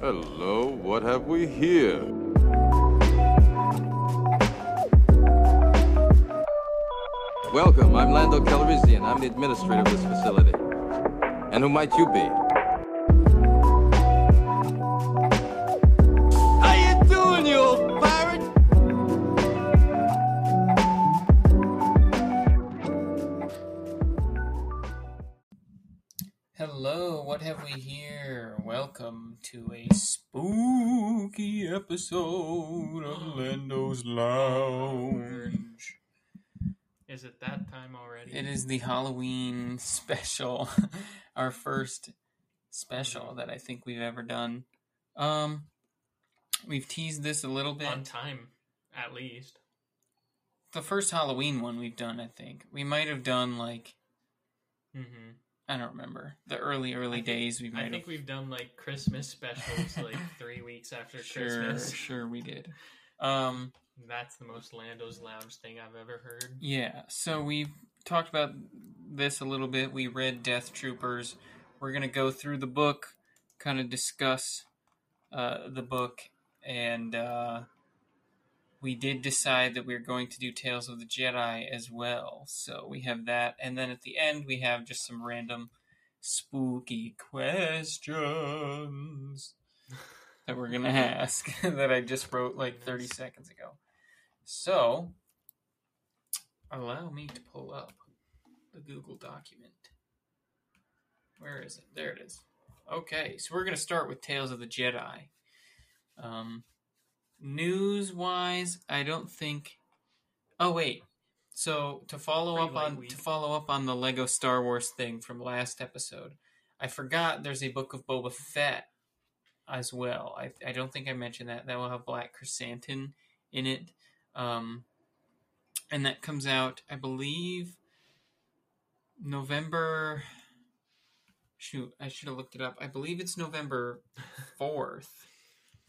Hello, what have we here? Welcome, I'm Lando Calrissian. I'm the administrator of this facility. And who might you be? How episode of Lando's Lounge. Is it that time already? It is the Halloween special, our first special that I think we've ever done. Um, we've teased this a little bit. on time, at least. The first Halloween one we've done, I think we might have done like Mm-hmm. I don't remember the early early think- days. We might I have. think we've done like Christmas specials like three weeks after sure, Christmas. sure we did. Um. That's the most Lando's Lounge thing I've ever heard. Yeah, so we've talked about this a little bit. We read Death Troopers. We're going to go through the book, kind of discuss uh, the book, and uh, we did decide that we are going to do Tales of the Jedi as well. So we have that, and then at the end, we have just some random spooky questions that we're going to ask that I just wrote like 30 seconds ago. So, allow me to pull up the Google document. Where is it? There it is. Okay, so we're going to start with Tales of the Jedi. Um, news wise, I don't think. Oh wait. So to follow Pretty up on week. to follow up on the Lego Star Wars thing from last episode, I forgot there's a book of Boba Fett as well. I I don't think I mentioned that. That will have Black Chrysanthemum in it. Um, and that comes out, I believe, November. Shoot, I should have looked it up. I believe it's November fourth,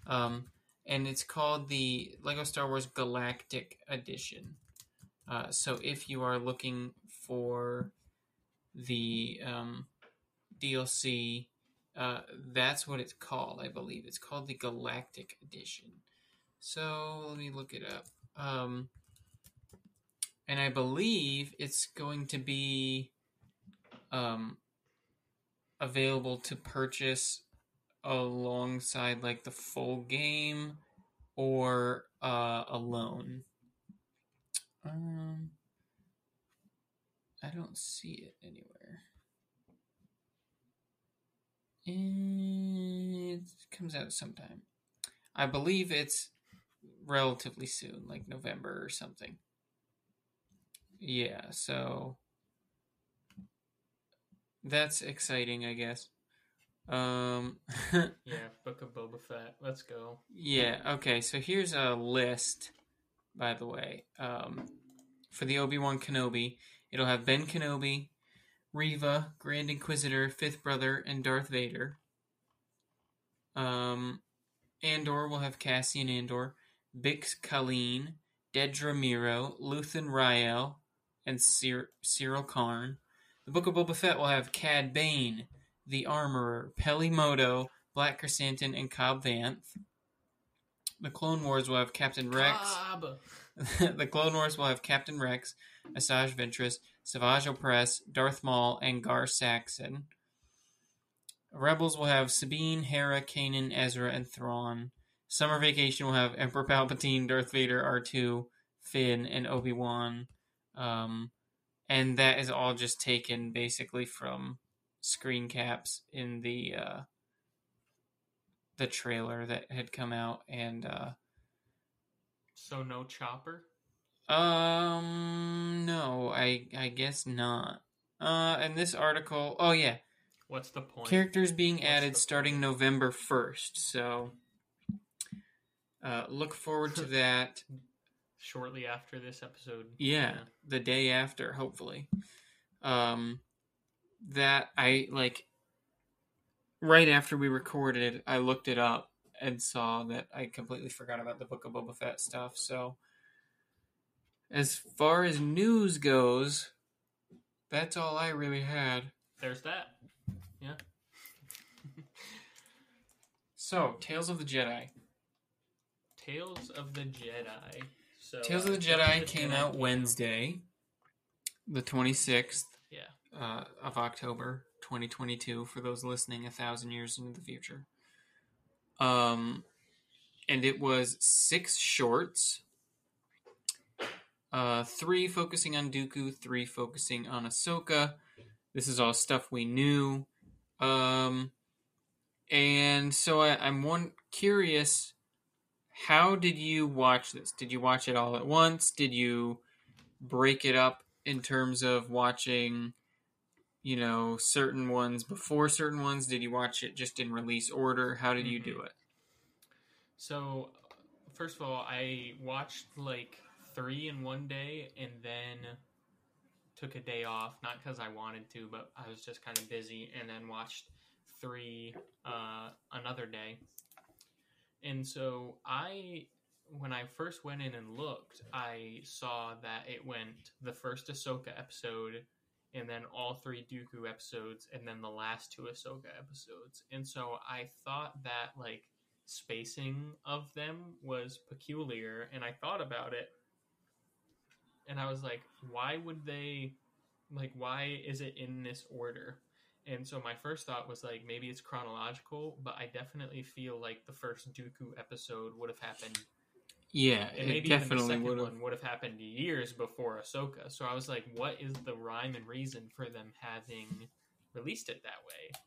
um, and it's called the Lego Star Wars Galactic Edition. Uh, so if you are looking for the um, DLC, uh, that's what it's called. I believe it's called the Galactic Edition. So let me look it up. Um, and I believe it's going to be um, available to purchase alongside like the full game or uh, alone. Um, I don't see it anywhere. It comes out sometime. I believe it's relatively soon, like November or something. Yeah, so that's exciting, I guess. Um, Yeah, Book of Boba Fett. Let's go. yeah, okay, so here's a list, by the way. Um, for the Obi Wan Kenobi, it'll have Ben Kenobi, Reva, Grand Inquisitor, Fifth Brother, and Darth Vader. Um, Andor will have Cassian Andor, Bix Caleen, Dedra Meero, Luthen Rael, and Cyr- Syril Karn. The Book of Boba Fett will have Cad Bane, the Armorer, Peli Motto, Black Chrysanthemum, and Cobb Vanth. The Clone Wars will have Captain Rex. Bob! the Clone Wars will have Captain Rex, Asajj Ventress, Savage Opress, Darth Maul, and Gar Saxon. Rebels will have Sabine, Hera, Kanan, Ezra, and Thrawn. Summer Vacation will have Emperor Palpatine, Darth Vader, R2, Finn, and Obi Wan. Um, and that is all just taken basically from screen caps in the uh, the trailer that had come out, and uh, So no chopper? um, no, I I guess not. Uh, and this article, oh yeah, What's the point? characters being added starting point? November first. So, uh, look forward to that. Shortly after this episode. Yeah, the day after, hopefully. Um, that I like. Right after we recorded, I looked it up and saw that I completely forgot about the Book of Boba Fett stuff. So, as far as news goes, that's all I really had. There's that. Yeah. So, Tales of the Jedi. Tales of the Jedi. So Tales of uh, the Jedi came out Wednesday, the 26th Yeah. Uh, of October 2022, for those listening a thousand years into the future. Um, and it was six shorts, uh, three focusing on Dooku, three focusing on Ahsoka. This is all stuff we knew. Um, and so I, I'm one curious how did you watch this? Did you watch it all at once? Did you break it up in terms of watching, you know, certain ones before certain ones? Did you watch it just in release order? How did you do it? So, first of all, I watched like three in one day and then took a day off, not because I wanted to, but I was just kind of busy, and then watched three uh, another day. And so, I, when I first went in and looked, I saw that it went the first Ahsoka episode, and then all three Dooku episodes, and then the last two Ahsoka episodes. And so, I thought that, like, spacing of them was peculiar and I thought about it and I was like why would they like why is it in this order and so my first thought was like maybe it's chronological but I definitely feel like the first Dooku episode would have happened Yeah, and it maybe even the definitely second would have. one would have happened years before Ahsoka so I was like what is the rhyme and reason for them having released it that way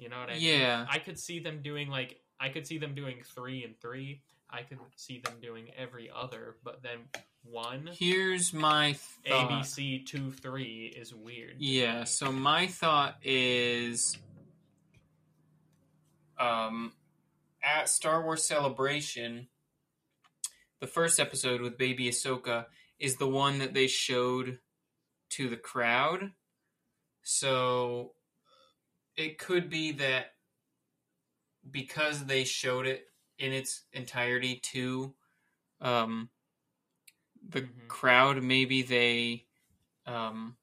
you know what I mean Yeah, I could see them doing like I could see them doing three and three. I could see them doing every other, but then one here's my thought. ABC two three is weird. Yeah, me. so my thought is um at Star Wars Celebration, the first episode with baby Ahsoka is the one that they showed to the crowd. So it could be that because they showed it in its entirety to um the Mhm. crowd, maybe they um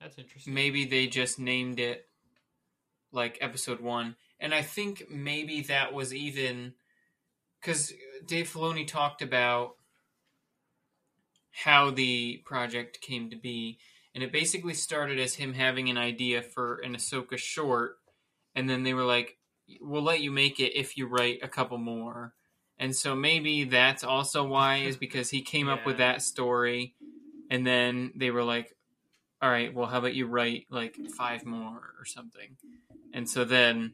that's interesting. maybe they just named it like episode one and i think maybe that was even because dave filoni talked about how the project came to be and it basically started as him having an idea for an ahsoka short and then they were like we'll let you make it if you write a couple more and so maybe that's also why is because he came up with that story and then they were like all right, well, how about you write like five more or something? And so then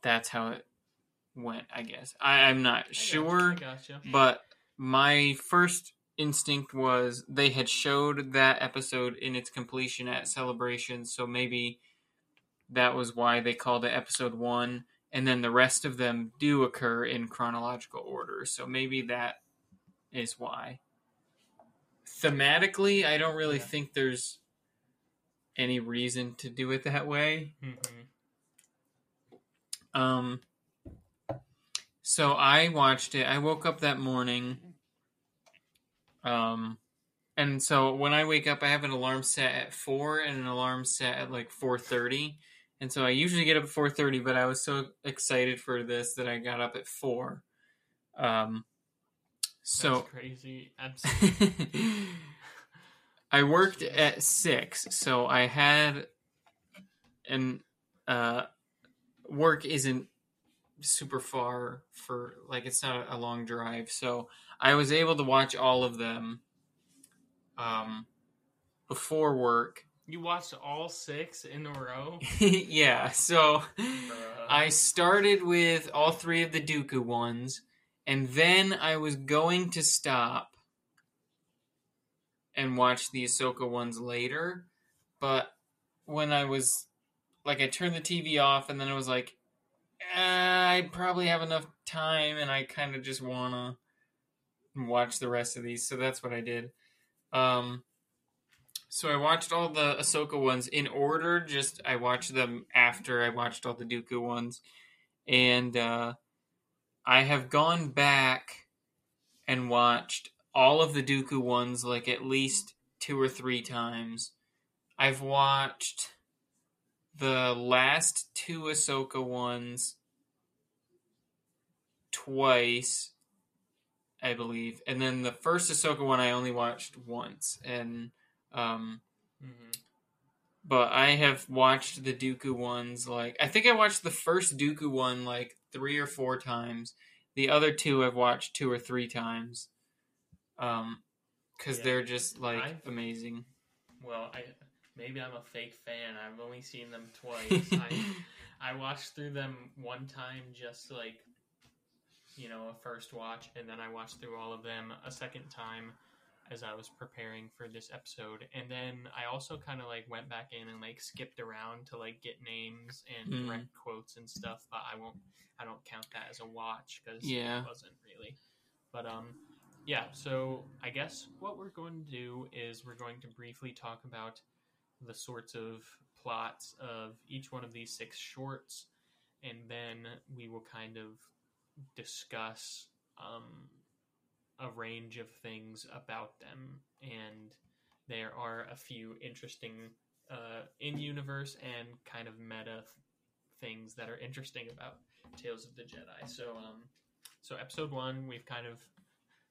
that's how it went, I guess. I, I'm not I sure, gotcha. but my first instinct was they had showed that episode in its completion at Celebration, so maybe that was why they called it episode one, and then the rest of them do occur in chronological order, so maybe that is why. Thematically, I don't really Yeah. think there's any reason to do it that way. Mhm. Um, so I watched it. I woke up that morning. Um, and so when I wake up, I have an alarm set at four and an alarm set at like four thirty. And so I usually get up at four thirty, but I was so excited for this that I got up at four. Um, so That's crazy. Absolutely. I worked at six, so I had and uh work isn't super far for like it's not a long drive, so I was able to watch all of them um before work. you watched all six in a row. yeah, so. I started with all three of the Dooku ones, and then I was going to stop and watch the Ahsoka ones later. But when I was like, I turned the TV off, and then I was like, I probably have enough time, and I kind of just wanna watch the rest of these. So that's what I did. Um, so I watched all the Ahsoka ones in order. Just I watched them after I watched all the Dooku ones, and uh, I have gone back and watched all of the Dooku ones like at least two or three times. I've watched the last two Ahsoka ones twice, I believe, and then the first Ahsoka one I only watched once, and um, hmm but I have watched the Dooku ones like I think I watched the first Dooku one like three or four times. The other two I've watched two or three times, um, because Yeah. they're just like I've- amazing. Well, I maybe I'm a fake fan. I've only seen them twice. I I watched through them one time, just like you know a first watch, and then I watched through all of them a second time as I was preparing for this episode. And then I also kind of like went back in and like skipped around to like get names and Mm. direct quotes and stuff. But I won't. I don't count that as a watch because Yeah. it wasn't really. But um, yeah. So I guess what we're going to do is we're going to briefly talk about the sorts of plots of each one of these six shorts, and then we will kind of discuss um, a range of things about them. And there are a few interesting uh, in universe and kind of meta th- things that are interesting about Tales of the Jedi. So, um, so episode one, we've kind of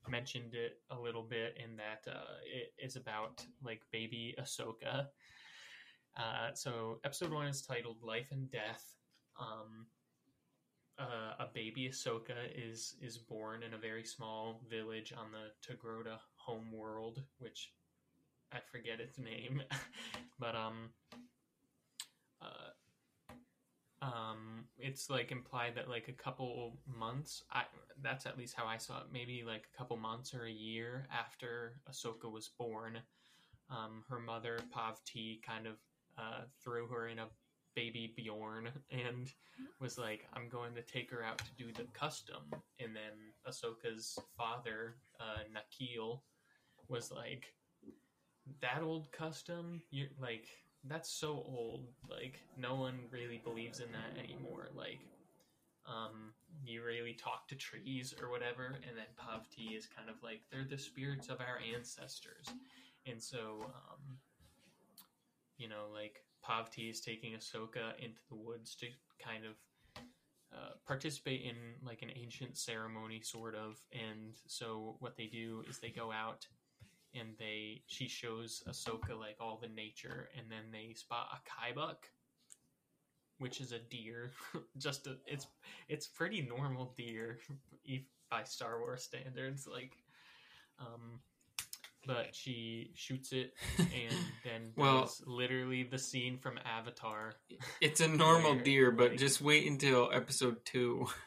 mentioned it a little bit in that uh, it is about like baby Ahsoka. Uh, so episode one is titled "Life and Death." Um, uh, a baby Ahsoka is is born in a very small village on the Togruta home world, which I forget its name, but um, uh, um, it's like implied that like a couple months. I that's at least how I saw it. Maybe like a couple months or a year after Ahsoka was born, um, her mother Pavti kind of uh, threw her in a baby Bjorn and was like, "I'm going to take her out to do the custom." And then Ahsoka's father, uh, Nakil, was like, "That old custom? You're like." That's so old. Like no one really believes in that anymore. Like, um, you really talk to trees or whatever, and then Pavti is kind of like they're the spirits of our ancestors, and so um, you know, like Pavti is taking Ahsoka into the woods to kind of uh, participate in like an ancient ceremony, sort of. And so what they do is they go out and they she shows Ahsoka like all the nature, and then they spot a kybuck, which is a deer. Just a, it's it's pretty normal deer by Star Wars standards, like. Um, but she shoots it and then Well- literally the scene from Avatar. It's a normal Where, deer, but like- just wait until episode two.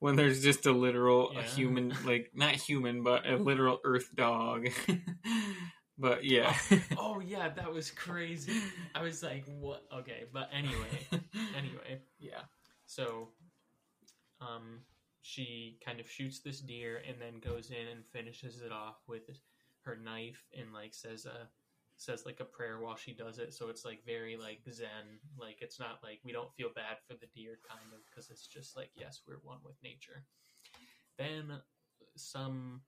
when there's just a literal a human like not human but a literal earth dog but yeah Oh yeah, that was crazy. I was like, what? Okay, but anyway, anyway, yeah so um, she kind of shoots this deer and then goes in and finishes it off with her knife and like says a says like a prayer while she does it. So it's like very like zen. Like it's not like we don't feel bad for the deer kind of because it's just like yes, we're one with nature. Then some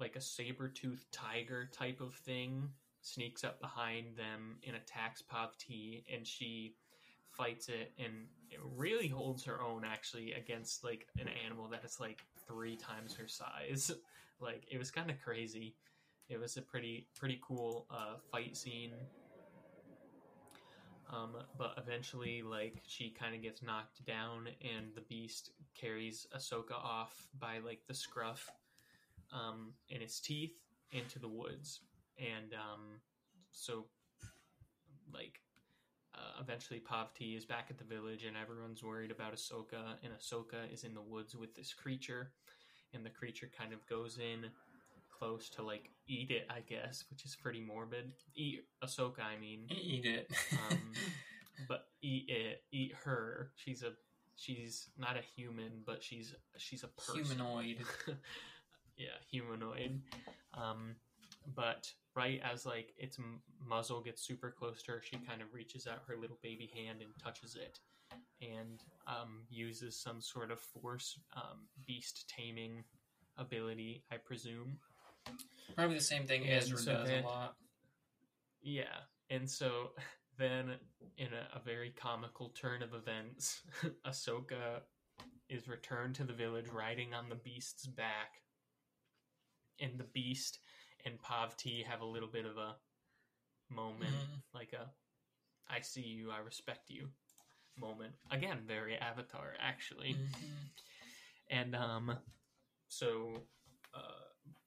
like a saber-toothed tiger type of thing sneaks up behind them and attacks Pavti and she fights it and really holds her own actually against like an animal that is like three times her size. Like it was kind of crazy. It was a pretty pretty cool uh, fight scene. Um, but eventually, like she kind of gets knocked down, and the beast carries Ahsoka off by like the scruff um, in its teeth into the woods, and um, so like uh, eventually Pavti is back at the village, and everyone's worried about Ahsoka, and Ahsoka is in the woods with this creature, and the creature kind of goes in close to like eat it, I guess, which is pretty morbid. Eat Ahsoka, I mean eat it um, but eat it, eat her. She's a she's not a human, but she's she's a person. humanoid yeah, humanoid. Um, but right as like its muzzle gets super close to her, she kind of reaches out her little baby hand and touches it, and um, uses some sort of force um, beast taming ability, I presume. probably the same thing Ezra so does then- a lot Yeah, and so then in a, a very comical turn of events, Ahsoka is returned to the village riding on the beast's back. And the beast and Pavti have a little bit of a moment, Mhm. like a I see you, I respect you moment. Again, very Avatar, actually. Mm-hmm. And um, so uh,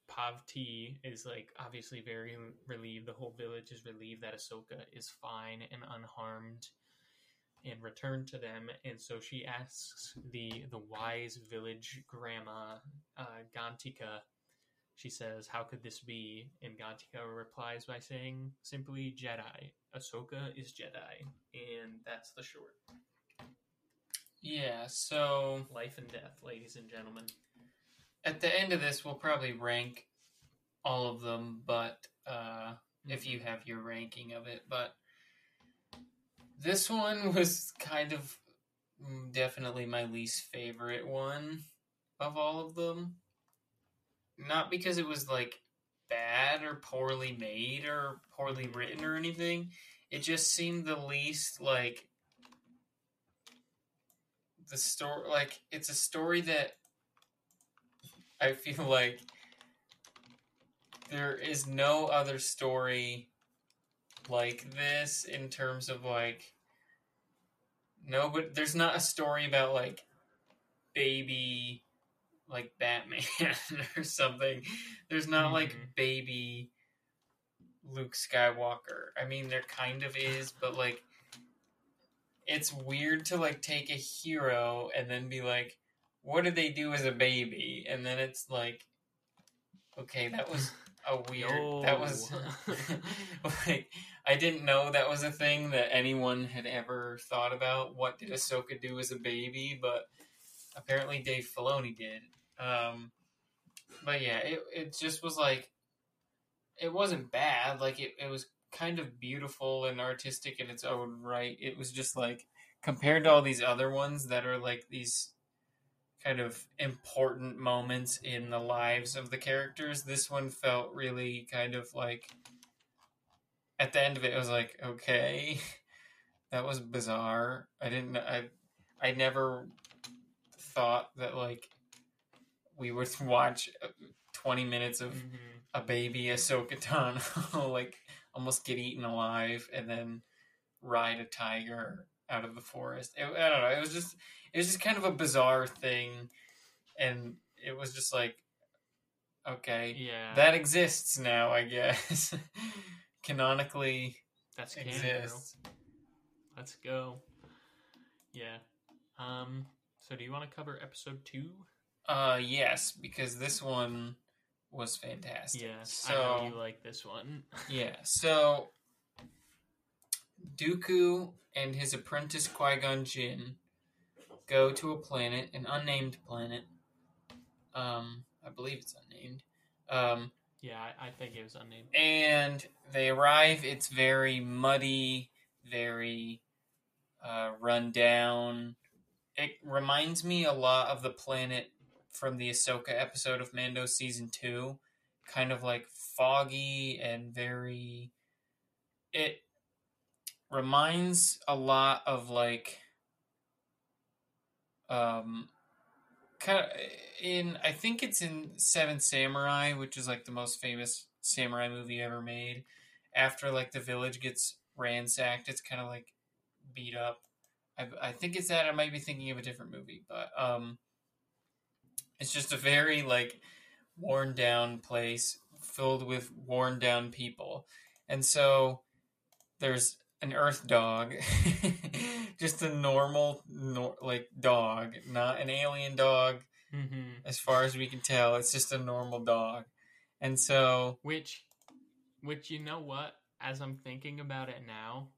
Pavti is like obviously very relieved. The whole village is relieved that Ahsoka is fine and unharmed and returned to them. And so she asks the the wise village grandma uh, Gantika. She says, "How could this be?" And Gantika replies by saying simply, "Jedi. Ahsoka is Jedi." And that's the short. Yeah, so Life and death, ladies and gentlemen. at the end of this, we'll probably rank all of them, but uh, if you have your ranking of it, but this one was kind of mm, definitely my least favorite one of all of them. Not because it was like bad or poorly made or poorly written or anything. It just seemed the least like the story like it's a story that I feel like there is no other story like this in terms of like no but there's not a story about like baby like Batman or something. There's not like Mhm. baby Luke Skywalker. I mean there kind of is, but like it's weird to like take a hero and then be like what did they do as a baby? And then it's like okay, that was a weird that was like I didn't know that was a thing that anyone had ever thought about. What did Ahsoka do as a baby? But apparently Dave Filoni did. Um, but yeah, it it just was like it wasn't bad. Like it, it was kind of beautiful and artistic in its own right. It was just like compared to all these other ones that are like these kind of important moments in the lives of the characters, this one felt really kind of like at the end of it, I was like, okay, that was bizarre. I didn't, I, I never thought that like we would watch uh, twenty minutes of Mhm. a baby Ahsoka Tano like almost get eaten alive and then ride a tiger out of the forest. It, I don't know. It was just it was just kind of a bizarre thing, and it was just like, okay, Yeah, that exists now. I guess canonically that's canon. exists. Let's go. Yeah. Um. So, do you want to cover episode two? Uh, yes, because this one was fantastic. Yes. So I know you like this one. Yeah, so Dooku and his apprentice Qui Gon Jinn go to a planet, an unnamed planet. Um, I believe it's unnamed. Um, yeah, I, I think it was unnamed. and they arrive. It's very muddy, very uh, run down. It reminds me a lot of the planet from the Ahsoka episode of Mando season two, kind of like foggy and very. It reminds a lot of like. Um, kind of in I think it's in Seven Samurai, which is like the most famous samurai movie ever made. After like the village gets ransacked, it's kind of like beat up. I, I think it's that. I might be thinking of a different movie, but um, it's just a very like worn down place filled with worn down people, and so there's an Earth dog, just a normal nor- like dog, not an alien dog Mm-hmm. as far as we can tell. It's just a normal dog. And so, Which, which you know what? As I'm thinking about it now,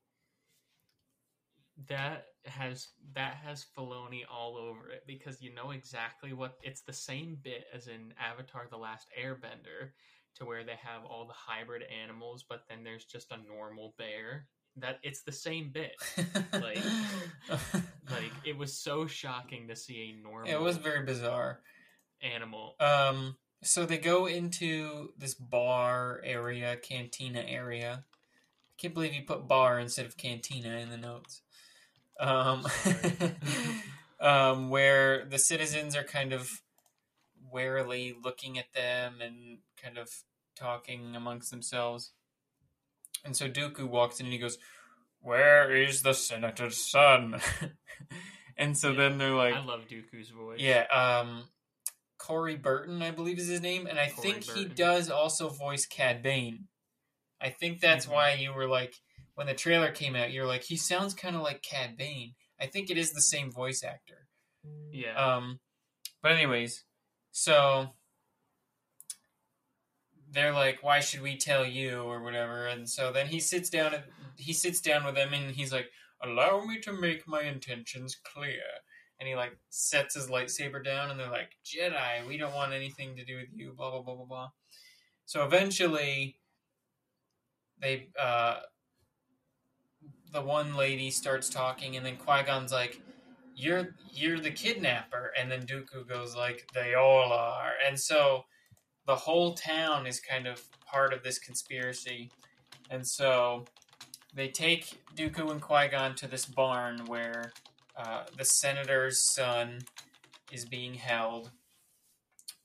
that has that has Filoni all over it because you know exactly what it's the same bit as in Avatar: The Last Airbender, to where they have all the hybrid animals, but then there's just a normal bear. That it's the same bit. Like- Like it was so shocking to see a normal it was very bizarre. animal. Um, so they go into this bar area, cantina area. I can't believe you put bar instead of cantina in the notes. Um, um, where the citizens are kind of warily looking at them and kind of talking amongst themselves. And so Dooku walks in and he goes, Where is the senator's son? and so Yeah, then they're like, I love Dooku's voice. Yeah, um, Corey Burton, I believe is his name, and I Corey think he does also voice Cad Bane. I think that's Mhm. why you were like, when the trailer came out, you're like, he sounds kind of like Cad Bane. I think it is the same voice actor. Yeah. Um, but anyways, so they're like, "Why should we tell you?" or whatever. And so then he sits down. And, he sits down with them, and he's like, "Allow me to make my intentions clear." And he like sets his lightsaber down, and they're like, "Jedi, we don't want anything to do with you." Blah blah blah blah blah. So eventually, they uh, the one lady starts talking, and then Qui Gon's like, "You're you're the kidnapper," and then Dooku goes like, "They all are," and so the whole town is kind of part of this conspiracy, and so they take Dooku and Qui Gon to this barn where uh, the senator's son is being held,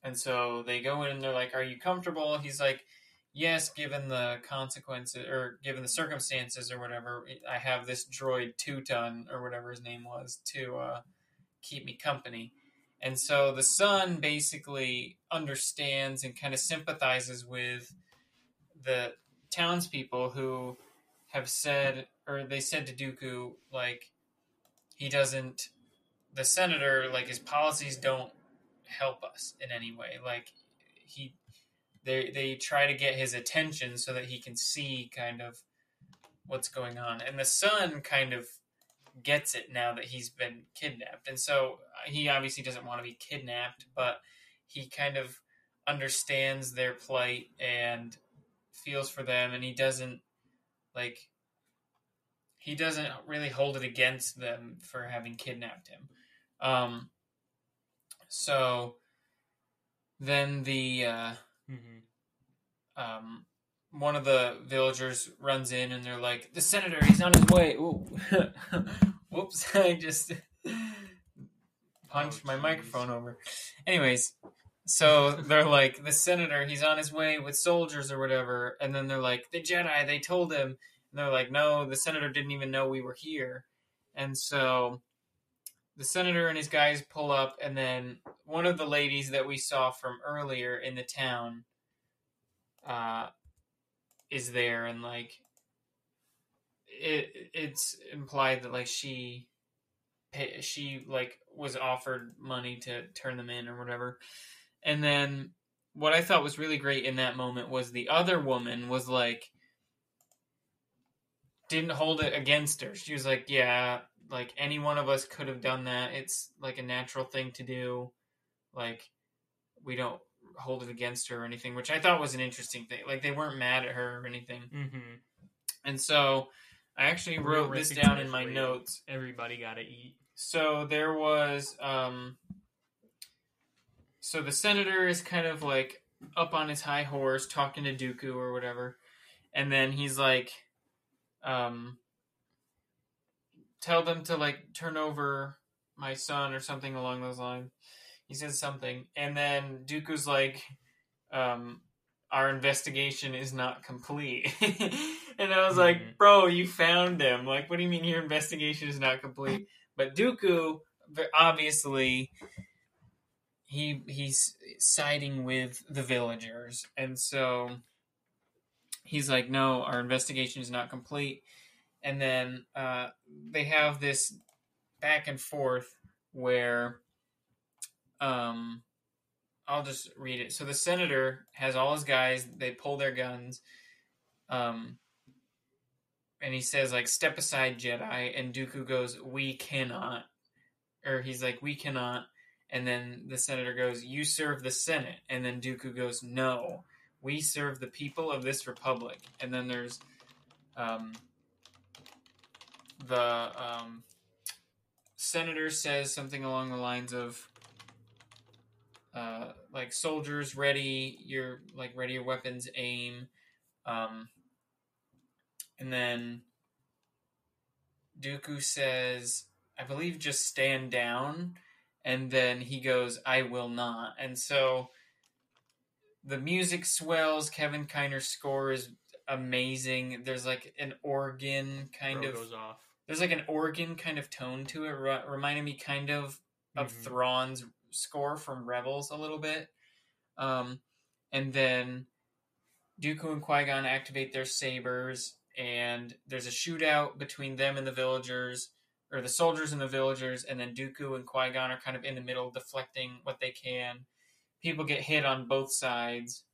and so they go in and they're like, "Are you comfortable?" He's like, "Yes, given the consequences or given the circumstances or whatever. I have this droid Teuton or whatever his name was to uh, keep me company." And so the son basically understands and kind of sympathizes with the townspeople who have said, or they said to Dooku, like, he doesn't, the senator, like, his policies don't help us in any way. Like, he, they, they try to get his attention so that he can see kind of what's going on. And the son kind of gets it now that he's been kidnapped. And so uh, he obviously doesn't want to be kidnapped, but he kind of understands their plight and feels for them and he doesn't like he doesn't really hold it against them for having kidnapped him. Um so then the uh hmm um, one of the villagers runs in and they're like, "The senator, he's on his way." Whoops! I just punched Oh, my microphone over. Anyways, so they're like, "The senator, he's on his way with soldiers or whatever," and then they're like, "The Jedi, they told him," and they're like, "No, the senator didn't even know we were here," and so. The senator and his guys pull up, and then one of the ladies that we saw from earlier in the town uh, is there, and like it it's implied that like she pay, she like was offered money to turn them in or whatever, and then what I thought was really great in that moment was the other woman was like didn't hold it against her. She was like, "Yeah, like any one of us could have done that. It's like a natural thing to do. Like we don't hold it against her or anything, which I thought was an interesting thing. Like they weren't mad at her or anything. hmm And so I actually wrote this down in my notes. Everybody got to eat. So there was um so the senator is kind of like up on his high horse talking to Dooku or whatever. And then he's like um tell them to like turn over my son or something along those lines. He says something and then Dooku's like um our investigation is not complete. and I was like, Mhm. bro, you found him. Like, what do you mean your investigation is not complete? But Dooku, obviously, he he's siding with the villagers, and so he's like, no, our investigation is not complete. And then uh, they have this back and forth where, um, I'll just read it. So the senator has all his guys. They pull their guns. Um, and he says like step aside jedi and dooku goes we cannot or he's like we cannot and then the senator goes you serve the senate and then dooku goes no we serve the people of this republic and then there's um, the um, senator says something along the lines of uh, like soldiers ready your like ready your weapons aim um, and then Dooku says, I believe, just stand down, and then he goes, "I will not," and so the music swells. Kevin Kiner's score is amazing. There's like an organ kind Bro of goes off. There's like an organ kind of tone to it, re- reminding me kind of of Mhm. Thrawn's score from Rebels a little bit. Um, and then Dooku and Qui Gon activate their sabers, and there's a shootout between them and the villagers, or the soldiers and the villagers, and then Dooku and Qui Gon are kind of in the middle, deflecting what they can. People get hit on both sides.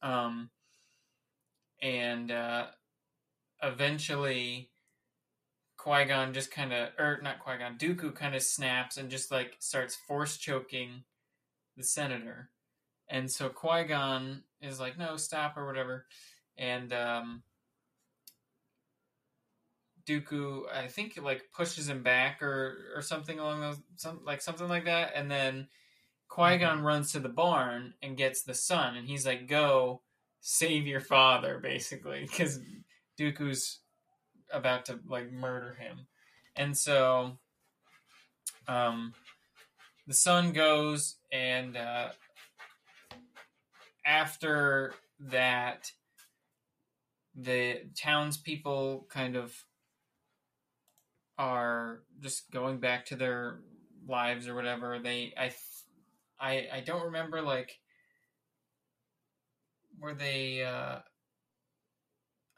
Um, and uh, eventually Qui Gon just kind of, or not Qui Gon, Dooku kind of snaps and just like starts force choking the senator, and so Qui Gon is like, "No, stop" or whatever, and um, Dooku, I think, like pushes him back or or something along those, some like something like that, and then Qui Gon runs to the barn and gets the son, and he's like, "Go." Save your father, basically, because Dooku's about to like murder him. And so um the son goes and uh after that the townspeople kind of are just going back to their lives or whatever. They I I I don't remember like were they uh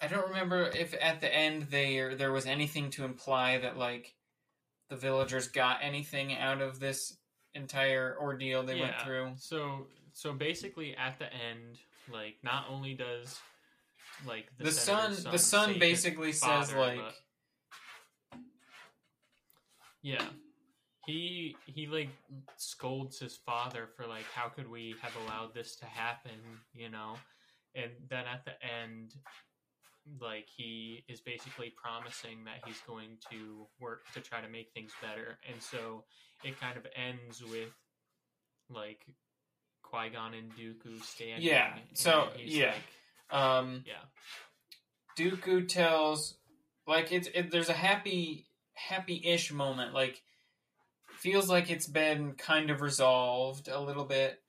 I don't remember if at the end there there was anything to imply that like the villagers got anything out of this entire ordeal they went through. So so basically, at the end, like not only does like The, senator's son, the son save his basically says like but- yeah, he he like scolds his father for like how could we have allowed this to happen, you know, and then at the end. Like he is basically promising that he's going to work to try to make things better, and so it kind of ends with like Qui Gon and Dooku standing. Yeah, so, yeah. like, um yeah, Dooku tells like it's it, there's a happy happy-ish moment like feels like it's been kind of resolved a little bit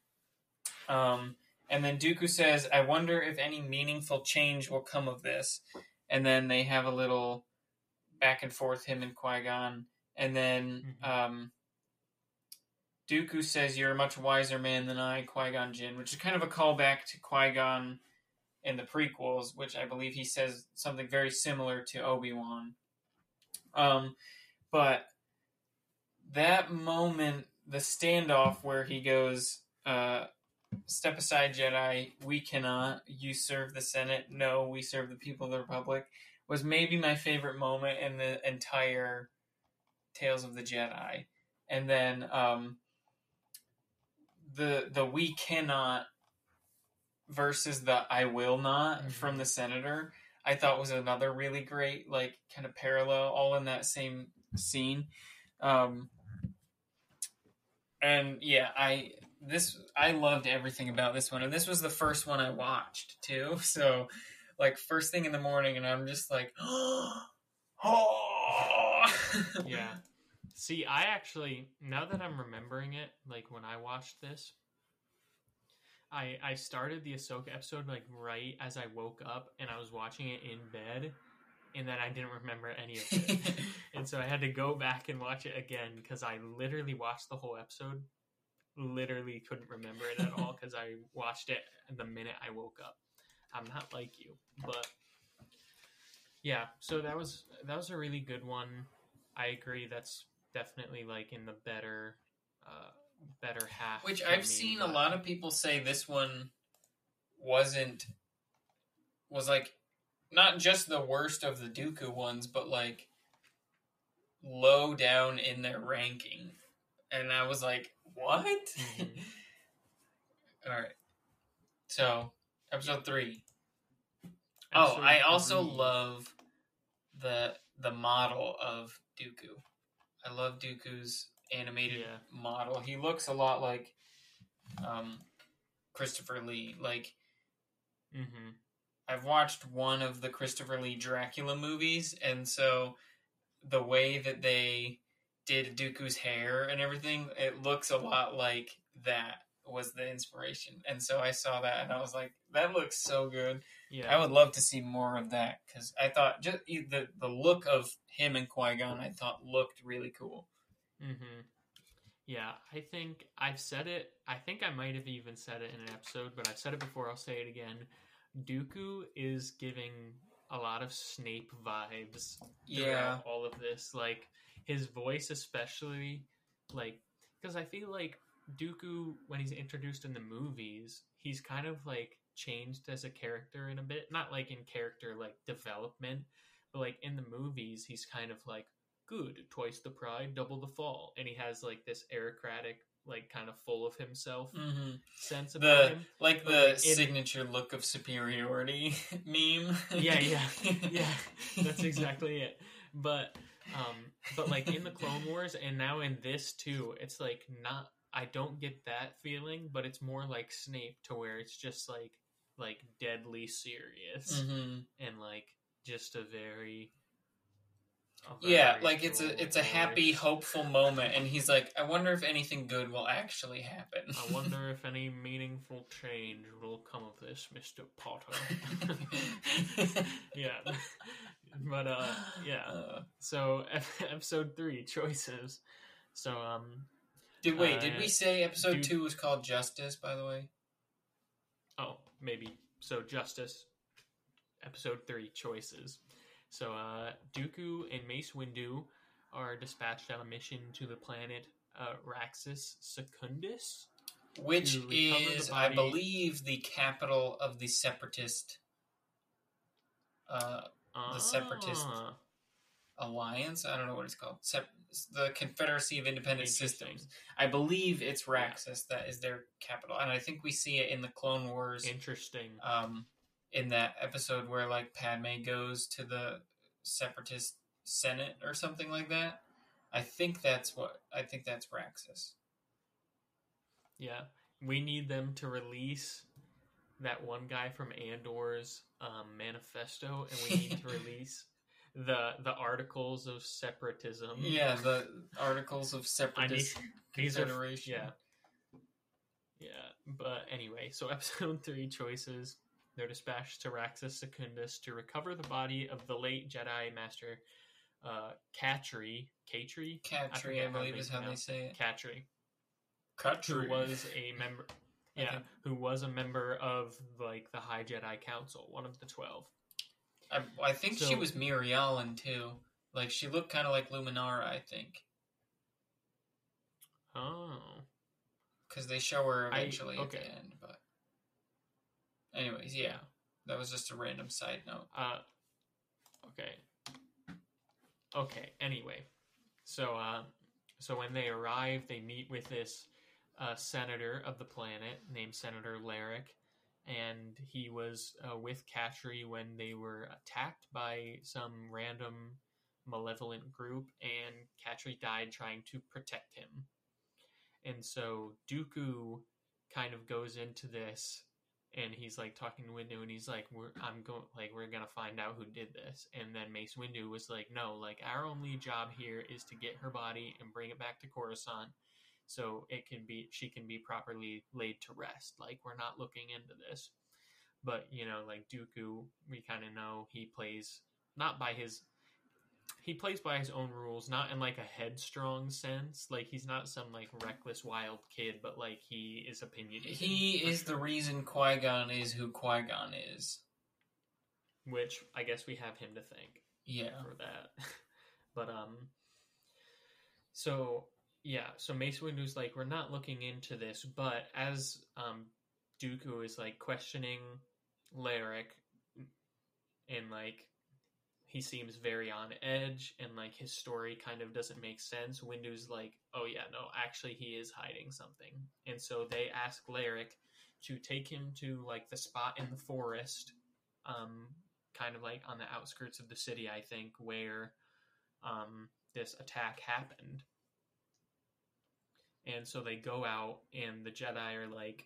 um and then Dooku says I wonder if any meaningful change will come of this and then they have a little back and forth him and Qui-Gon and then Mhm. um Dooku says you're a much wiser man than I Qui-Gon Jinn which is kind of a callback to Qui-Gon in the prequels, which I believe he says something very similar to Obi Wan. Um, but that moment, the standoff where he goes, uh, "Step aside, Jedi. We cannot. You serve the Senate. No, we serve the people of the Republic." Was maybe my favorite moment in the entire Tales of the Jedi. And then um, the the we cannot versus the I will not Mhm. from the senator, I thought was another really great like kind of parallel, all in that same scene. Um, and yeah, I this I loved everything about this one, and this was the first one I watched too. So, like first thing in the morning, and I'm just like, oh, yeah. See, I actually now that I'm remembering it, like when I watched this, I I started the Ahsoka episode like right as I woke up, and I was watching it in bed, and then I didn't remember any of it, and so I had to go back and watch it again because I literally watched the whole episode. Literally couldn't remember it at all because I watched it the minute I woke up. I'm not like you, but yeah. So that was that was a really good one. I agree. That's definitely like in the better, uh, better half. Which I've me, seen a lot of people say this one wasn't was like not just the worst of the Dooku ones, but like low down in their ranking. And I was like, what? Mhm. All right. So, episode 3. Oh, I also three. love the the model of Dooku. I love Dooku's animated Yeah. model. He looks a lot like um, Christopher Lee. Like Mhm. I've watched one of the Christopher Lee Dracula movies, and so the way that they did Dooku's hair and everything, it looks a lot like that was the inspiration. And so I saw that and I was like, that looks so good. Yeah. I would love to see more of that because I thought just the the look of him and Qui Gon, I thought looked really cool. Mm-hmm. Yeah, I think I've said it. I think I might have even said it in an episode, but I've said it before. I'll say it again. Dooku is giving a lot of Snape vibes Yeah, all of this. Like his voice, especially, like because I feel like Dooku, when he's introduced in the movies, he's kind of like changed as a character in a bit. Not like in character like development, but like in the movies, he's kind of like good, twice the pride, double the fall, and he has like this aristocratic, like kind of full of himself hmm sense about the him. like But, the like, signature look of superiority meme. Yeah, yeah, yeah. That's exactly it. But um but like in the Clone Wars and now in this too, it's like not I don't get that feeling, but it's more like Snape to where it's just like like deadly serious hmm and like just a very Yeah, like it's a it's a happy, hopeful moment, and he's like, "I wonder if anything good will actually happen." I wonder if any meaningful change will come of this, Mr. Potter. yeah. But uh yeah. Uh, So episode three choices. So um did wait? Did Uh, we say episode dude- two was called Justice? By the way. oh maybe so justice. Episode three choices. So uh Dooku and Mace Windu are dispatched on a mission to the planet uh, Raxus Secundus. Which To recover the is, I believe, the capital of the separatist uh, The Separatist Ah, alliance. I don't know what it's called. Sep- the Confederacy of Independent Systems. I believe it's Raxus that is their capital, and I think we see it in the Clone Wars. Interesting. um, in that episode where like Padme goes to the separatist senate or something like that. I think that's what I think that's Raxus. Yeah, we need them to release that one guy from Andor's um, manifesto, and we need to release the the articles of separatism. Yeah, the articles of I need separatist these are yeah, yeah. But anyway, so episode three choices. They're dispatched to Raxus Secundus to recover the body of the late Jedi Master uh, Katri. Katri. Katri, forget I, believe is how they say it. Katri. Katri who was a member I yeah. who was a member of like the high jedi council one of the 12 I, I think she So- was Mirialan too. Like she looked kind of like Luminara, I think, oh. Because they show her I- eventually at the end. But, anyways, yeah, that was just a random side note. uh okay. Okay anyway. So uh so when they arrive they meet with this uh, senator of the planet named senator Larik, and he was uh, with Katri when they were attacked by some random malevolent group, and Katri died trying to protect him. And so Dooku kind of goes into this, and he's like talking to Windu, and he's like, "We're I'm going like we're gonna find out who did this." And then Mace Windu was like, "No, like our only job here is to get her body and bring it back to Coruscant." So it can be she can be properly laid to rest like we're not looking into this but you know like dooku we kind of know he plays not by his he plays by his own rules not in like a headstrong sense like he's not some like reckless wild kid but like he is opinionated He is the reason Qui Gon is who Qui Gon is. which i guess we have him to thank Yeah. for that. but um so yeah, so Mace Windu's like, we're not looking into this, but as um Dooku is like questioning Larik and like he seems very on edge and like his story kind of doesn't make sense. Windu's like, oh yeah, no, actually he is hiding something. And so they ask Larik to take him to like the spot in the forest, um, kind of like on the outskirts of the city, I think, where um, this attack happened. And so they go out, and the Jedi are like,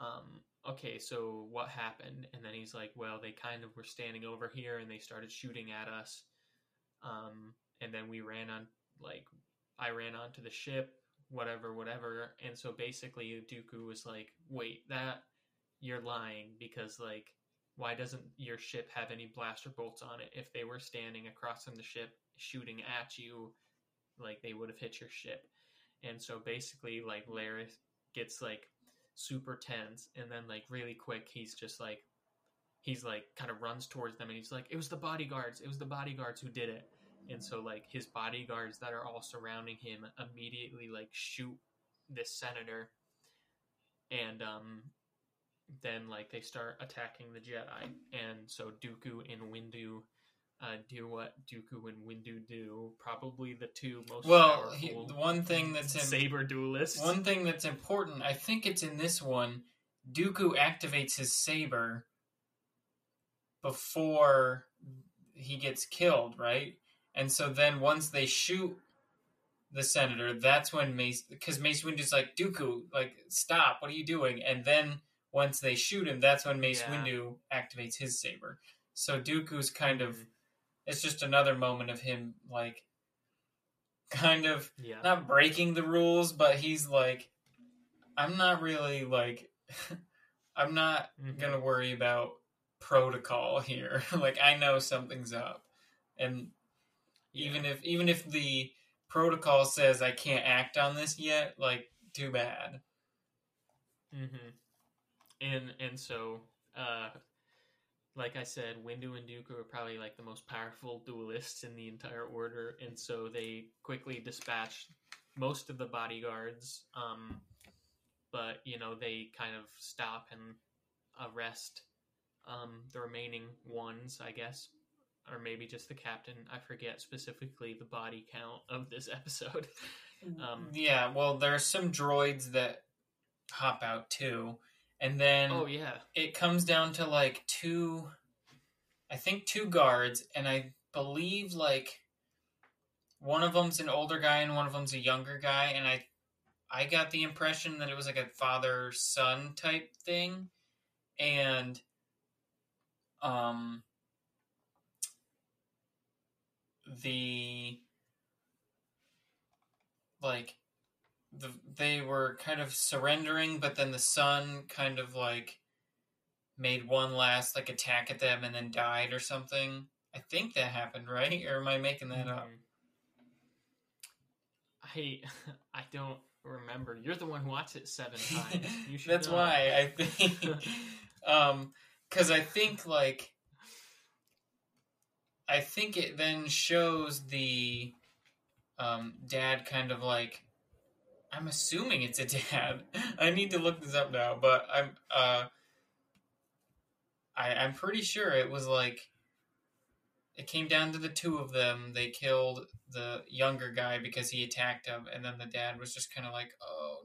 um, okay, so what happened? And then he's like, well, they kind of were standing over here and they started shooting at us. Um, and then we ran on, like, I ran onto the ship, whatever, whatever. And so basically, Dooku was like, wait, that, you're lying because, like, why doesn't your ship have any blaster bolts on it? If they were standing across from the ship shooting at you, like, they would have hit your ship. And so basically, like, Larry gets, like, super tense. And then, like, really quick, he's just like, he's like, kind of runs towards them and he's like, it was the bodyguards. It was the bodyguards who did it and so like his bodyguards that are all surrounding him immediately like shoot this senator and um then like they start attacking the jedi and so dooku and windu uh, do what Dooku and Windu do. Probably the two most Well, powerful he, one thing that's in, saber duelists. one thing that's important, I think it's in this one. Dooku activates his saber before he gets killed, right? And so then once they shoot the senator, that's when Mace, because Mace Windu's like, Dooku, like, stop, what are you doing? And then once they shoot him, that's when Mace Yeah. Windu activates his saber. So Dooku's kind of, Mhm. It's just another moment of him, like, kind of yeah. not breaking the rules, but he's like, I'm not really like, I'm not Mhm. gonna worry about protocol here. like I know something's up, and even if even if the protocol says I can't act on this yet, like too bad. Mm-hmm. And and so, uh, like I said, Windu and Dooku are probably like the most powerful duelists in the entire order, and so they quickly dispatch most of the bodyguards. Um, but you know they kind of stop and arrest um, the remaining ones, I guess, or maybe just the captain. I forget specifically the body count of this episode. Um, yeah, well, there's some droids that hop out too, and then oh yeah, it comes down to like two i think two guards and i believe like one of them's an older guy and one of them's a younger guy and i i got the impression that it was like a father son type thing. And um the like the, they were kind of surrendering but then the son kind of like made one last like attack at them and then died or something i think that happened right or am i making that up Mhm. I I don't remember. You're the one who watched it seven times. That's know. why i think um because i think like i think it then shows the um dad kind of like i'm assuming it's a dad i need to look this up now but i'm uh I, I'm pretty sure it was like it came down to the two of them. They killed the younger guy because he attacked him, and then the dad was just kind of like, "Oh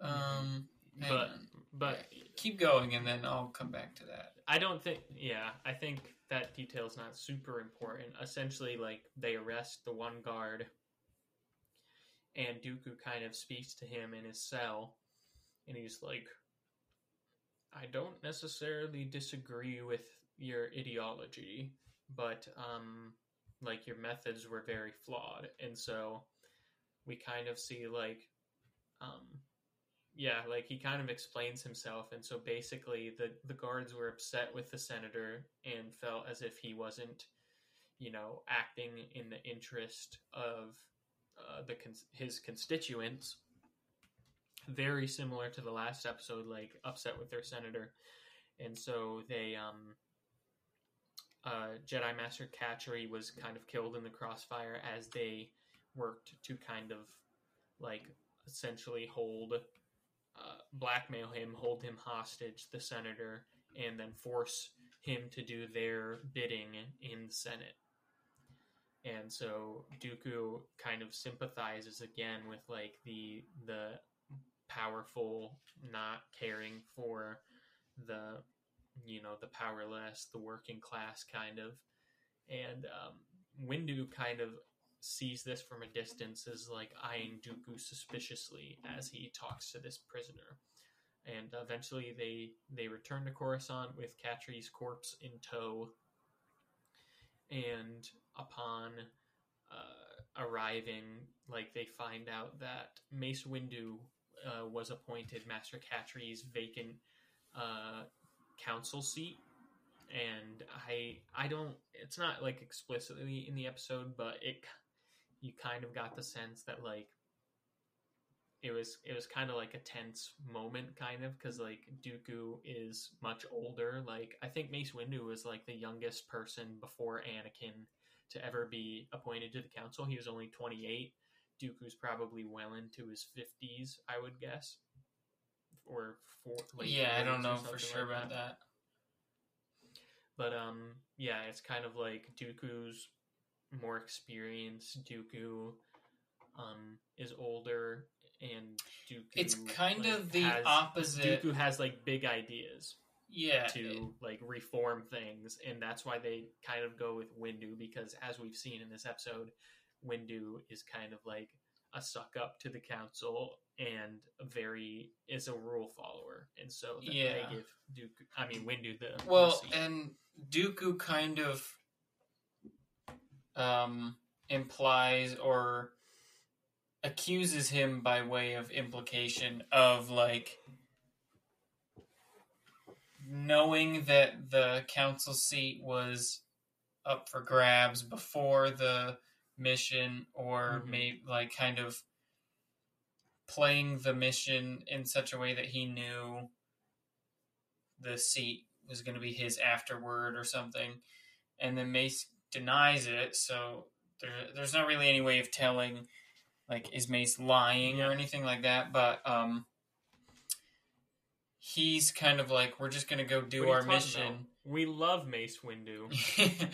no." Um, But on. but keep going, and then I'll come back to that. I don't think. Yeah, I think that detail is not super important. Essentially, like they arrest the one guard, and Dooku kind of speaks to him in his cell, and he's like, "I don't necessarily disagree with your ideology, but um, like your methods were very flawed," and so we kind of see like, um, yeah, like he kind of explains himself, and so basically the the guards were upset with the senator and felt as if he wasn't, you know, acting in the interest of uh, the his constituents. Very similar to the last episode, like upset with their senator, and so they um. Uh, Jedi Master Katri was kind of killed in the crossfire as they worked to kind of like essentially hold uh, blackmail him, hold him hostage, the senator, and then force him to do their bidding in the Senate. And so Dooku kind of sympathizes again with like the the powerful not caring for the you know the powerless, the working class kind of. And um, Windu kind of sees this from a distance as like eyeing Dooku suspiciously as he talks to this prisoner. And eventually they they return to Coruscant with Katri's corpse in tow. And upon uh, arriving, like they find out that Mace Windu uh, was appointed Master Katri's vacant uh, council seat, and I I don't. It's not like explicitly in the episode, but it you kind of got the sense that like it was it was kind of like a tense moment kind of because like Dooku is much older. Like I think Mace Windu was like the youngest person before Anakin to ever be appointed to the council. He was only 28 Dooku's probably well into his 50s I would guess. Or four, late yeah, I don't know for sure like about that. but um yeah it's kind of like Dooku's more experienced. Dooku um is older and Dooku It's kind like, of the has- opposite. Dooku has like big ideas yeah, to like reform things and that's why they kind of go with Windu because as we've seen in this episode Windu is kind of like a suck up to the council and very is a rule follower and so Yeah. they give Dooku I mean Windu the Well, seat. and Dooku kind of um, implies or accuses him by way of implication of like knowing that the council seat was up for grabs before the mission or Mhm. maybe like kind of playing the mission in such a way that he knew the seat was going to be his afterward or something and then mace denies it so there, there's not really any way of telling like is mace lying Yeah. or anything like that but um he's kind of like we're just going to go do What are you our mission about? we love Mace Windu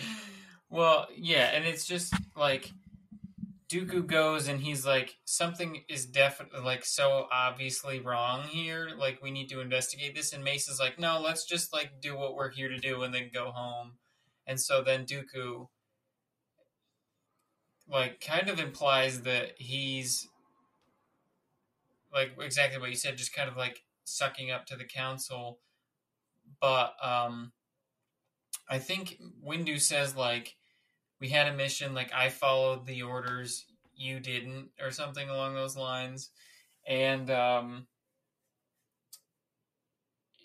well, yeah, and it's just like Dooku goes and he's like, something is definitely like so obviously wrong here. Like we need to investigate this. And Mace is like, no, let's just like do what we're here to do and then go home. And so then Dooku like kind of implies that he's like exactly what you said, just kind of like sucking up to the council. But um I think Windu says like we had a mission, like I followed the orders, you didn't, or something along those lines. And um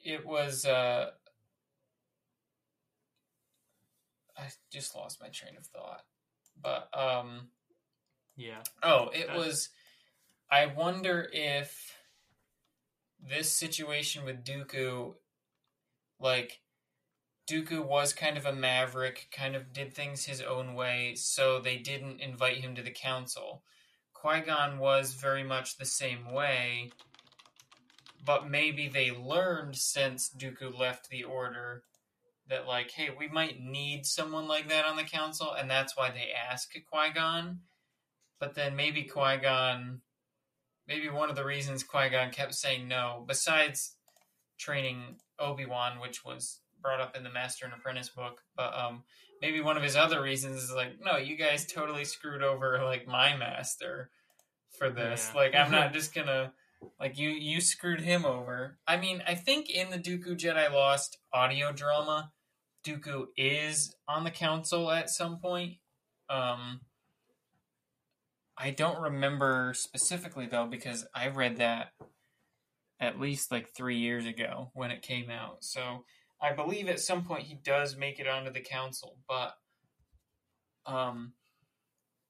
it was uh I just lost my train of thought. But um yeah Oh, it Uh, was. I wonder if this situation with Dooku, like, Dooku was kind of a maverick, kind of did things his own way, so they didn't invite him to the council. Qui Gon was very much the same way, but maybe they learned since Dooku left the Order that, like, hey, we might need someone like that on the council, and that's why they ask Qui Gon but then maybe Qui Gon, maybe one of the reasons Qui Gon kept saying no, besides training Obi Wan, which was brought up in the Master and Apprentice book, but um, maybe one of his other reasons is like, no, you guys totally screwed over like my master for this. Yeah. Like, I'm not just gonna like you you screwed him over. I mean, I think in the Dooku Jedi Lost audio drama, Dooku is on the council at some point. Um, I don't remember specifically though because I read that at least like three years ago when it came out. So I believe at some point he does make it onto the council, but um,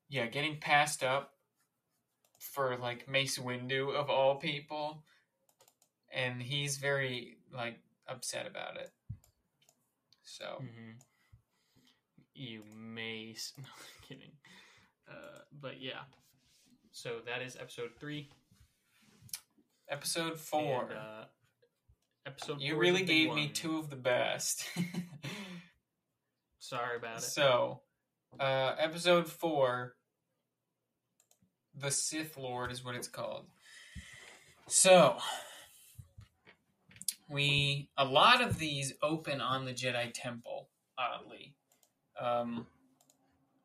yeah, getting passed up for like Mace Windu of all people, and he's very like upset about it. So hmm You may. No, I'm kidding. Uh, but yeah. So that is episode three. episode four. And, uh, episode. you really gave me two of the best. Sorry about it. So, uh, episode four, the Sith Lord is what it's called. So, we a lot of these open on the Jedi Temple. Oddly, um,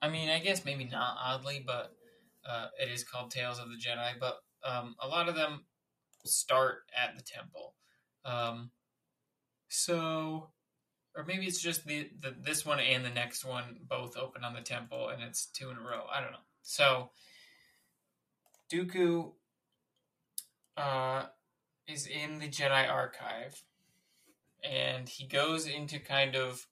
I mean, I guess maybe not oddly, but uh, it is called Tales of the Jedi. But um, a lot of them start at the temple. Um, so or maybe it's just the, the this one and the next one both open on the temple and it's two in a row i don't know So Dooku uh, is in the Jedi archive, and he goes into kind of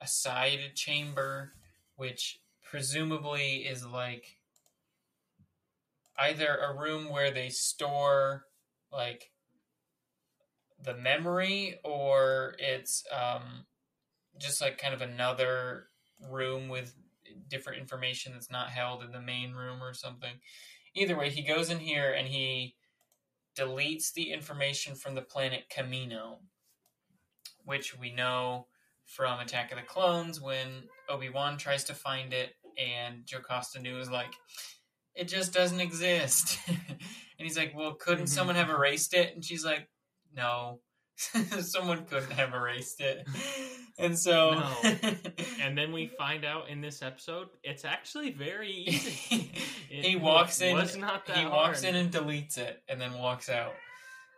a side chamber, which presumably is like either a room where they store like the memory or it's um, just like kind of another room with different information that's not held in the main room or something. Either way, he goes in here and he deletes the information from the planet Camino, which we know from Attack of the Clones when Obi Wan tries to find it, and Jocasta Nu is like, "It just doesn't exist," and he's like, "Well, couldn't Mhm. someone have erased it?" And she's like, "No." Someone couldn't have erased it, and so No. And then we find out in this episode, it's actually very easy. It he walks in. Was not that he walks in and deletes it, and then walks out.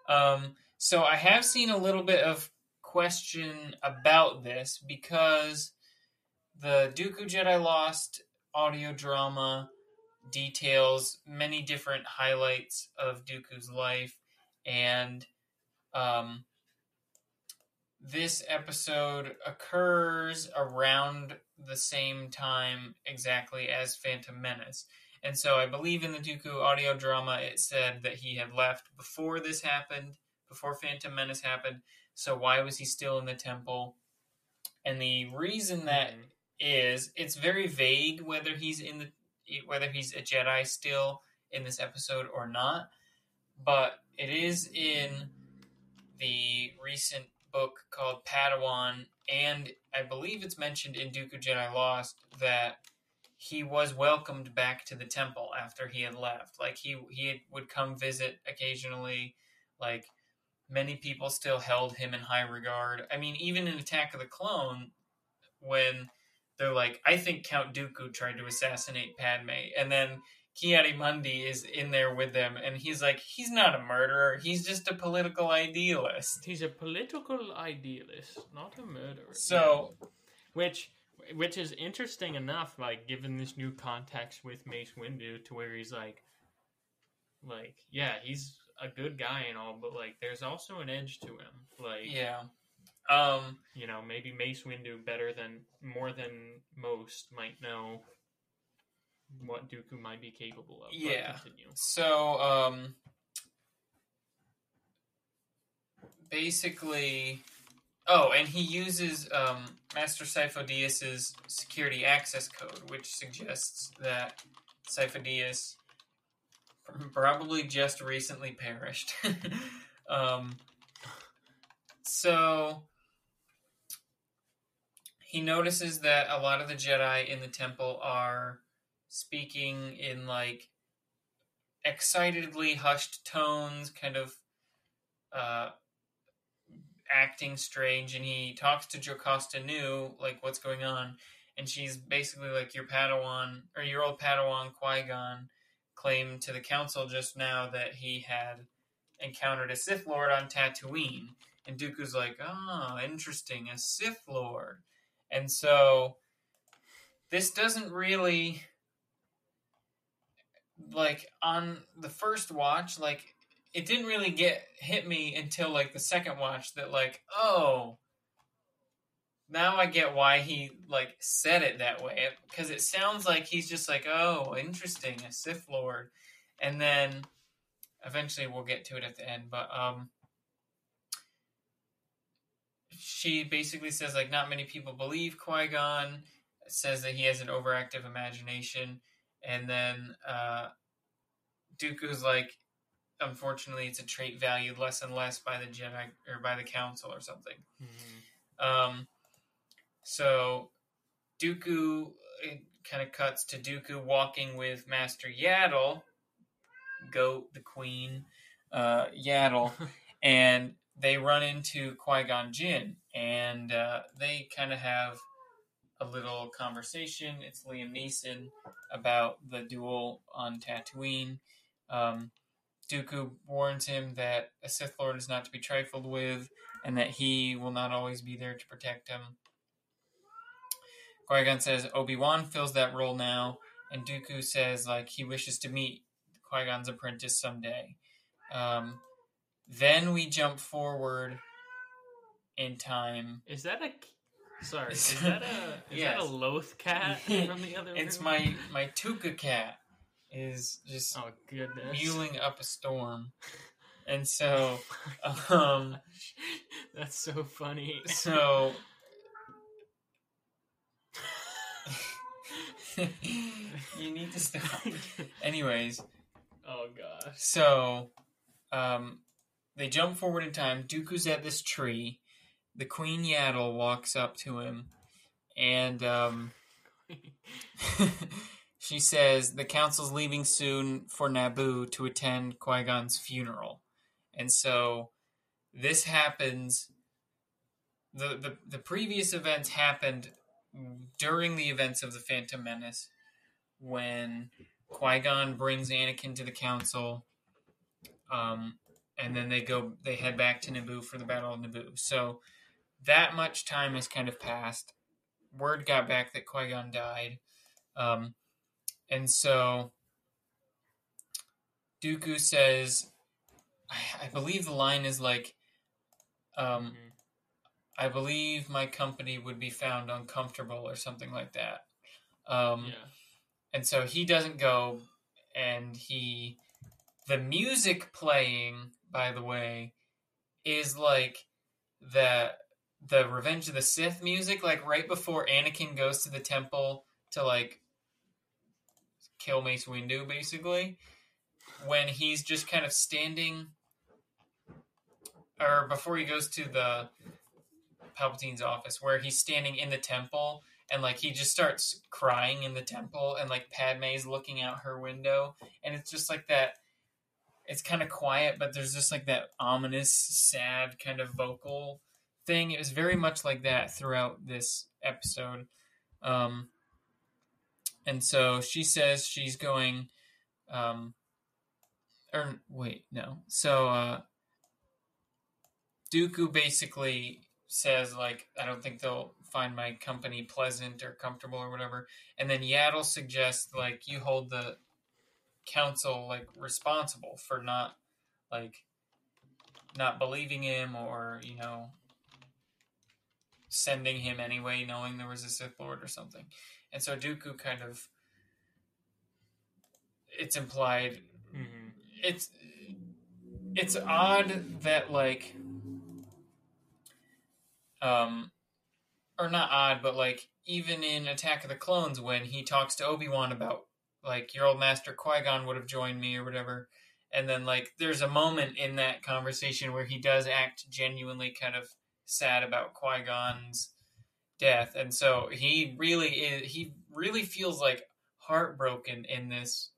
Um, so I have seen a little bit of question about this because the Dooku Jedi Lost audio drama details many different highlights of Dooku's life, and um, this episode occurs around the same time exactly as Phantom Menace. And so I believe in the Dooku audio drama, it said that he had left before this happened, before Phantom Menace happened. So why was he still in the temple? And the reason that Mhm. is, it's very vague whether he's in the whether he's a Jedi still in this episode or not. But it is in the recent book called Padawan, and I believe it's mentioned in Dooku Jedi Lost that he was welcomed back to the temple after he had left. Like he he would come visit occasionally. Like many people still held him in high regard. I mean, even in Attack of the Clone, when they're like, I think Count Dooku tried to assassinate Padme, and then Ki-Adi-Mundi is in there with them, and he's like, he's not a murderer. He's just a political idealist. He's a political idealist, not a murderer. So which which is interesting enough, like given this new context with Mace Windu, to where he's like, like yeah, he's a good guy and all, but like there's also an edge to him. Like yeah, um, you know, maybe Mace Windu better than more than most might know what Dooku might be capable of. Yeah. So, um, basically, oh, and he uses um, Master Sifo-Dyas's security access code, which suggests that Sifo-Dyas probably just recently perished. um, so he notices that a lot of the Jedi in the temple are speaking in like excitedly hushed tones, kind of uh, acting strange. And he talks to Jocasta Nu, like, what's going on? And she's basically like, your Padawan, or your old Padawan Qui Gon claimed to the council just now that he had encountered a Sith Lord on Tatooine. And Dooku's like, oh, interesting, a Sith Lord. And so this doesn't really like on the first watch like it didn't really get hit me until like the second watch that like oh now I get why he like said it that way. Because it sounds like he's just like oh interesting a Sith Lord. And then eventually we'll get to it at the end but um she basically says like not many people believe Qui-Gon says that he has an overactive imagination and then uh Dooku's like unfortunately it's a trait valued less and less by the Jedi or by the council or something Mhm. um so Dooku kind of cuts to Dooku walking with Master Yaddle goat the queen uh Yaddle and they run into Qui Gon Jinn, and uh, they kind of have a little conversation. It's Liam Neeson about the duel on Tatooine. Um, Dooku warns him that a Sith Lord is not to be trifled with, and that he will not always be there to protect him. Qui Gon says Obi Wan fills that role now, and Dooku says like he wishes to meet Qui Gon's apprentice someday. Um, then we jump forward in time. Is that a? Sorry, is that a? Is Yes. that a Loth cat from the other It's room? my my tooka cat is just Oh goodness. mewling up a storm, and so um That's so funny. so you need to stop. Anyways, oh gosh. so um they jump forward in time. Dooku's at this tree. The Queen Yaddle walks up to him, and um. she says the council's leaving soon for Naboo to attend Qui Gon's funeral, and so this happens. the the The previous events happened during the events of the Phantom Menace, when Qui Gon brings Anakin to the council, um, and then they go they head back to Naboo for the Battle of Naboo. So that much time has kind of passed. Word got back that Qui Gon died. Um, and so Dooku says, I, I believe the line is like, um, Mhm. I believe my company would be found uncomfortable or something like that. Um, yeah. and so he doesn't go, and he, the music playing, by the way, is like the the Revenge of the Sith music, like right before Anakin goes to the temple to like kill Mace Windu, basically, when he's just kind of standing, or before he goes to the Palpatine's office, where he's standing in the temple and like he just starts crying in the temple, and like Padme's looking out her window, and it's just like that. It's kind of quiet, but there's just like that ominous, sad kind of vocal thing. It was very much like that throughout this episode. Um, and so she says she's going, um, or wait, no. So uh, Dooku basically says like, I don't think they'll find my company pleasant or comfortable or whatever. And then Yaddle suggests like you hold the council like responsible for not like not believing him or you know sending him anyway, knowing there was a Sith Lord or something. And so Dooku kind of it's implied hmm it's it's odd that like um or not odd but like even in attack of the clones when he talks to obi-wan about like your old master qui-gon would have joined me or whatever and then like there's a moment in that conversation where he does act genuinely kind of sad about qui-gon's death and so he really is he really feels like heartbroken in this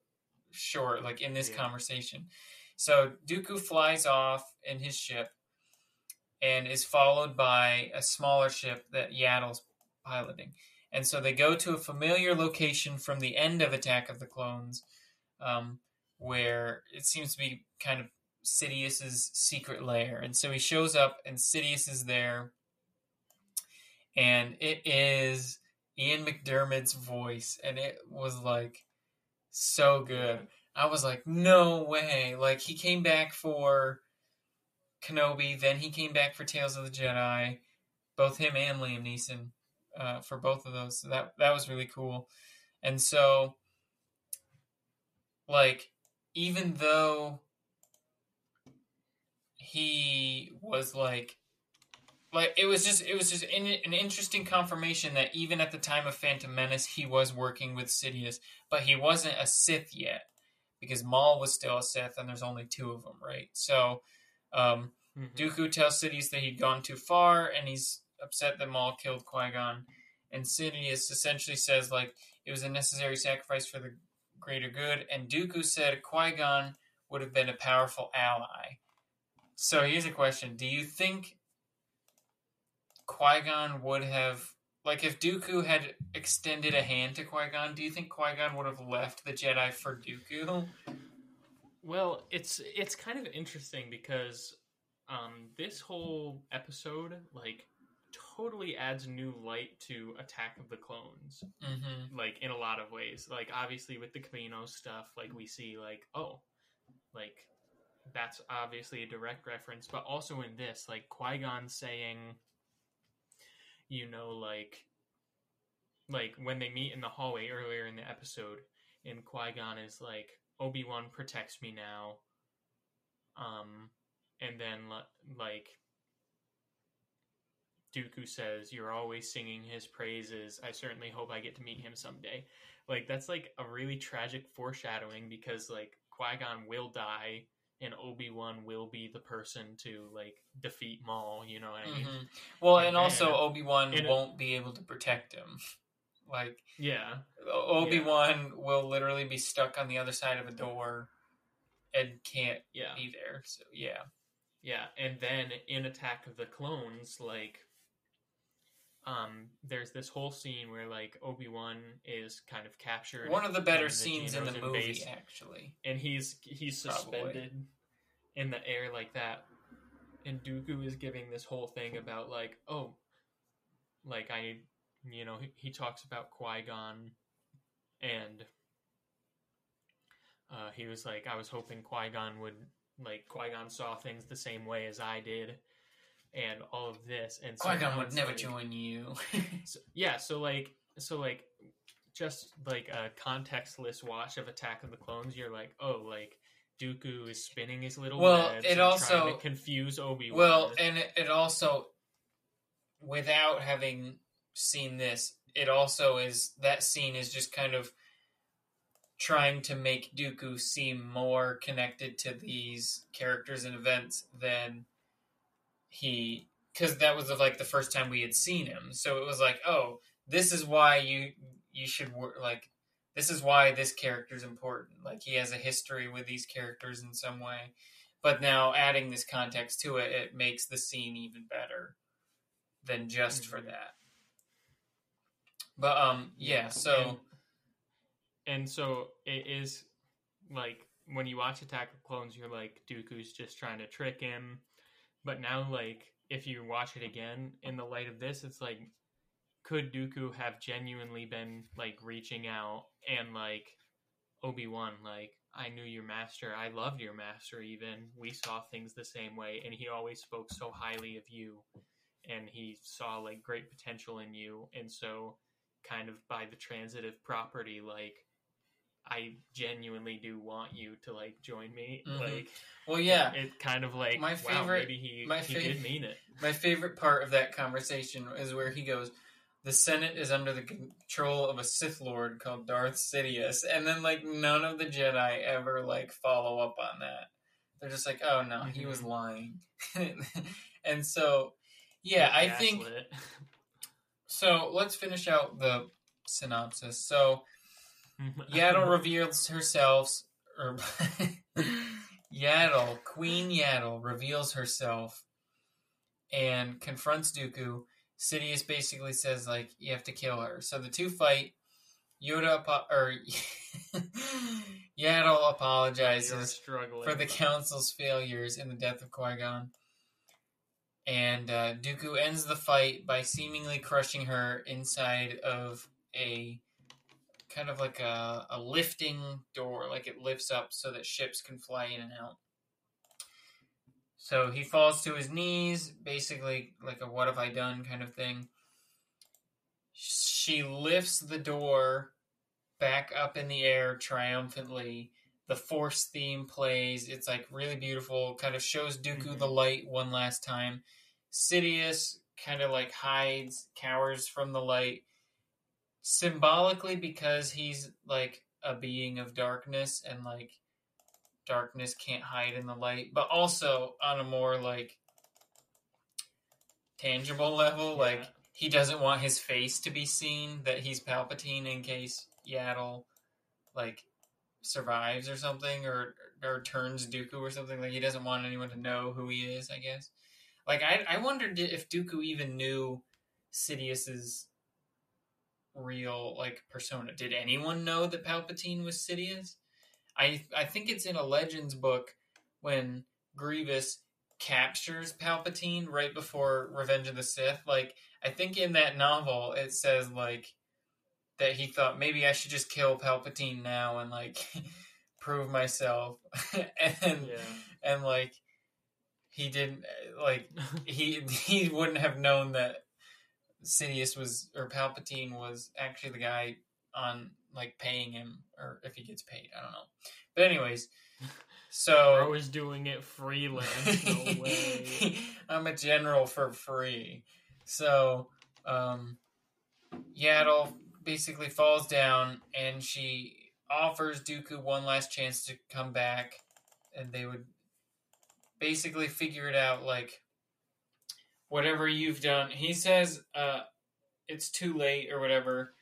short like in this Yeah. conversation so Dooku flies off in his ship and is followed by a smaller ship that Yaddle's piloting. And so they go to a familiar location from the end of Attack of the Clones, um, where it seems to be kind of Sidious's secret lair. And so he shows up, and Sidious is there, and it is Ian McDiarmid's voice, and it was like so good. I was like, no way. Like, he came back for Kenobi, then he came back for Tales of the Jedi, both him and Liam Neeson uh, for both of those. So that, that was really cool. And so, like, even though he was like, like it was just it was just an, an interesting confirmation that even at the time of Phantom Menace he was working with Sidious, but he wasn't a Sith yet because Maul was still a Sith, and there's only two of them, right? So, um, Mhm. Dooku tells Sidious that he'd gone too far, and he's upset that Maul killed Qui Gon. And Sidious essentially says like it was a necessary sacrifice for the greater good. And Dooku said Qui Gon would have been a powerful ally. So here's a question: Do you think Qui Gon would have like if Dooku had extended a hand to Qui Gon? Do you think Qui Gon would have left the Jedi for Dooku? Well, it's it's kind of interesting because um, this whole episode like totally adds new light to Attack of the Clones. Mm-hmm. Like in a lot of ways. Like obviously with the Camino stuff, like we see like oh, like that's obviously a direct reference, but also in this, like Qui Gon saying, you know, like like when they meet in the hallway earlier in the episode, and Qui Gon is like, Obi Wan protects me now. Um, and then li- like Dooku says, "You're always singing his praises. I certainly hope I get to meet him someday." Like that's like a really tragic foreshadowing because like Qui Gon will die and Obi Wan will be the person to like defeat Maul. You know what I mean? hmm Well, And and also Obi Wan won't be able to protect him. Like Yeah, Obi Wan will literally be stuck on the other side of a door and can't yeah, be there. So yeah. yeah. And then in Attack of the Clones, like. Um, there's this whole scene where like Obi Wan is kind of captured. One of the better the scenes in the movie, base. actually. and he's he's Probably. suspended in the air like that and Dooku is giving this whole thing about like oh like I you know he, he talks about Qui-Gon and uh, he was like I was hoping Qui-Gon would like Qui-Gon saw things the same way as I did and all of this and oh, so Qui Gon now would never like- join you. so, yeah, so like so like just like a contextless watch of Attack of the Clones, you're like, oh, like Dooku is spinning his little Well, webs it also- trying to confuse Obi Wan. well, and it, it also, without having seen this, it also is that scene is just kind of trying to make Dooku seem more connected to these characters and events than he because that was like the first time we had seen him so it was like oh this is why you you should wor- like this is why this character is important like he has a history with these characters in some way but now adding this context to it it makes the scene even better than just for Mhm. that but um yeah so and, and so it is like when you watch Attack of the Clones, you're like Dooku's just trying to trick him. But now, like if you watch it again in the light of this, it's like could Dooku have genuinely been like reaching out and like Obi Wan, like I knew your master, I loved your master. Even. We saw things the same way, and he always spoke so highly of you, and he saw like great potential in you, and so kind of by the transitive property, like I genuinely do want you to like join me. Mhm. Like well yeah it kind of like My wow, favorite- maybe he my he fav- did mean it. My favorite part of that conversation is where he goes, "The Senate is under the control of a Sith Lord called Darth Sidious," and then like none of the Jedi ever like follow up on that. They're just like, "Oh no, he was Mhm. lying," and so yeah, I think so. Let's finish out the synopsis. So Mm-hmm. Yaddle reveals herself, or er, Yaddle, Queen Yaddle reveals herself and confronts Dooku. Sidious basically says like you have to kill her. So the two fight. Yoda apo- or er, Yaddle apologizes for the council's failures in the death of Qui Gon. And uh, Dooku ends the fight by seemingly crushing her inside of a kind of like a, a lifting door, like it lifts up so that ships can fly in and out. So he falls to his knees, basically like a what have I done kind of thing. She lifts the door back up in the air triumphantly the force theme plays it's like really beautiful kind of shows dooku Mhm. the light one last time sidious kind of like hides cowers from the light symbolically because he's like a being of darkness and like darkness can't hide in the light but also on a more like tangible level like he doesn't want his face to be seen that he's palpatine in case yaddle like survives or something or or turns Dooku or something like he doesn't want anyone to know who he is I guess. Like I I wondered if Dooku even knew Sidious's real like persona did anyone know that Palpatine was Sidious I I think it's in a Legends book when Grievous captures Palpatine right before Revenge of the Sith. Like I think in that novel it says like that he thought maybe I should just kill Palpatine now and like prove myself and Yeah. and like he didn't like he he wouldn't have known that Sidious was or Palpatine was actually the guy on like paying him or if he gets paid I don't know but anyways so I was doing it freelance. No way. I'm a general for free. So, um, Yaddle basically falls down and she offers Dooku one last chance to come back, and they would basically figure it out like, whatever you've done. He says, uh, it's too late or whatever.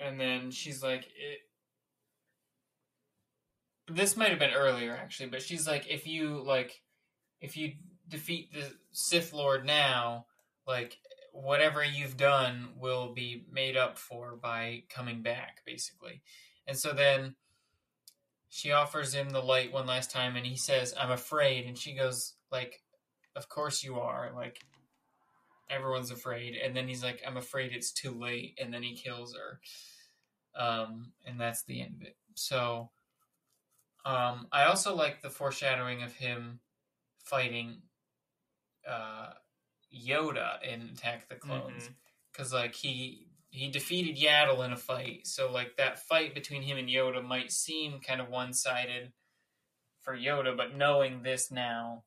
And then she's like, it, this might have been earlier actually, but she's like, if you like, if you defeat the Sith Lord now, like whatever you've done will be made up for by coming back, basically. And so then she offers him the light one last time, and he says, "I'm afraid," and she goes, "Like, of course you are. Like, everyone's afraid." And then he's like, "I'm afraid it's too late," and then he kills her. Um, and that's the end of it. So. Um, I also like the foreshadowing of him fighting uh, Yoda in Attack the Clones Mhm. because like he he defeated Yaddle in a fight, so like that fight between him and Yoda might seem kind of one sided for Yoda, but knowing this now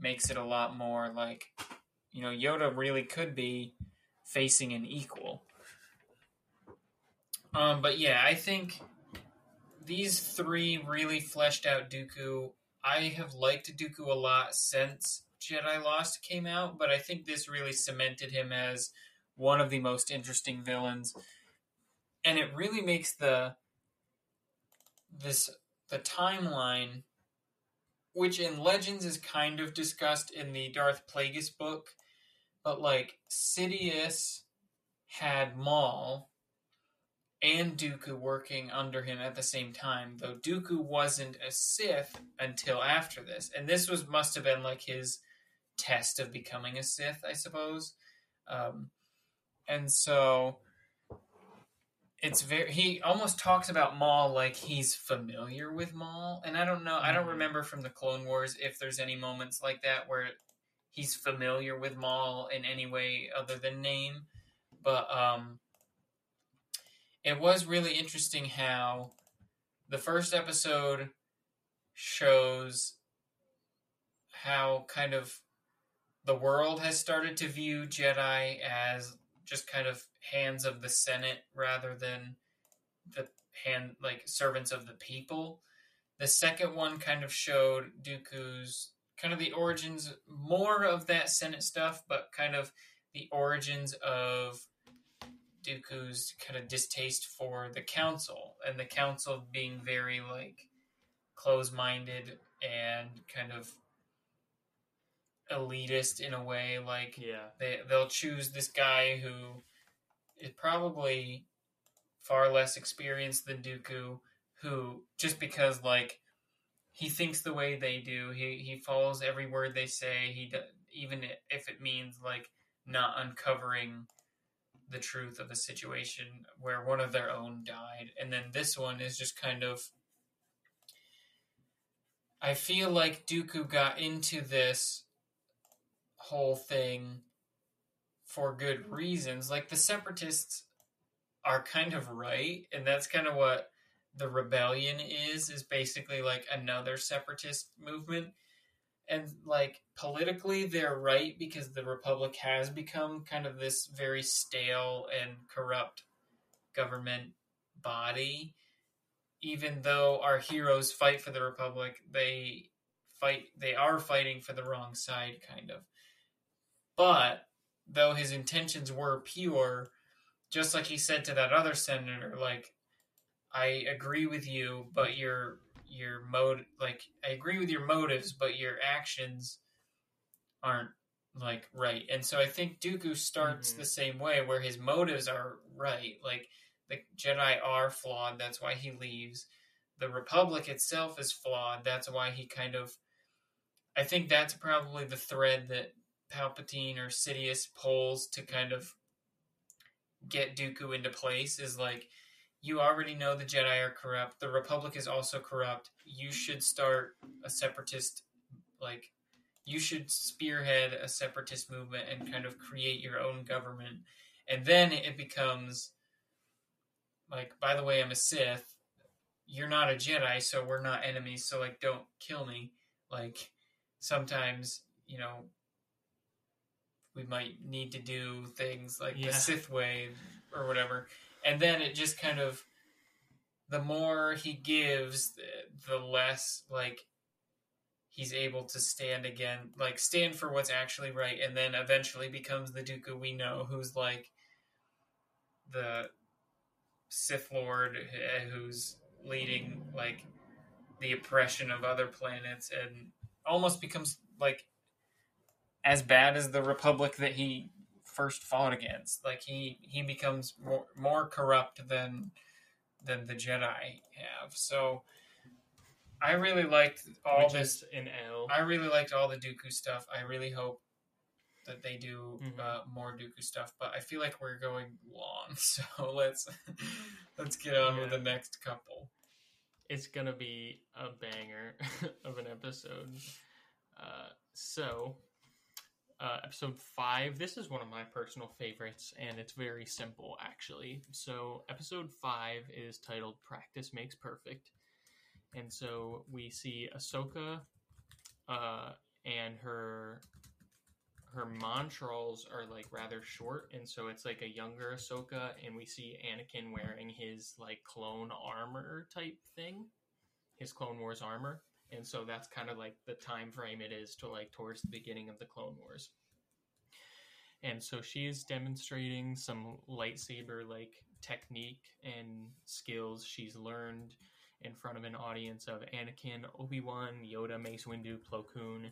makes it a lot more like you know Yoda really could be facing an equal. Um, but yeah, I think these three really fleshed out Dooku. I have liked Dooku a lot since Jedi Lost came out, but I think this really cemented him as one of the most interesting villains. And it really makes the this the timeline which in Legends is kind of discussed in the Darth Plagueis book, but like Sidious had Maul and Dooku working under him at the same time, though Dooku wasn't a Sith until after this. And this was must have been like his test of becoming a Sith, I suppose. Um, and so it's very he almost talks about Maul like he's familiar with Maul. And I don't know I don't Mhm. remember from the Clone Wars if there's any moments like that where he's familiar with Maul in any way other than name. But um it was really interesting how the first episode shows how kind of the world has started to view Jedi as just kind of hands of the Senate rather than the hand like servants of the people. The second one kind of showed Dooku's kind of the origins more of that Senate stuff, but kind of the origins of Dooku's kind of distaste for the council and the council being very like close-minded and kind of elitist in a way like Yeah. they they'll choose this guy who is probably far less experienced than Dooku who just because like he thinks the way they do he he follows every word they say he even if it means like not uncovering the truth of a situation where one of their own died and then this one is just kind of I feel like Dooku got into this whole thing for good mm-hmm. reasons. Like the separatists are kind of right, and that's kind of what the rebellion is is basically like another separatist movement. And like politically they're right because the republic has become kind of this very stale and corrupt government body. Even though our heroes fight for the republic, they fight they are fighting for the wrong side kind of. But though his intentions were pure, just like he said to that other senator, like, I agree with you, but your your mode like I agree with your motives, but your actions aren't like right. And so I think Dooku starts Mhm. the same way where his motives are right. Like the Jedi are flawed, that's why he leaves. The Republic itself is flawed, that's why he kind of I think that's probably the thread that Palpatine or Sidious pulls to kind of get Dooku into place is like you already know the Jedi are corrupt. The Republic is also corrupt. You should start a separatist like you should spearhead a separatist movement and kind of create your own government. And then it becomes like, by the way, I'm a Sith. You're not a Jedi, so we're not enemies, so like don't kill me. Like sometimes, you know, we might need to do things like Yeah. the Sith way or whatever. And then it just kind of the more he gives, the, less like he's able to stand again, like stand for what's actually right, and then eventually becomes the Dooku we know, who's like the Sith Lord eh, who's leading like the oppression of other planets, and almost becomes like as bad as the Republic that he first fought against. Like he he becomes more more corrupt than than the Jedi have. So I really liked all which this in L. I really liked all the Dooku stuff. I really hope that they do Mhm. uh, more Dooku stuff, but I feel like we're going long, so let's let's get on with the next couple. it's gonna be a banger of an episode. Uh, so, uh, episode five. This is one of my personal favorites, and it's very simple actually. So, episode five is titled "Practice Makes Perfect," and so we see Ahsoka, uh, and her her montrals are like rather short, and so it's like a younger Ahsoka, and we see Anakin wearing his like clone armor type thing, his Clone Wars armor, and so that's kind of like the time frame it is to like towards the beginning of the Clone Wars. And so she is demonstrating some lightsaber like technique and skills she's learned in front of an audience of Anakin, Obi Wan, Yoda, Mace Windu, Plo Koon,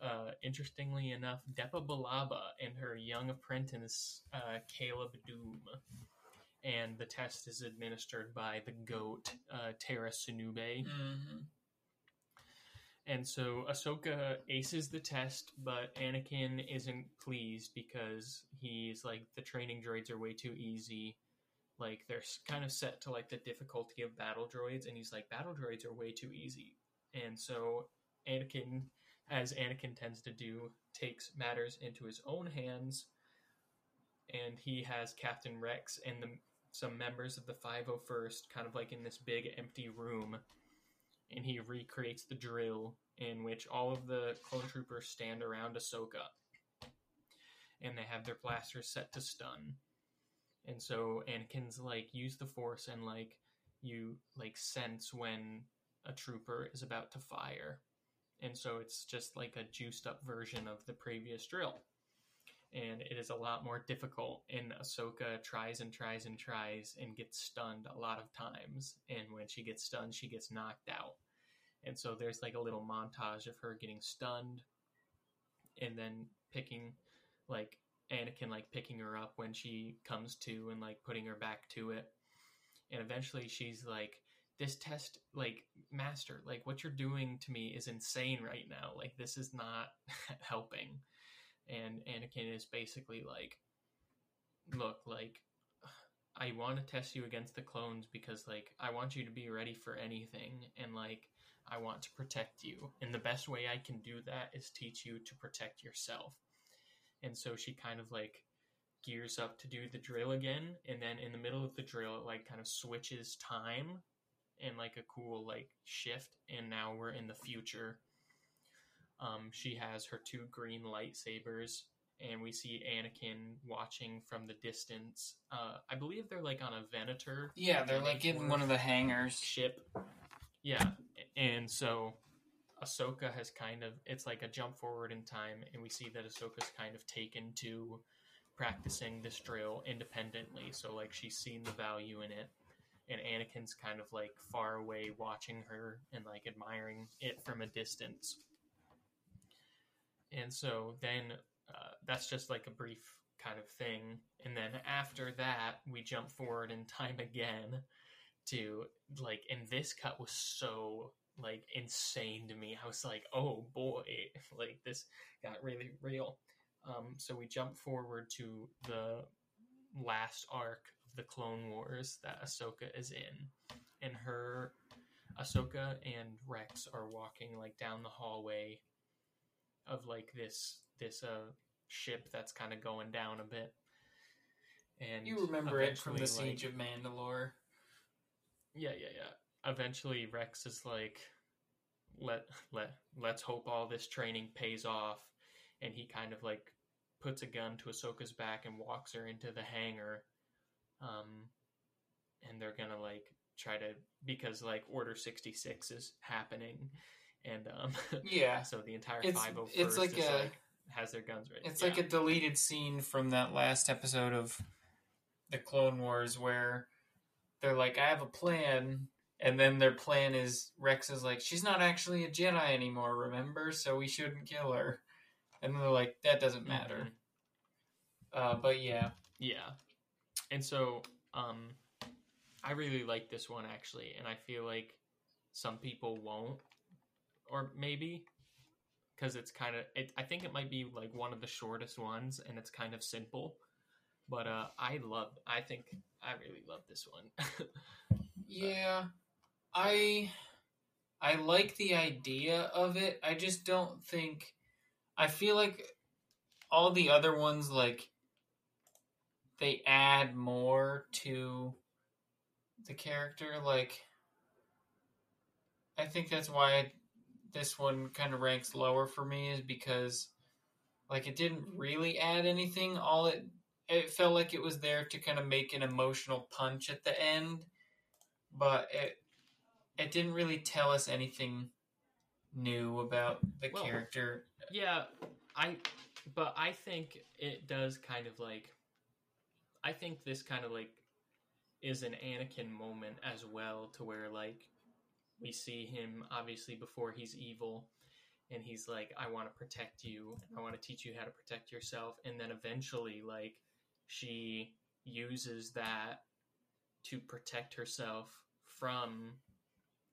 uh, interestingly enough, Depa Billaba and her young apprentice, uh, Caleb Dume. And the test is administered by the goat, uh, Tera Sinube. Mm-hmm. And so Ahsoka aces the test, but Anakin isn't pleased because he's like, the training droids are way too easy. Like, they're kind of set to like the difficulty of battle droids, and he's like, battle droids are way too easy. And so Anakin, as Anakin tends to do, takes matters into his own hands, and he has Captain Rex and the, some members of the 501st kind of like in this big empty room and he recreates the drill in which all of the clone troopers stand around Ahsoka, and they have their blasters set to stun. And so Anakin's like use the Force and like you like sense when a trooper is about to fire, and so it's just like a juiced up version of the previous drill. And it is a lot more difficult, and Ahsoka tries and tries and tries and gets stunned a lot of times. And when she gets stunned, she gets knocked out. And so there's like a little montage of her getting stunned and then picking like Anakin like picking her up when she comes to and like putting her back to it. And eventually she's like this test like master like what you're doing to me is insane right now like this is not helping and anakin is basically like look like i want to test you against the clones because like i want you to be ready for anything and like I want to protect you. And the best way I can do that is teach you to protect yourself. And so she kind of like gears up to do the drill again. And then in the middle of the drill, it like kind of switches time and like a cool like shift. And now we're in the future. Um, she has her two green lightsabers. And we see Anakin watching from the distance. Uh, I believe they're like on a Venator Yeah, they're like in one of the hangars. ship. Yeah, and so Ahsoka has kind of it's like a jump forward in time, and we see that Ahsoka's kind of taken to practicing this drill independently. So like she's seen the value in it, and Anakin's kind of like far away watching her and like admiring it from a distance. And so then uh, that's just like a brief kind of thing, and then after that we jump forward in time again to like and this cut was so like insane to me. I was like, oh boy, like this got really real. Um, so we jump forward to the last arc of the Clone Wars that Ahsoka is in, and her Ahsoka and Rex are walking like down the hallway of like this this uh ship that's kind of going down a bit. And You remember it from the Siege like- of Mandalore. yeah, yeah, yeah. Eventually, Rex is like, "Let let let's hope all this training pays off," and he kind of like puts a gun to Ahsoka's back and walks her into the hangar. Um, and they're gonna like try to because like Order sixty six is happening, and um, Yeah. so the entire It's- five hundred it's like a- like has their guns ready. It's Yeah. like a deleted scene from that last episode of the Clone Wars where they're like, I have a plan. And then their plan is Rex is like, she's not actually a Jedi anymore, remember? So we shouldn't kill her. And they're like, that doesn't matter. Mhm. Uh, but yeah. Yeah. And so um I really like this one actually and I feel like some people won't or maybe cuz it's kind of it, I think it might be like one of the shortest ones and it's kind of simple. But uh I love I think I really love this one. Yeah. I I like the idea of it. I just don't think I feel like all the other ones like they add more to the character like I think that's why this one kind of ranks lower for me is because like it didn't really add anything all it it felt like it was there to kind of make an emotional punch at the end but it it didn't really tell us anything new about the Well, character. Yeah, I but I think it does kind of like I think this kind of like is an Anakin moment as well to where like we see him obviously before he's evil and he's like I want to protect you and I want to teach you how to protect yourself and then eventually like she uses that to protect herself from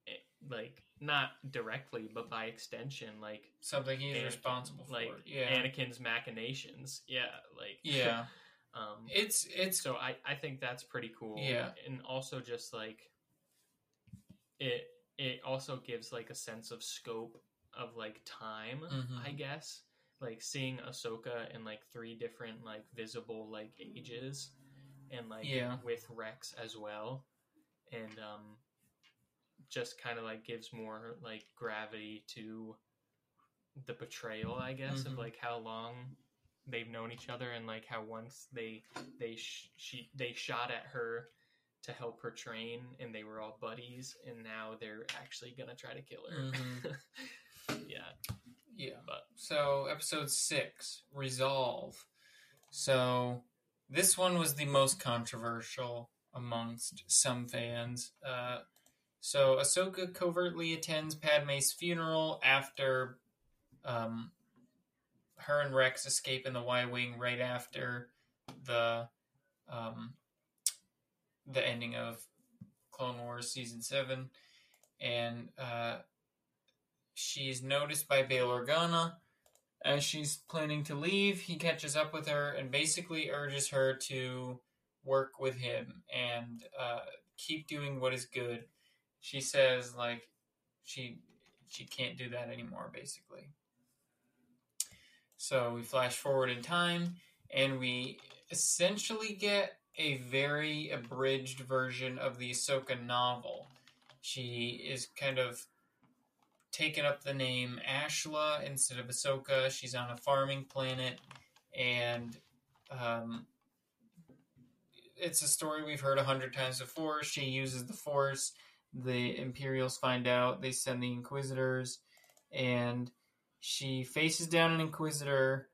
eh, like not directly but by extension like Something he's Anakin, responsible for. like yeah, Anakin's machinations. Yeah, like yeah. um, It's it's so I I think that's pretty cool. Yeah. and also just like it it also gives like a sense of scope of like time. Mhm. I guess like seeing Ahsoka in like three different like visible like ages, and like Yeah. with Rex as well, and um, just kind of like gives more like gravity to the betrayal, I guess, Mhm. of like how long they've known each other and like how once they they sh- she they shot at her to help her train and they were all buddies and now they're actually gonna try to kill her. Mhm. yeah, yeah. but So episode six, Resolve. So this one was the most controversial amongst some fans. Uh, so Ahsoka covertly attends Padme's funeral after um, her and Rex escape in the Y wing right after the um, the ending of Clone Wars season seven, and uh, she's noticed by Bail Organa. As she's planning to leave, he catches up with her and basically urges her to work with him and uh, keep doing what is good. She says like she she can't do that anymore, basically. So we flash forward in time and we essentially get a very abridged version of the Ahsoka novel. She is kind of taken up the name Ashla instead of Ahsoka. She's on a farming planet, and um, it's a story we've heard a hundred times before. She uses the Force. The Imperials find out. They send the Inquisitors, and she faces down an Inquisitor,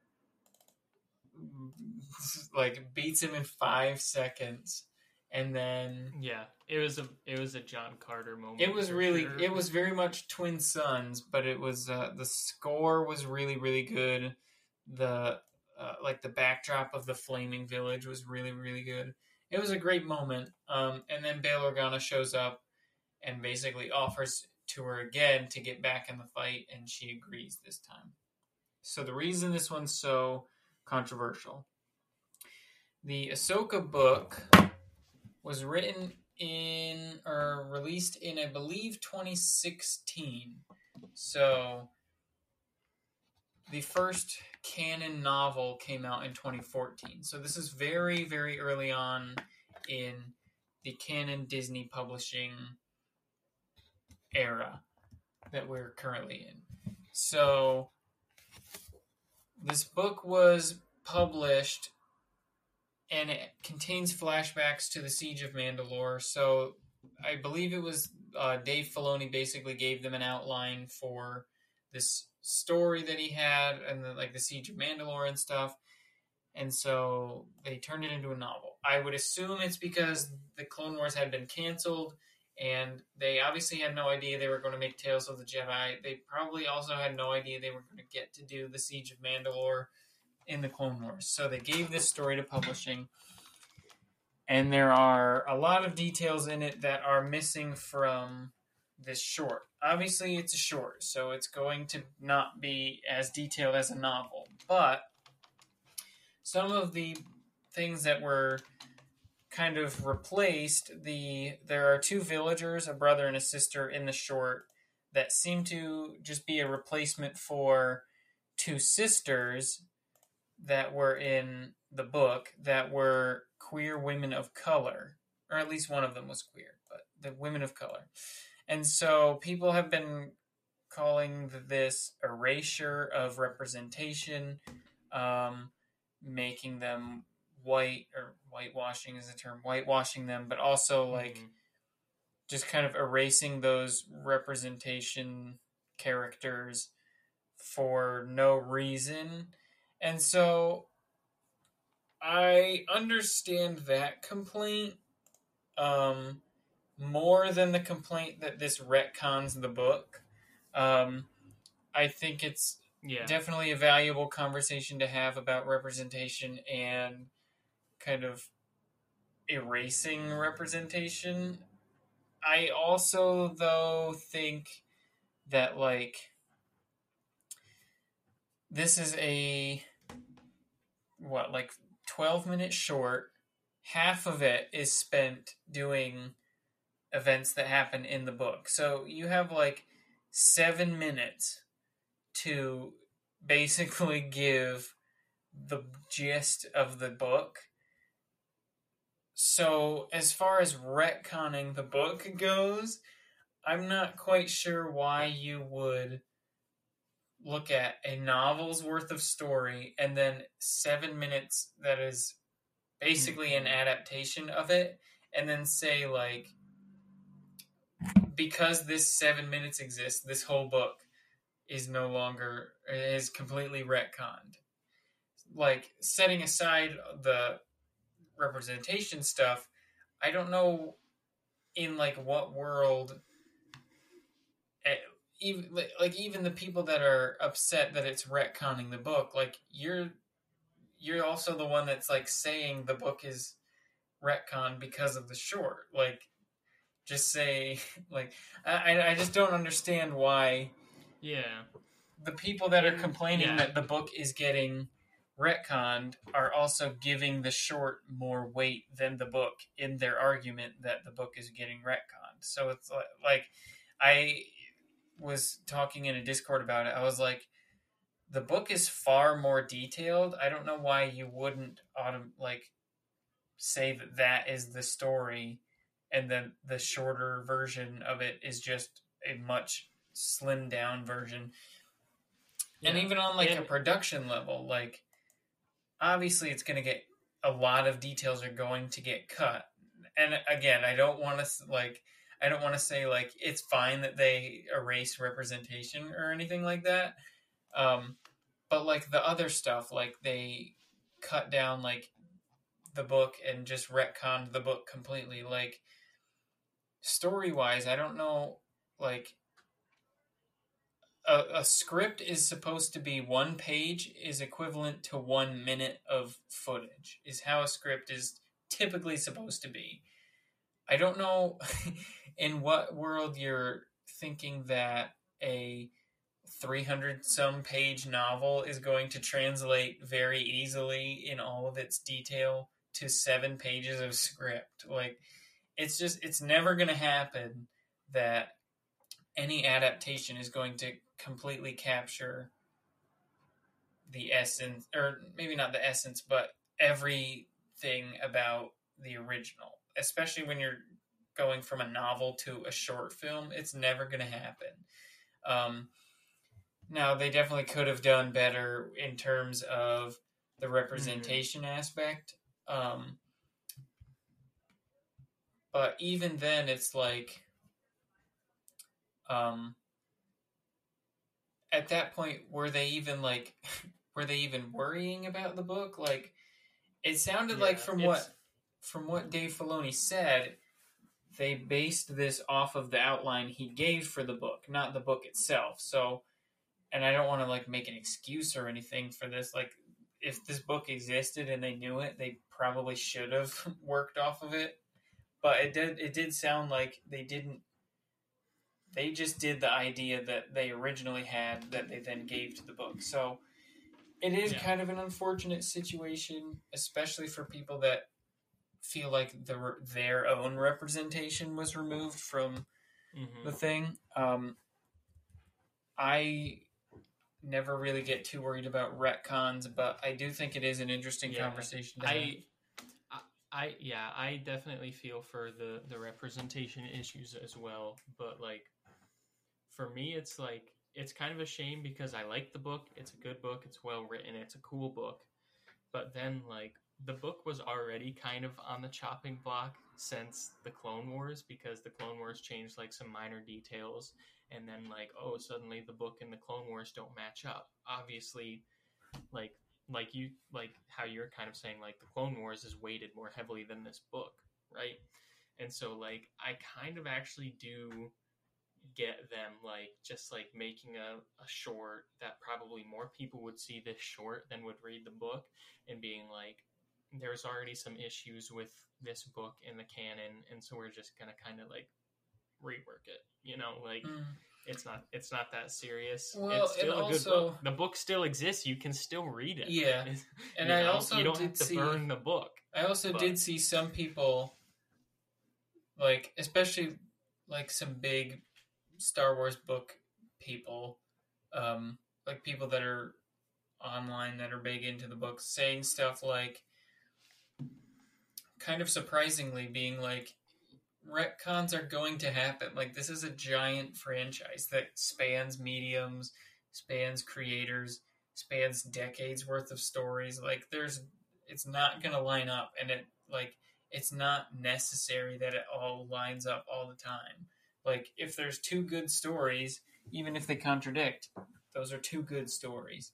like beats him in five seconds, and then yeah, it was a it was a John Carter moment. it was really sure. it was very much twin suns but it was uh, the score was really really good the uh, like the backdrop of the flaming village was really really good it was a great moment um, and then Bail Organa shows up and basically offers to her again to get back in the fight, and she agrees this time. So the reason this one's so controversial, the Ahsoka book was written in or released in, I believe, 2016. So the first canon novel came out in 2014. So this is very, very early on in the canon Disney publishing era that we're currently in. So this book was published and it contains flashbacks to the siege of Mandalore. So I believe it was uh, Dave Filoni basically gave them an outline for this story that he had and the, like the siege of Mandalore and stuff. And so they turned it into a novel. I would assume it's because the Clone Wars had been canceled and they obviously had no idea they were going to make Tales of the Jedi. They probably also had no idea they were going to get to do the Siege of Mandalore in the Clone Wars. So they gave this story to publishing. And there are a lot of details in it that are missing from this short. Obviously, it's a short, so it's going to not be as detailed as a novel. But some of the things that were kind of replaced the there are two villagers a brother and a sister in the short that seem to just be a replacement for two sisters that were in the book that were queer women of color or at least one of them was queer but the women of color. And so people have been calling this erasure of representation um, making them white or whitewashing is the term whitewashing them but also like Mhm. just kind of erasing those representation characters for no reason and so i understand that complaint um more than the complaint that this retcons the book um i think it's Yeah. definitely a valuable conversation to have about representation and kind of erasing representation. I also though think that like this is a what like 12 minute short half of it is spent doing events that happen in the book so you have like 7 minutes to basically give the gist of the book. So, as far as retconning the book goes, I'm not quite sure why you would look at a novel's worth of story and then seven minutes that is basically an mm-hmm. adaptation of it, and then say, like, because this seven minutes exists, this whole book is no longer is completely retconned. Like setting aside the representation stuff, I don't know in like what world eh, even like, like even the people that are upset that it's retconning the book, like you're you're also the one that's like saying the book is retcon because of the short. Like just say like I I just don't understand why Yeah. the people that are complaining yeah. that the book is getting retconned are also giving the short more weight than the book in their argument that the book is getting retconned. So it's like, like I was talking in a Discord about it. I was like, the book is far more detailed. I don't know why you wouldn't autom- like say that that is the story, and then the shorter version of it is just a much slimmed down version and even on like a production level like obviously it's going to get a lot of details are going to get cut. And again i don't want to like i don't want to say like it's fine that they erase representation or anything like that. Um but like the other stuff like they cut down like the book and just retconned the book completely. Like story wise i don't know like a, a script is supposed to be one page is equivalent to one minute of footage is how a script is typically supposed to be i don't know in what world you're thinking that a 300 some page novel is going to translate very easily in all of its detail to seven pages of script. Like, it's just, it's never going to happen that any adaptation is going to completely capture the essence, or maybe not the essence, but everything about the original, especially when you're going from a novel to a short film. It's never going to happen. Um, now, they definitely could have done better in terms of the representation mm-hmm. aspect. Um, but even then, it's like, um, at that point, were they even like, were they even worrying about the book? Like, it sounded yeah, like from what from what Dave Filoni said, they based this off of the outline he gave for the book, not the book itself. So, and I don't want to like make an excuse or anything for this. Like, if this book existed and they knew it, they probably should have worked off of it. But it did. It did sound like they didn't. They just did the idea that they originally had that they then gave to the book. So, it is yeah. kind of an unfortunate situation, especially for people that feel like the, their own representation was removed from mm-hmm. the thing. Um, I never really get too worried about retcons, but I do think it is an interesting yeah, conversation. I, I, I, yeah, I definitely feel for the the representation issues as well. But like, for me, it's like it's kind of a shame because I like the book. It's a good book. It's well written. It's a cool book. But then like the book was already kind of on the chopping block since the Clone Wars because the Clone Wars changed like some minor details and then like oh suddenly the book and the Clone Wars don't match up. Obviously like like you like how you're kind of saying like the Clone Wars is weighted more heavily than this book, right? And so like I kind of actually do get them like just like making a, a short that probably more people would see this short than would read the book and being like there's already some issues with this book in the canon, and so we're just gonna kind of like rework it. You know, like mm. it's not it's not that serious. Well, it's still a also, good book. The book still exists. You can still read it. Yeah, and I know? also you don't have to see, burn the book. I also but. did see some people, like especially like some big Star Wars book people, um, like people that are online that are big into the books, saying stuff like kind of surprisingly being like retcons are going to happen. Like this is a giant franchise that spans mediums, spans creators, spans decades worth of stories. Like there's it's not going to line up and it like it's not necessary that it all lines up all the time. Like if there's two good stories, even if they contradict, those are two good stories.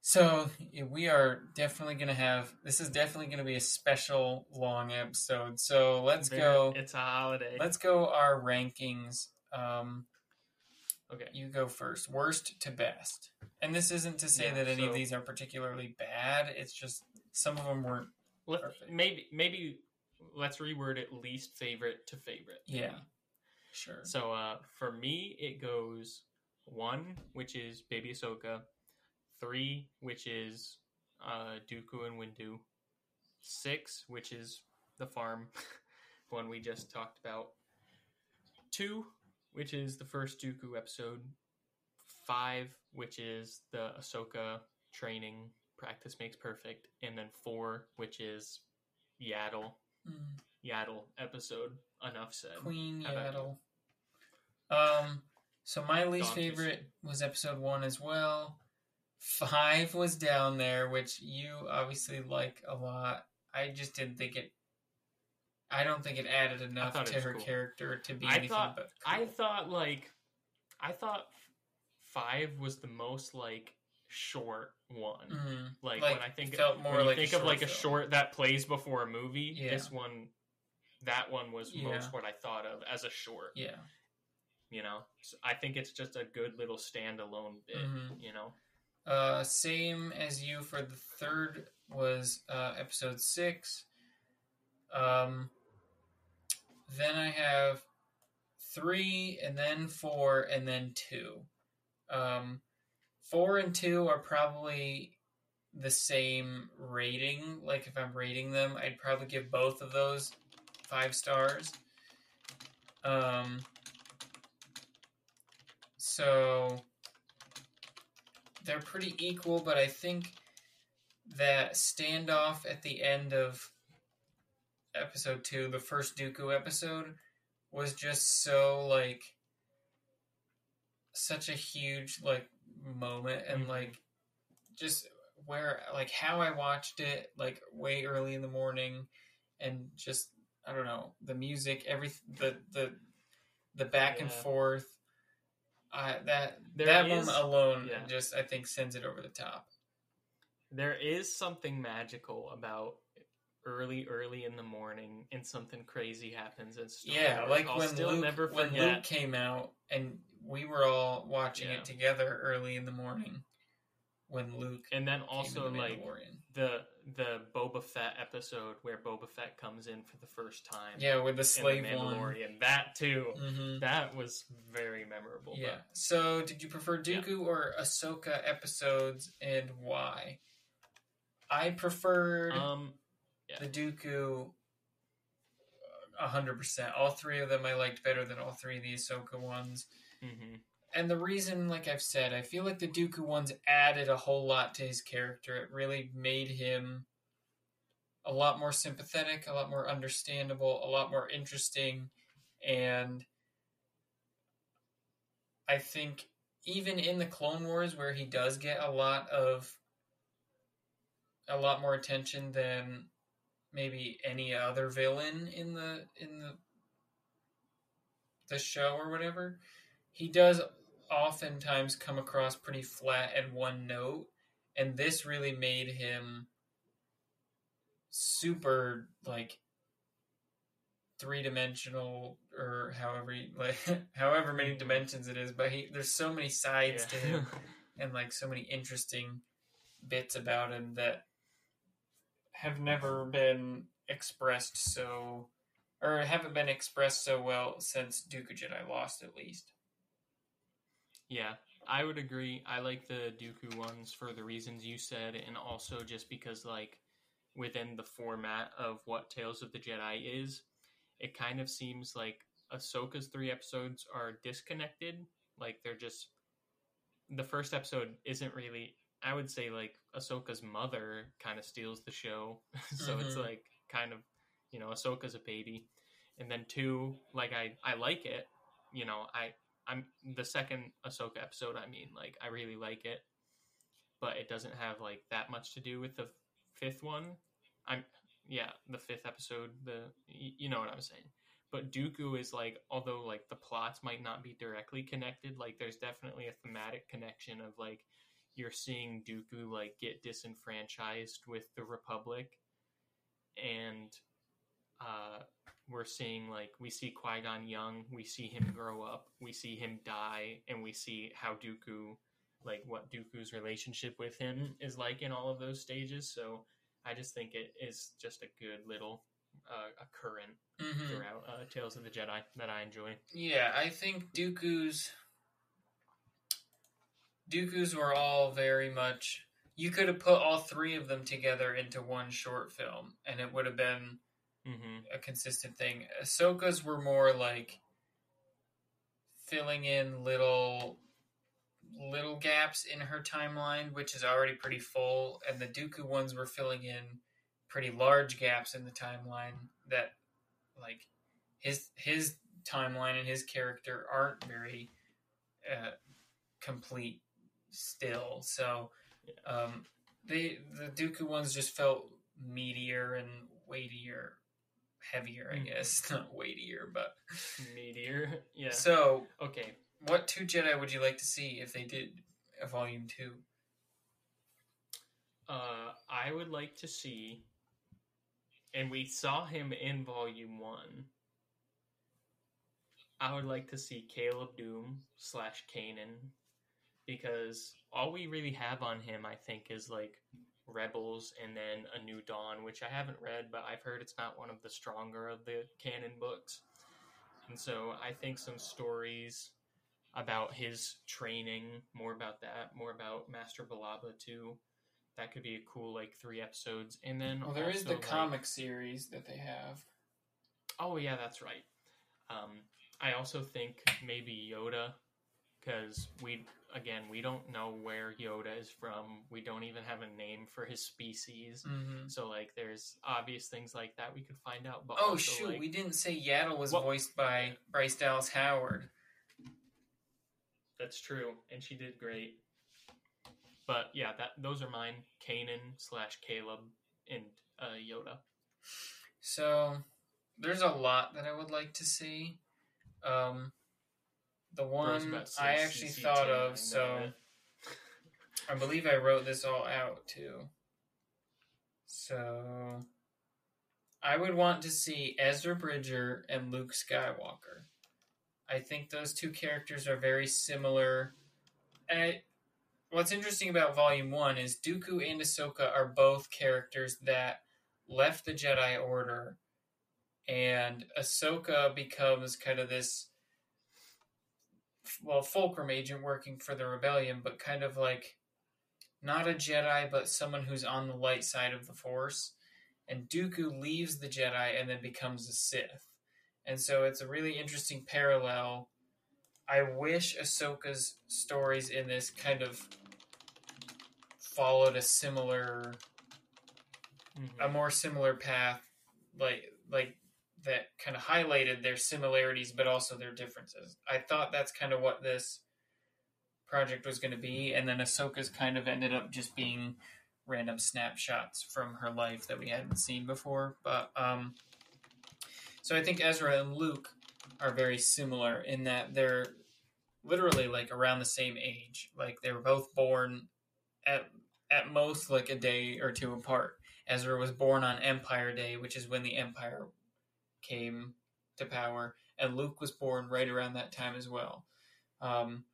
So we are definitely going to have. This is definitely going to be a special long episode. So let's go. It's a holiday. Let's go our rankings. Um, okay, you go first. Worst to best. And this isn't to say yeah, that any so, of these are particularly bad. It's just some of them weren't. Maybe maybe let's reword it least favorite to favorite. Yeah, sure. So uh, for me, it goes one, which is Baby Ahsoka three, which is uh, Dooku and Windu, six, which is the farm, one we just talked about, two, which is the first Dooku episode, five, which is the Ahsoka training practice makes perfect, and then four, which is Yaddle, mm. Yaddle episode. Enough said. Queen Yaddle. Um. So my least favorite was episode one as well. Five was down there, which you obviously like a lot. I just didn't think it. I don't think it added enough to her cool. character to be I anything thought, but. Cool. I thought like, I thought five was the most like short one. Mm-hmm. Like, like, when I think felt more when like think of like film. a short that plays before a movie. Yeah. This one, that one was yeah. most what I thought of as a short. Yeah. You know, so I think it's just a good little standalone bit. Mm-hmm. You know. Uh, same as you for the third was uh, episode six. Um, then I have three, and then four, and then two. Um, four and two are probably the same rating. Like if I'm rating them, I'd probably give both of those five stars. Um, so they're pretty equal, but I think that standoff at the end of episode two, the first Dooku episode, was just so like such a huge like moment and Mhm. like just where like how I watched it like way early in the morning and just I don't know the music every the the the back and forth I that There that is- moment alone yeah. just I think sends it over the top. There is something magical about early, early in the morning, and something crazy happens. Star Yeah, like I'll when still Luke never when forget. Luke came out and we were all watching Yeah. it together early in the morning when Luke and then also the like the the Boba Fett episode where Boba Fett comes in for the first time. Yeah, with the slave the one. Mandalorian. That too. hmm That was very memorable. but- Yeah. So, did you prefer Yeah. Or Ahsoka episodes, and why? I preferred Um. yeah. the Dooku. uh, hundred percent. All three of them I liked better than all three of the Ahsoka ones. Hmm and the reason, like I've said, I feel like the Dooku ones added a whole lot to his character. It really made him a lot more sympathetic, a lot more understandable, a lot more interesting, and I think even in the Clone Wars, where he does get a lot of a lot more attention than maybe any other villain in the in the the show or whatever he does oftentimes come across pretty flat and one note and this really made him super like three dimensional or however like however many dimensions it is but he there's so many sides to him and like so many interesting bits about him that have never been expressed so or haven't been expressed so well since Dooku Jedi Lost at least. Yeah, I would agree. I like the Dooku ones for the reasons you said, and also just because, like, within the format of what Tales of the Jedi is, it kind of seems like Ahsoka's three episodes are disconnected. Like, they're just. The first episode isn't really. I would say, like, Ahsoka's mother kind of steals the show. so it's Mhm. like, kind of, you know, Ahsoka's a baby. And then two, like, I, I like it. You know, I, I'm the second Ahsoka episode. I mean, like I really like it, but it doesn't have like that much to do with the fifth one. I'm yeah, the fifth episode. The you know what I'm saying. But Dooku is like, although like the plots might not be directly connected, like there's definitely a thematic connection of like you're seeing Dooku like get disenfranchised with the Republic, and uh, we're seeing like we see Qui Gon young, we see him grow up, we see him die, and we see how Dooku, like what Dooku's relationship with him is like in all of those stages. So I just think it is just a good little uh, a current Mm-hmm. throughout uh, Tales of the Jedi that I enjoy. Yeah, I think Dooku's Dooku's were all very much. You could have put all three of them together into one short film, and it would have been hmm a consistent thing. Ahsoka's were more like filling in little little gaps in her timeline, which is already pretty full, and the Dooku ones were filling in pretty large gaps in the timeline that like his his timeline and his character aren't very uh, complete still. So um, they the Dooku ones just felt meatier and weightier, heavier, I Mhm. guess. Not weightier, but Meteor, yeah. so. Okay, What two Jedi would you like to see if they did a volume two? uh, I would like to see, and we saw him in Volume One. I would like to see Caleb Dume slash Kanan, because all we really have on him, I think, is like Rebels and then A New Dawn, which I haven't read, but I've heard it's not one of the stronger of the canon books. And so I think some stories about his training, more about that, more about Master Billaba too. That could be a cool like three episodes. And then Well, there is the like- comic series that they have. Oh yeah, that's right. Um, I also think maybe Yoda, because we again we don't know where Yoda is from. We don't even have a name for his species. Mm-hmm. So like, there's obvious things like that we could find out. But Oh also, shoot, like, we didn't say Yaddle was Well- voiced by Bryce Dallas Howard. that's true, and she did great. But yeah, that those are mine: Kanan slash Caleb and uh, Yoda. So there's a lot that I would like to see. Um, the one about to say I actually CC10, thought I of, so. I believe I wrote this all out too. So I would want to see Ezra Bridger and Luke Skywalker. I think those two characters are very similar. And I, what's interesting about Volume 1 is Dooku and Ahsoka are both characters that left the Jedi Order, and Ahsoka becomes kind of this, well, Fulcrum agent working for the Rebellion, but kind of like not a Jedi, but someone who's on the light side of the Force. And Dooku leaves the Jedi and then becomes a Sith. And so it's a really interesting parallel. I wish Ahsoka's stories in this kind of followed a similar Mhm. a more similar path like like that kind of highlighted their similarities but also their differences. I thought that's kind of what this project was going to be and then Ahsoka's kind of ended up just being random snapshots from her life that we hadn't seen before but um so I think Ezra and Luke are very similar in that they're literally like around the same age like they were both born at at most like a day or two apart Ezra was born on Empire Day, which is when the Empire came to power, and Luke was born right around that time as well. Um,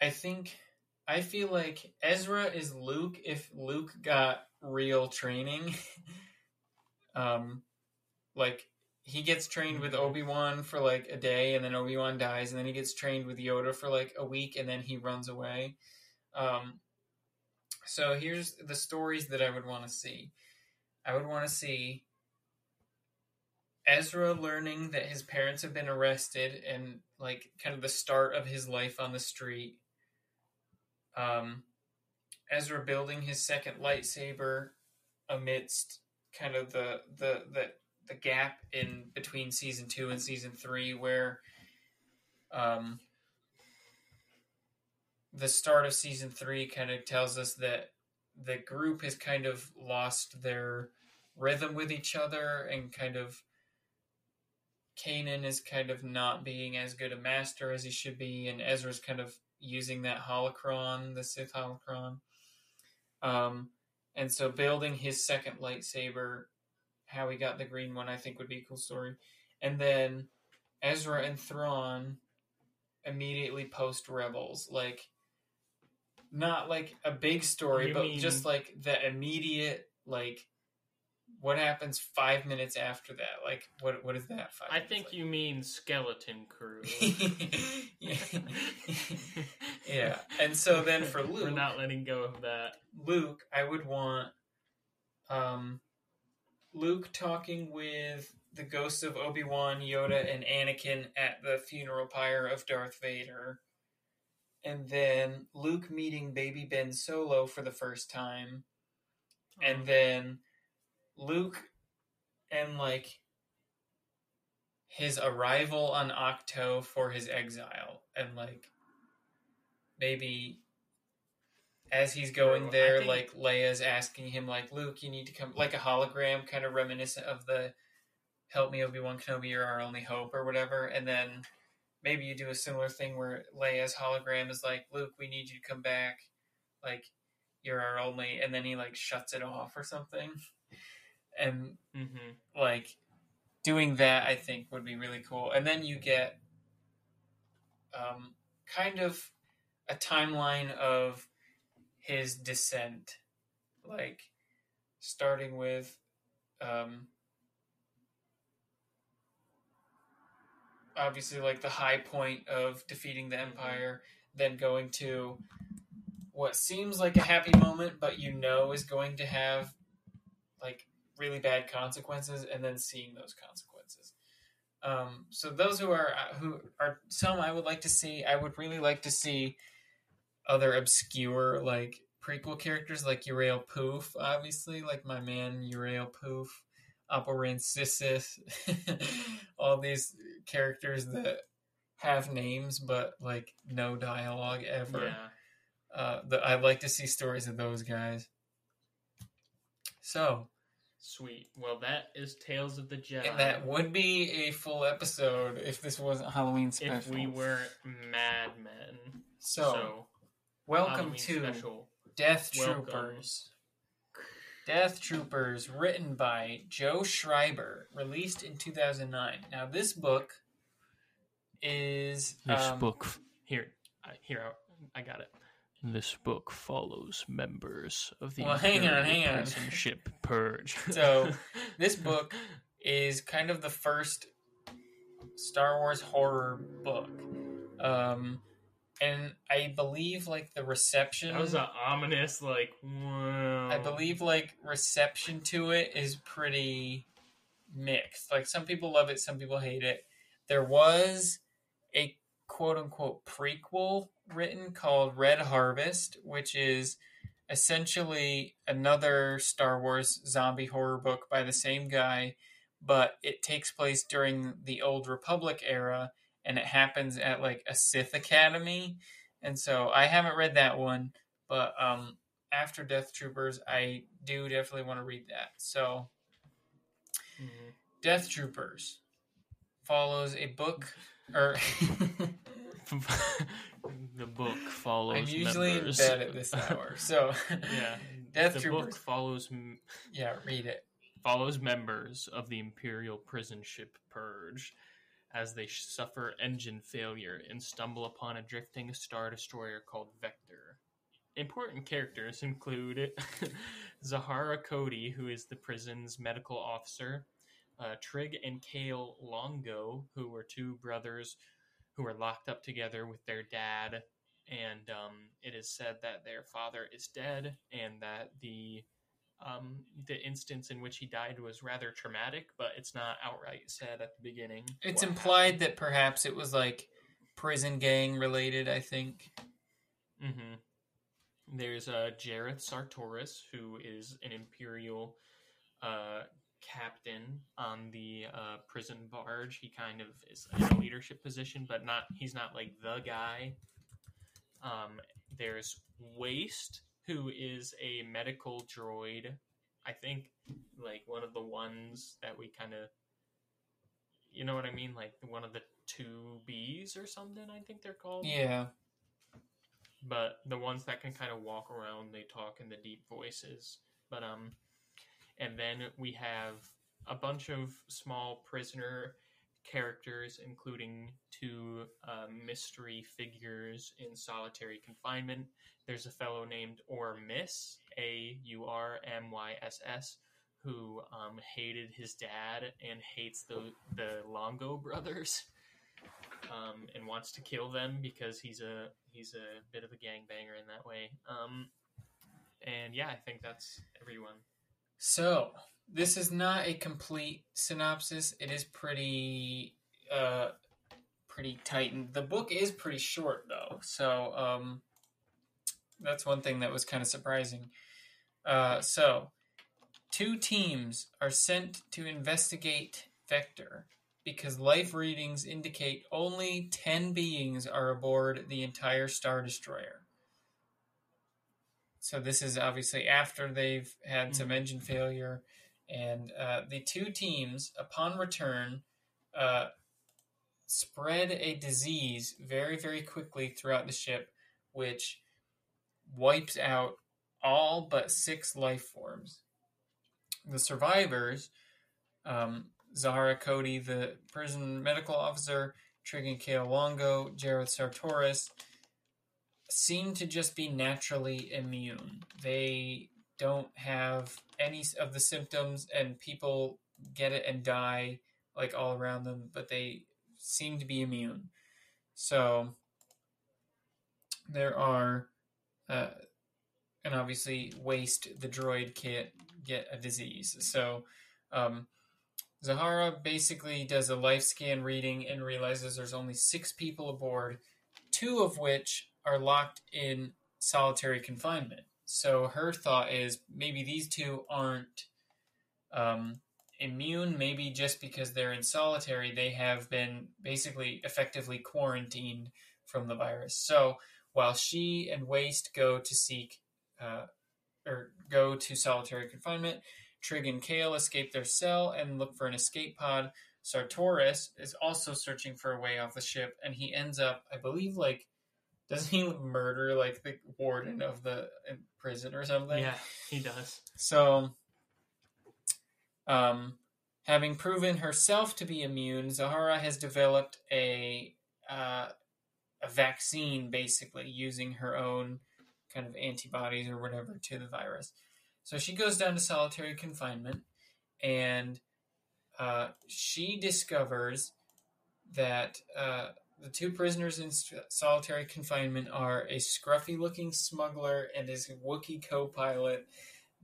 I think I feel like Ezra is Luke if Luke got real training. um, like he gets trained with Obi Wan for like a day, and then Obi Wan dies, and then he gets trained with Yoda for like a week, and then he runs away. Um, so here's the stories that I would want to see. I would want to see Ezra learning that his parents have been arrested and like kind of the start of his life on the street. Um, Ezra building his second lightsaber amidst kind of the the the the gap in between season two and season three where um the start of season three kind of tells us that the group has kind of lost their rhythm with each other and kind of Kanan is kind of not being as good a master as he should be, and Ezra's kind of using that holocron, the Sith holocron. Um, and so building his second lightsaber, how he got the green one, I think would be a cool story. And then Ezra and Thrawn immediately post Rebels, like not like a big story, You but mean- just like the immediate like what happens five minutes after that? Like what what is that? Five I think you mean Skeleton Crew. yeah. yeah. And so then for Luke, We're not letting go of that. Luke, I would want um, Luke talking with the ghosts of Obi Wan, Yoda, and Anakin at the funeral pyre of Darth Vader. And then Luke meeting baby Ben Solo for the first time. And then Luke and like his arrival on Ahch-To for his exile. And like maybe as he's going there, think- like Leia's asking him, like Luke, you need to come, like a hologram, kind of reminiscent of the "Help me, Obi Wan Kenobi, you're our only hope" or whatever. And then maybe you do a similar thing where Leia's hologram is like, "Luke, we need you to come back, like you're our only," and then he like shuts it off or something. And hmm like doing that i think would be really cool. And then you get um, kind of a timeline of his descent. Like starting with um, obviously like the high point of defeating the Empire, then going to what seems like a happy moment, but you know is going to have like really bad consequences, and then seeing those consequences. Um, so those who are who are some I would like to see. I would really like to see other obscure like prequel characters like Yarael Poof, obviously, like my man Yarael Poof, Oppo Rancisis, all these characters that have names but like no dialogue ever. Yeah. Uh, the, I'd like to see stories of those guys. So, Sweet. Well, that is Tales of the Jedi. and that would be a full episode if this wasn't Halloween special. if we weren't madmen. so, welcome Halloween to special. Death Welcome. Troopers. Death Troopers, written by Joe Schreiber, released in 2009. Now, this book is This um, book, Here, here I got it. This book follows members of the Well, hang on, hang on. ship Purge. So, this book is kind of the first Star Wars horror book. Um, and I believe like the reception that was an ominous, like, wow. I believe like reception to it is pretty mixed. Like some people love it, some people hate it. There was a quote unquote prequel written called Red Harvest, which is essentially another Star Wars zombie horror book by the same guy, but it takes place during the Old Republic era and it happens at like a Sith Academy. And so I haven't read that one, but um after Death Troopers, I do definitely want to read that. So, Mhm. Death Troopers follows a book, or the book follows I'm usually members. in bed at this hour. So, Yeah. Death the Troopers. book follows yeah, read it. follows members of the Imperial prison ship Purge as they suffer engine failure and stumble upon a drifting star destroyer called Vector. Important characters include Zahara Cody, who is the prison's medical officer, uh, Trig and Kale Longo, who were two brothers who were locked up together with their dad. And um, it is said that their father is dead and that the um, the instance in which he died was rather traumatic, but it's not outright said at the beginning. It's implied happened. that perhaps it was like prison gang related, I think. hmm There's uh, Jareth Sartoris, who is an Imperial uh, captain on the uh, prison barge. He kind of is in a leadership position, but not. He's not like the guy. Um, there's Waste, who is a medical droid. I think like one of the ones that we kind of, you know what I mean, like one of the two Bs or something. I think they're called Yeah. but the ones that can kind of walk around they talk in the deep voices but um and then we have a bunch of small prisoner characters including two uh, mystery figures in solitary confinement there's a fellow named or miss a u r m y s s who um, hated his dad and hates the the longo brothers um, and wants to kill them because he's a he's a bit of a gangbanger in that way. Um, and yeah, I think that's everyone. So, this is not a complete synopsis. It is pretty uh pretty tightened. The book is pretty short though. So, um that's one thing that was kind of surprising. Uh so, two teams are sent to investigate Vector because life readings indicate only 10 beings are aboard the entire Star Destroyer. So this is obviously after they've had some engine failure, and uh, the two teams, upon return, uh, spread a disease very, very quickly throughout the ship, which wipes out all but six life forms. The survivors, um, Zahara Cody, the prison medical officer, Trig and Kale Longo, Jareth Sartoris, seem to just be naturally immune. They don't have any of the symptoms, and people get it and die like all around them, but they seem to be immune. So there are, uh, and obviously, waste the droid can't get a disease. So um, Zahara basically does a life scan reading and realizes there's only six people aboard, two of which are locked in solitary confinement. So her thought is maybe these two aren't um, immune, maybe just because they're in solitary, they have been basically effectively quarantined from the virus. So while she and Waste go to seek uh, or go to solitary confinement, Trig and Kale escape their cell and look for an escape pod. Sartoris is also searching for a way off the ship, and he ends up, I believe, like, doesn't he murder like the warden of the prison or something? Yeah, he does. So, um, having proven herself to be immune, Zahara has developed a uh, a vaccine, basically using her own kind of antibodies or whatever to the virus. So she goes down to solitary confinement, and uh, she discovers that uh, the two prisoners in solitary confinement are a scruffy-looking smuggler and his Wookiee co-pilot,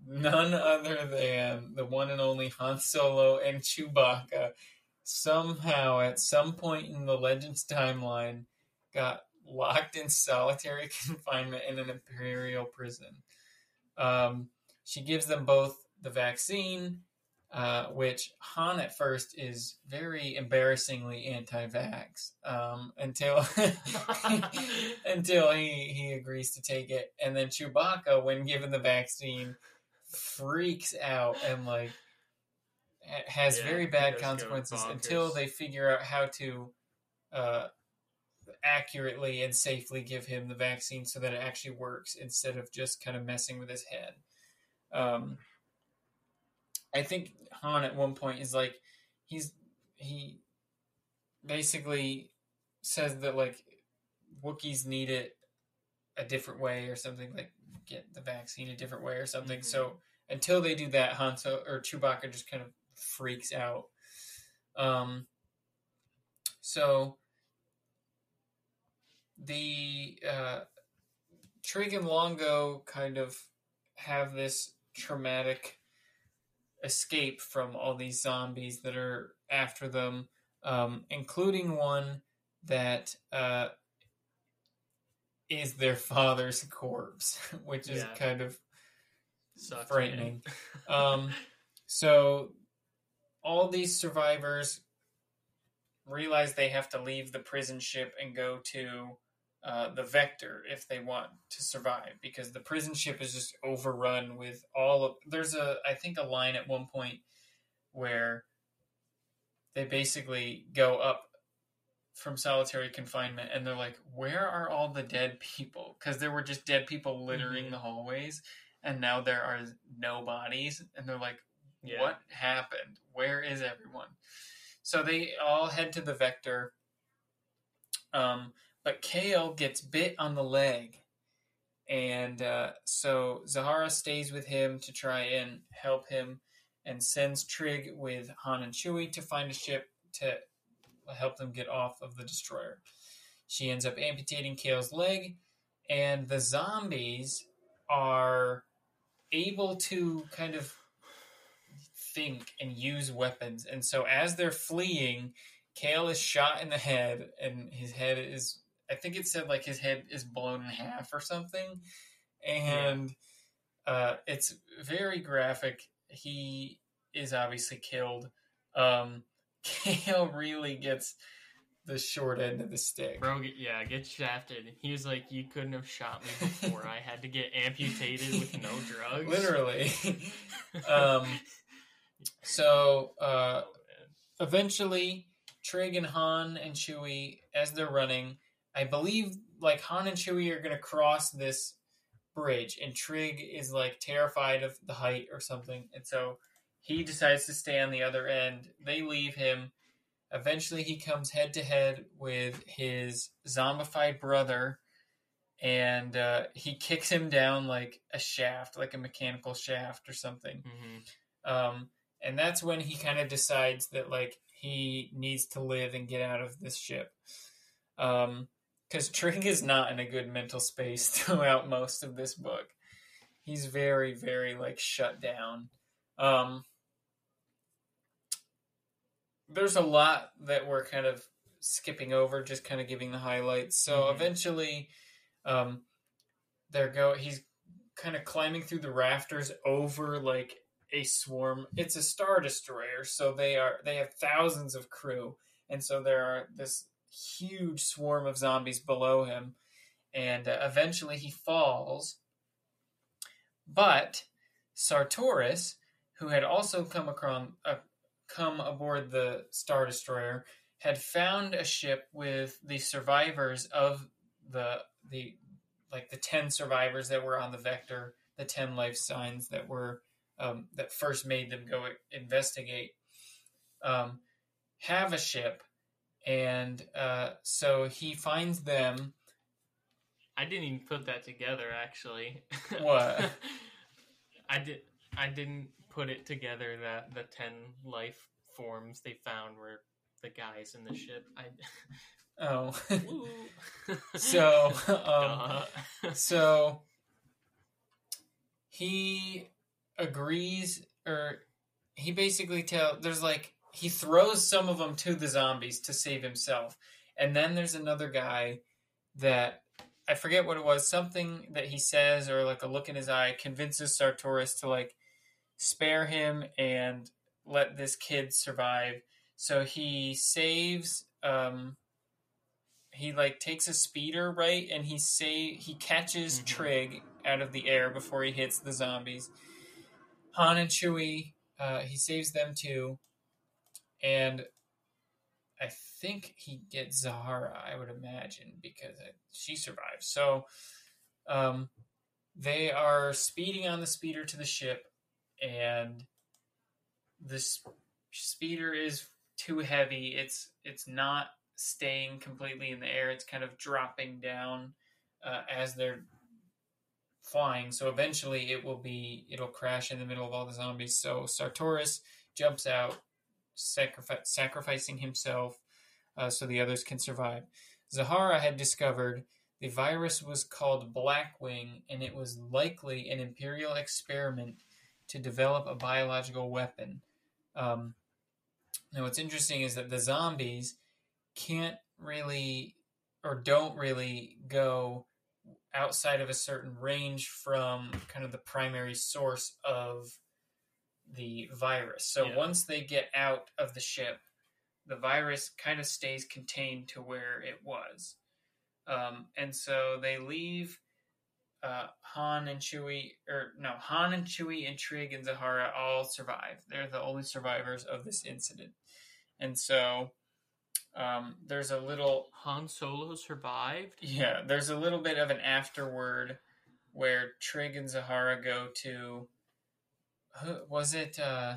none other than the one and only Han Solo and Chewbacca. Somehow, at some point in the Legends timeline, got locked in solitary confinement in an Imperial prison. Um, she gives them both the vaccine, uh, which Han at first is very embarrassingly anti-vax um, until until he, he agrees to take it, and then Chewbacca, when given the vaccine, freaks out and like has Yeah, very bad consequences until they figure out how to uh, accurately and safely give him the vaccine so that it actually works instead of just kind of messing with his head. Um, I think Han at one point is like he's he basically says that like Wookiees need it a different way or something like get the vaccine a different way or something. Mhm. So until they do that, Han so or Chewbacca just kind of freaks out. Um, so the uh, Trig and Longo kind of have this traumatic escape from all these zombies that are after them, um, including one that uh, is their father's corpse, which is Yeah. kind of Sucks, frightening. Um, so all these survivors realize they have to leave the prison ship and go to uh, the Vector if they want to survive because the prison ship is just overrun with all of. There's a I think a line at one point where they basically go up from solitary confinement and they're like, "Where are all the dead people?" Because there were just dead people littering Mhm. the hallways, and now there are no bodies, and they're like, Yeah. what happened? Where is everyone? So they all head to the vector. Um, but Kale gets bit on the leg. And uh, so Zahara stays with him to try and help him and sends Trig with Han and Chewie to find a ship to help them get off of the destroyer. She ends up amputating Kale's leg, and the zombies are able to kind of think and use weapons. And so as they're fleeing, Kale is shot in the head, and his head is, I think it said like his head is blown in half or something. And uh, it's very graphic. He is obviously killed. Um, Kale really gets the short end of the stick. Bro, yeah, get shafted. He was like, "You couldn't have shot me before. I had to get amputated with no drugs." Literally. um, so uh, Oh, eventually, Trig and Han and Chewie, as they're running, I believe like Han and Chewie are gonna cross this bridge, and Trig is like terrified of the height or something, and so he decides to stay on the other end. They leave him. Eventually, he comes head to head with his zombified brother, and uh, he kicks him down like a shaft, like a mechanical shaft or something. Mhm. Um, and that's when he kind of decides that like he needs to live and get out of this ship. Um, because Trig is not in a good mental space throughout most of this book. He's very, very like shut down. Um, there's a lot that we're kind of skipping over, just kind of giving the highlights. So Mhm. eventually, um, they're go. He's kind of climbing through the rafters over like a swarm. It's a star destroyer, so they are they have thousands of crew, and so there are this huge swarm of zombies below him, and uh, eventually he falls. But Sartoris, who had also come across uh, come aboard the star destroyer, had found a ship with the survivors of the the like the 10 survivors that were on the vector the 10 life signs that were um, that first made them go investigate um, have a ship and uh, so he finds them I didn't even put that together actually. What? I did. I didn't put it together that the ten life forms they found were the guys in the ship. I. oh so um, so he agrees or he basically tell there's like he throws some of them to the zombies to save himself. And then there's another guy that i forget what it was something that he says or like a look in his eye convinces sartoris to like spare him and let this kid survive. So he saves um he like takes a speeder right and he say he catches Mhm. trig out of the air before he hits the zombies. Han and chewie uh, he saves them too and i think he gets zahara i would imagine because she survives so um, they are speeding on the speeder to the ship and this speeder is too heavy it's it's not staying completely in the air. It's kind of dropping down uh, as they're flying. So eventually, it will be it'll crash in the middle of all the zombies. So Sartoris jumps out, sacrificing himself uh, so the others can survive. Zahara had discovered the virus was called Blackwing, and it was likely an imperial experiment to develop a biological weapon. Um, now, what's interesting is that the zombies can't really or don't really go outside of a certain range from kind of the primary source of the virus. So Yeah. once they get out of the ship, the virus kind of stays contained to where it was. Um, and so they leave uh, Han and Chewie, or no, Han and Chewie and Trig and Zahara all survive. They're the only survivors of this incident. And so um, there's a little Han Solo survived. yeah, there's a little bit of an afterword where Trig and Zahara go to. Who, was it? Uh,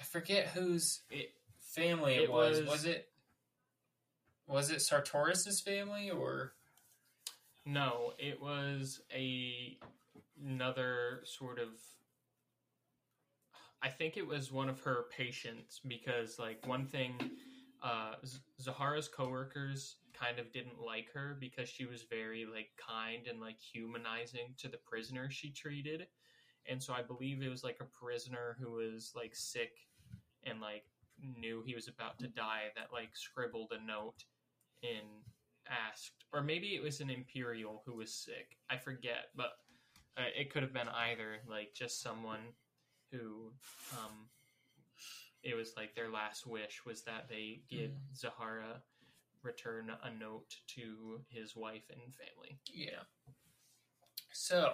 I forget whose It, family it, It was. was- Was it? Was it Sartoris's family or? no, it was a another sort of. I think it was one of her patients because, like, one thing, uh, Zahara's coworkers kind of didn't like her because she was very like kind and like humanizing to the prisoner she treated, and so I believe it was like a prisoner who was like sick and like knew he was about to die that like scribbled a note and asked, or maybe it was an imperial who was sick. I forget, but uh, it could have been either like just someone who um, it was like their last wish was that they give Zahara return a note to his wife and family. Yeah. So,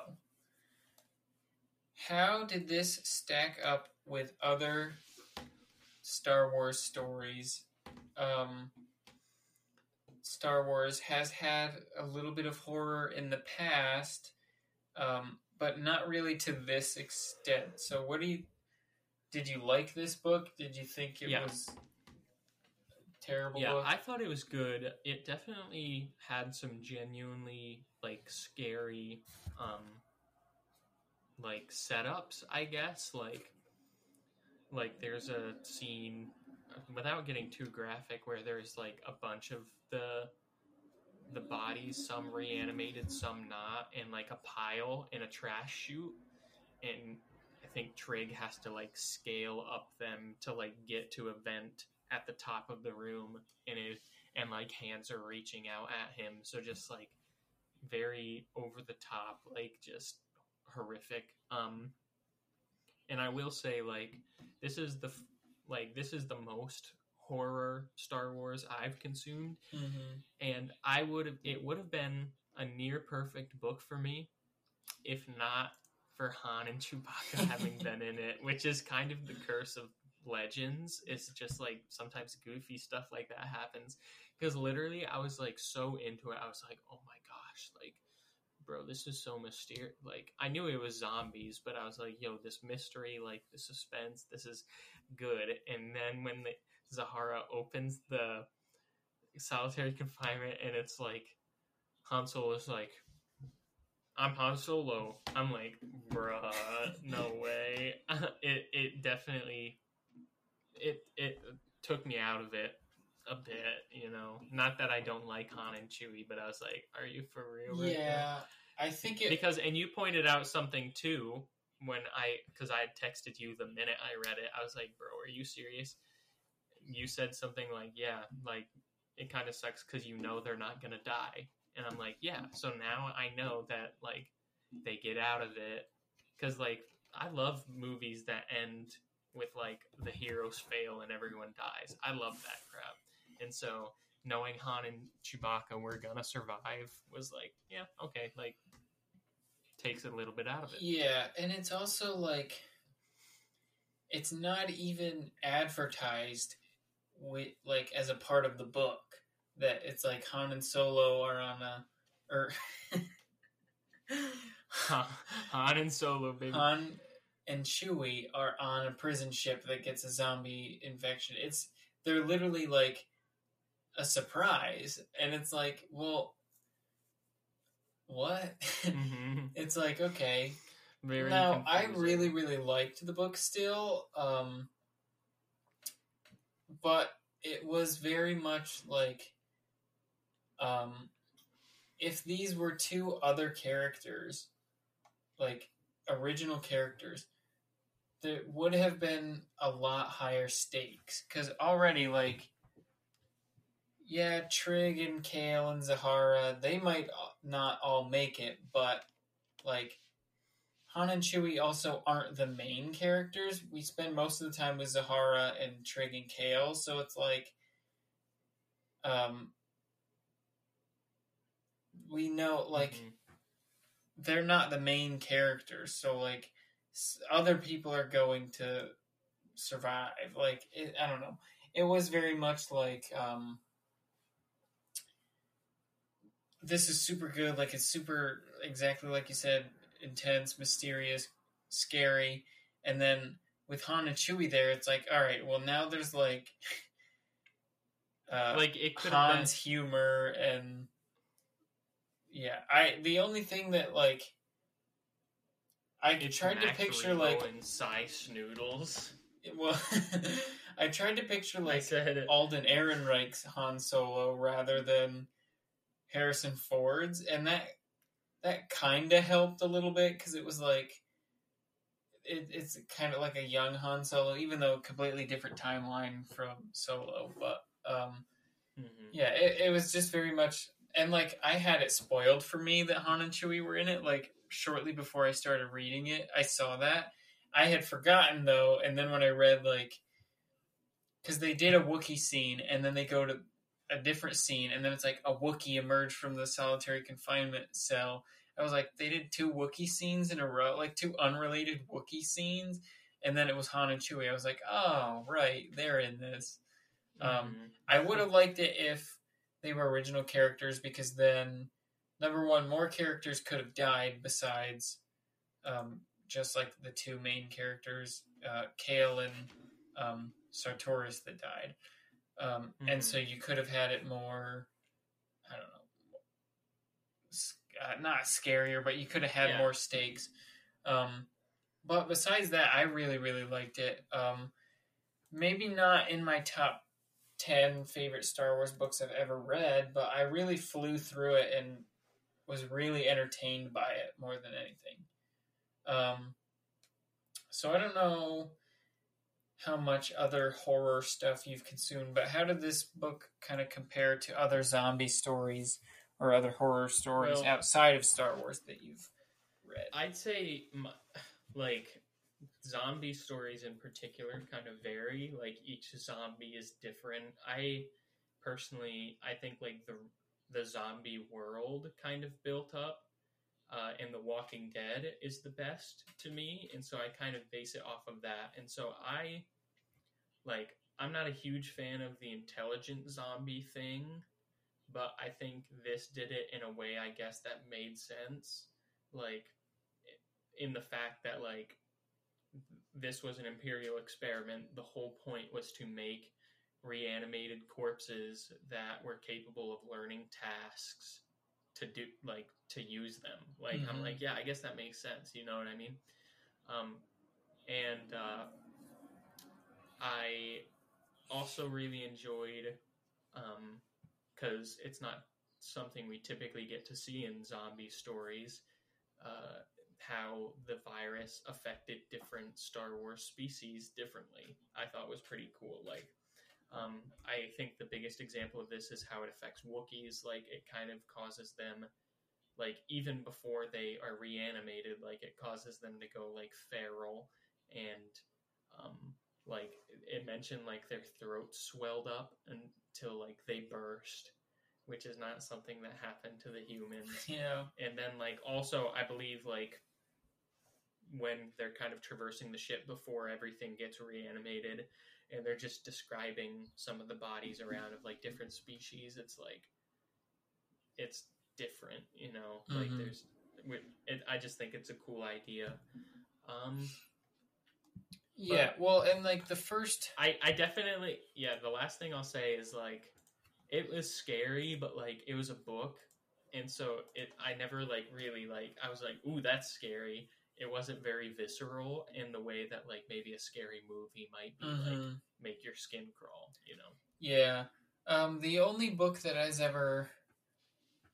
how did this stack up with other Star Wars stories? Um, Star Wars has had a little bit of horror in the past, um, but not really to this extent. So, what do you? Did you like this book? Did you think it Yeah. was a terrible Yeah, book? I thought it was good. It definitely had some genuinely like scary um like setups, I guess. Like like there's a scene without getting too graphic where there's like a bunch of the the bodies some reanimated some not in like a pile in a trash chute and i think trig has to like scale up them to like get to a vent at the top of the room and it and like hands are reaching out at him so just like very over the top like just horrific um and i will say like this is the like this is the most horror star wars i've consumed Mm-hmm. and i would have it would have been a near perfect book for me if not for han and chewbacca having been in it which is kind of the curse of legends it's just like sometimes goofy stuff like that happens because literally i was like so into it i was like oh my gosh like bro this is so mysterious like i knew it was zombies but i was like yo this mystery like the suspense this is good and then when the zahara opens the solitary confinement and it's like Han Solo is like I'm Han Solo. I'm like, bruh, no way. it it definitely it it took me out of it a bit, you know. Not that I don't like Han and Chewie, but I was like, are you for real? right? Yeah, I think it. because and you pointed out something too when I because I had texted you the minute I read it. I was like, bro, are you serious? You said something like, yeah, like it kind of sucks because you know they're not gonna die, and I'm like, yeah. So now I know that like they get out of it because like I love movies that end with like the heroes fail and everyone dies. I love that crap, and so knowing Han and Chewbacca were gonna survive was like, yeah, okay, like takes a little bit out of it. Yeah, and it's also like it's not even advertised with like as a part of the book that it's like Han and Solo are on a or Han and Solo, baby. Han and Chewie are on a prison ship that gets a zombie infection. It's they're literally like a surprise, and it's like, well, what? Mhm. it's like okay, Very. now I really really liked the book still, um, but it was very much like, um, if these were two other characters, like original characters, there would have been a lot higher stakes because already like. Yeah, Trig and Kale and Zahara, they might not all make it, but like Han and Chewie also aren't the main characters. We spend most of the time with Zahara and Trig and Kale, so it's like um we know like Mhm. they're not the main characters, so like s- other people are going to survive. Like it, I don't know. It was very much like um this is super good. Like it's super exactly like you said, intense, mysterious, scary, and then with Han and Chewie there, it's like all right. Well, now there's like. Uh, like it could have been. Han's humor and yeah, I the only thing that like I tried to picture like and Sy Snootles. well I tried to picture like. Alden Ehrenreich's Han Solo rather than Harrison Ford's and that that kind of helped a little bit because it was like it, it's kind of like a young Han Solo even though completely different timeline from Solo but um Mhm. yeah, it, it was just very much, and like I had it spoiled for me that Han and Chewie were in it. Like shortly before I started reading it, I saw that. I had forgotten though, and then when I read like, because they did a Wookiee scene, and then they go to a different scene, and then it's like a Wookiee emerged from the solitary confinement cell. I was like, they did two Wookiee scenes in a row, like two unrelated Wookiee scenes, and then it was Han and Chewie. I was like, oh right, they're in this. Um, Mhm. I would have liked it if they were original characters because then, number one, more characters could have died besides um, just like the two main characters, uh, Kale and um, Sartoris, that died. Um, And Mhm. so you could have had it more, I don't know, uh, not scarier, but you could have had Yeah. more stakes. Um, but besides that, I really, really liked it. Um, maybe not in my top 10 favorite Star Wars books I've ever read, but I really flew through it and was really entertained by it more than anything. Um, so I don't know how much other horror stuff you've consumed, but how did this book kind of compare to other zombie stories or other horror stories Well- outside of Star Wars that you've read? I'd say, like, zombie stories in particular kind of vary. Like, each zombie is different. I personally, I think, like, the the zombie world kind of built up uh, and The Walking Dead is the best to me. And so I kind of base it off of that. And so I, like, I'm not a huge fan of the intelligent zombie thing, but I think this did it in a way, I guess, that made sense. Like, in the fact that like this was an imperial experiment the whole point was to make reanimated corpses that were capable of learning tasks to do like to use them like i'm Mhm. like yeah i guess that makes sense you know what i mean um and uh i also really enjoyed um because it's not something we typically get to see in zombie stories uh, how the virus affected different Star Wars species differently. I thought was pretty cool. Like, um, I think the biggest example of this is how it affects Wookiees. Like, it kind of causes them, like, even before they are reanimated, like, it causes them to go, like, feral. And, um, like, it mentioned, like, their throats swelled up until, like, they burst, which is not something that happened to the humans Yeah. and then like also i believe like when they're kind of traversing the ship before everything gets reanimated and they're just describing some of the bodies around of like different species it's like it's different you know like Mhm. there's it, i just think it's a cool idea um Yeah. Well, and like the first. I, I definitely yeah the last thing i'll say is like it was scary but like it was a book and so it i never like really like i was like ooh that's scary it wasn't very visceral in the way that like maybe a scary movie might be like Mhm. make your skin crawl you know Yeah. Um, the only book that has ever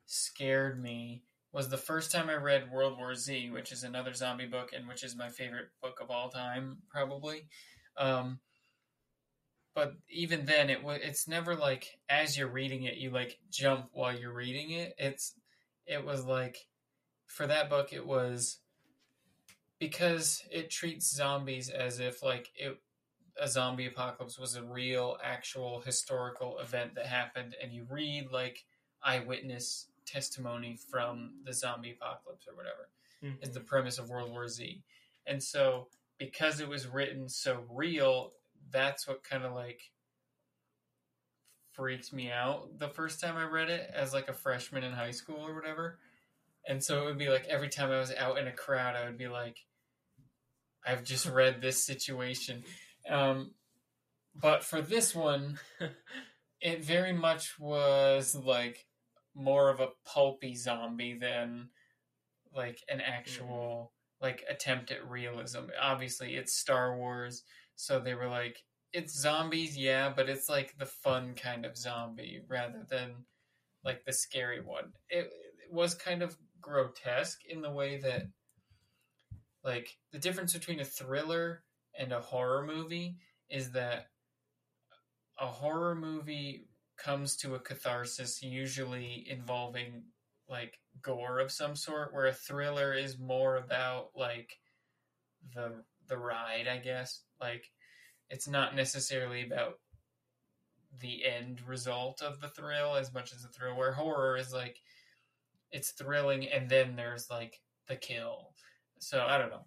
scared me was the first time I read World War Z, which is another zombie book and which is my favorite book of all time, probably. Um, but even then, it was it's never like as you're reading it, you like jump while you're reading it. It's it was like for that book, it was because it treats zombies as if like it a zombie apocalypse was a real, actual historical event that happened, and you read like eyewitness testimony from the zombie apocalypse or whatever is the mm-hmm. premise of World War Z. And so, because it was written so real, that's what kind of like freaked me out the first time I read it as like a freshman in high school or whatever. And so it would be like every time I was out in a crowd, I would be like, I've just read this situation. Um, but for this one, it very much was like more of a pulpy zombie than like an actual like attempt at realism. Obviously, it's Star Wars, so they were like it's zombies, yeah, but it's like the fun kind of zombie rather than like the scary one. It, it was kind of grotesque in the way that like the difference between a thriller and a horror movie is that a horror movie comes to a catharsis usually involving like gore of some sort where a thriller is more about like the the ride i guess. Like it's not necessarily about the end result of the thrill as much as the thrill where horror is like it's thrilling and then there's like the kill. So i don't know.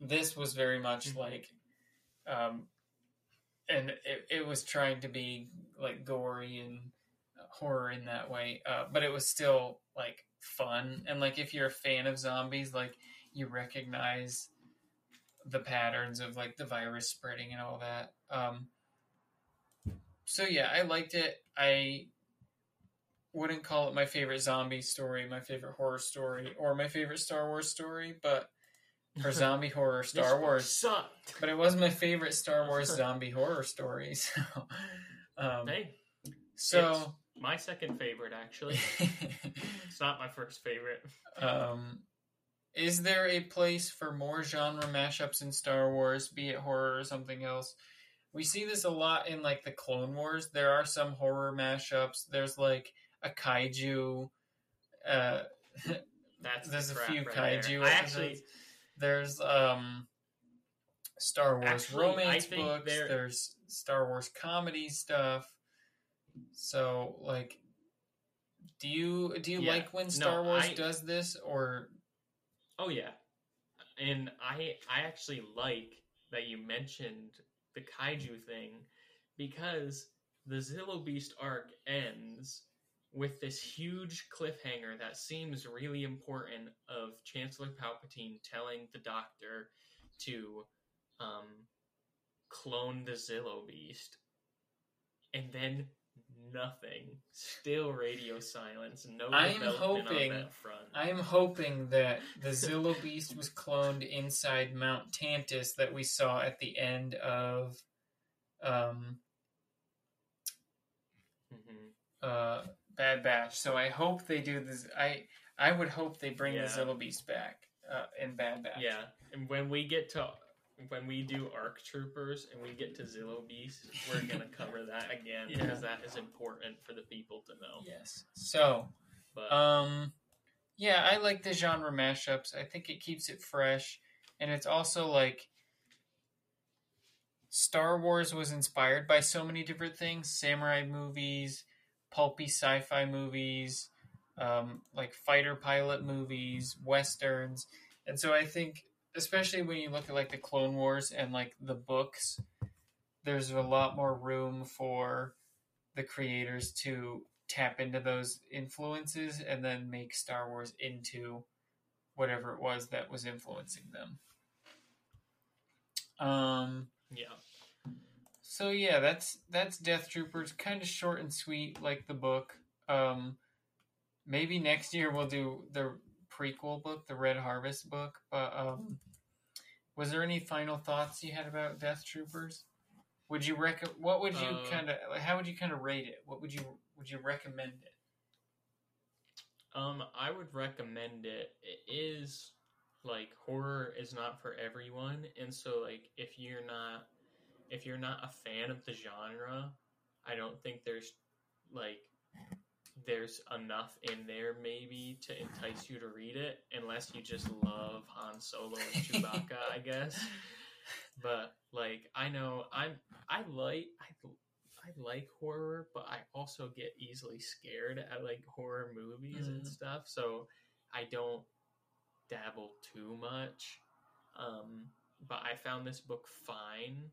This was very much like um and it, it was trying to be like gory and horror in that way uh, but it was still like fun. And like if you're a fan of zombies like you recognize the patterns of like the virus spreading and all that um so yeah i liked it. I wouldn't call it my favorite zombie story my favorite horror story or my favorite star wars story but for zombie horror Star Wars. sucked. But it was my favorite Star Wars zombie horror story. So, um, Hey, so my second favorite actually. It's not my first favorite. um, is there a place for more genre mashups in Star Wars, be it horror or something else? We see this a lot in like the Clone Wars. There are some horror mashups. There's like a kaiju. Uh, That's the There's a few right kaiju there. I actually, there's um Star Wars Actually, romance books. there- There's Star Wars comedy stuff. So like, do you do you Yeah. like when No, Star Wars I- does this or oh yeah, and I I actually like that you mentioned the kaiju thing because the Zillo Beast arc ends with this huge cliffhanger that seems really important of Chancellor Palpatine telling the Doctor to um, clone the Zillo Beast, and then nothing. Still radio silence. No I'm hoping- on that front. I'm hoping that the Zillo Beast was cloned inside Mount Tantiss that we saw at the end of um Mhm. uh Bad Batch. So I hope they do this I I would hope they bring Yeah. the Zillo Beast back uh, in Bad Batch. Yeah, and when we get to when we do Arc Troopers and we get to Zillo Beast, we're gonna cover that again Yeah. because that is important for the people to know. Yes. So, But um yeah, I like the genre mashups. I think it keeps it fresh and it's also like Star Wars was inspired by so many different things, samurai movies, pulpy sci-fi movies, um, like fighter pilot movies, westerns. And so I think especially when you look at like the Clone Wars and like the books, there's a lot more room for the creators to tap into those influences and then make Star Wars into whatever it was that was influencing them. Um yeah, so yeah, that's that's Death Troopers, kind of short and sweet like the book. Um maybe next year we'll do the prequel book, the Red Harvest book, but um was there any final thoughts you had about Death Troopers? Would you rec what would you Uh, kind of how would you kind of rate it? What would you would you recommend it? um, I would recommend it. It is like horror is not for everyone, and so like if you're not if you're not a fan of the genre, I don't think there's like there's enough in there maybe to entice you to read it unless you just love Han Solo and Chewbacca, I guess. But like I know I'm I like I I like horror, but I also get easily scared at like horror movies and Mhm. stuff, so I don't dabble too much. Um but I found this book fine,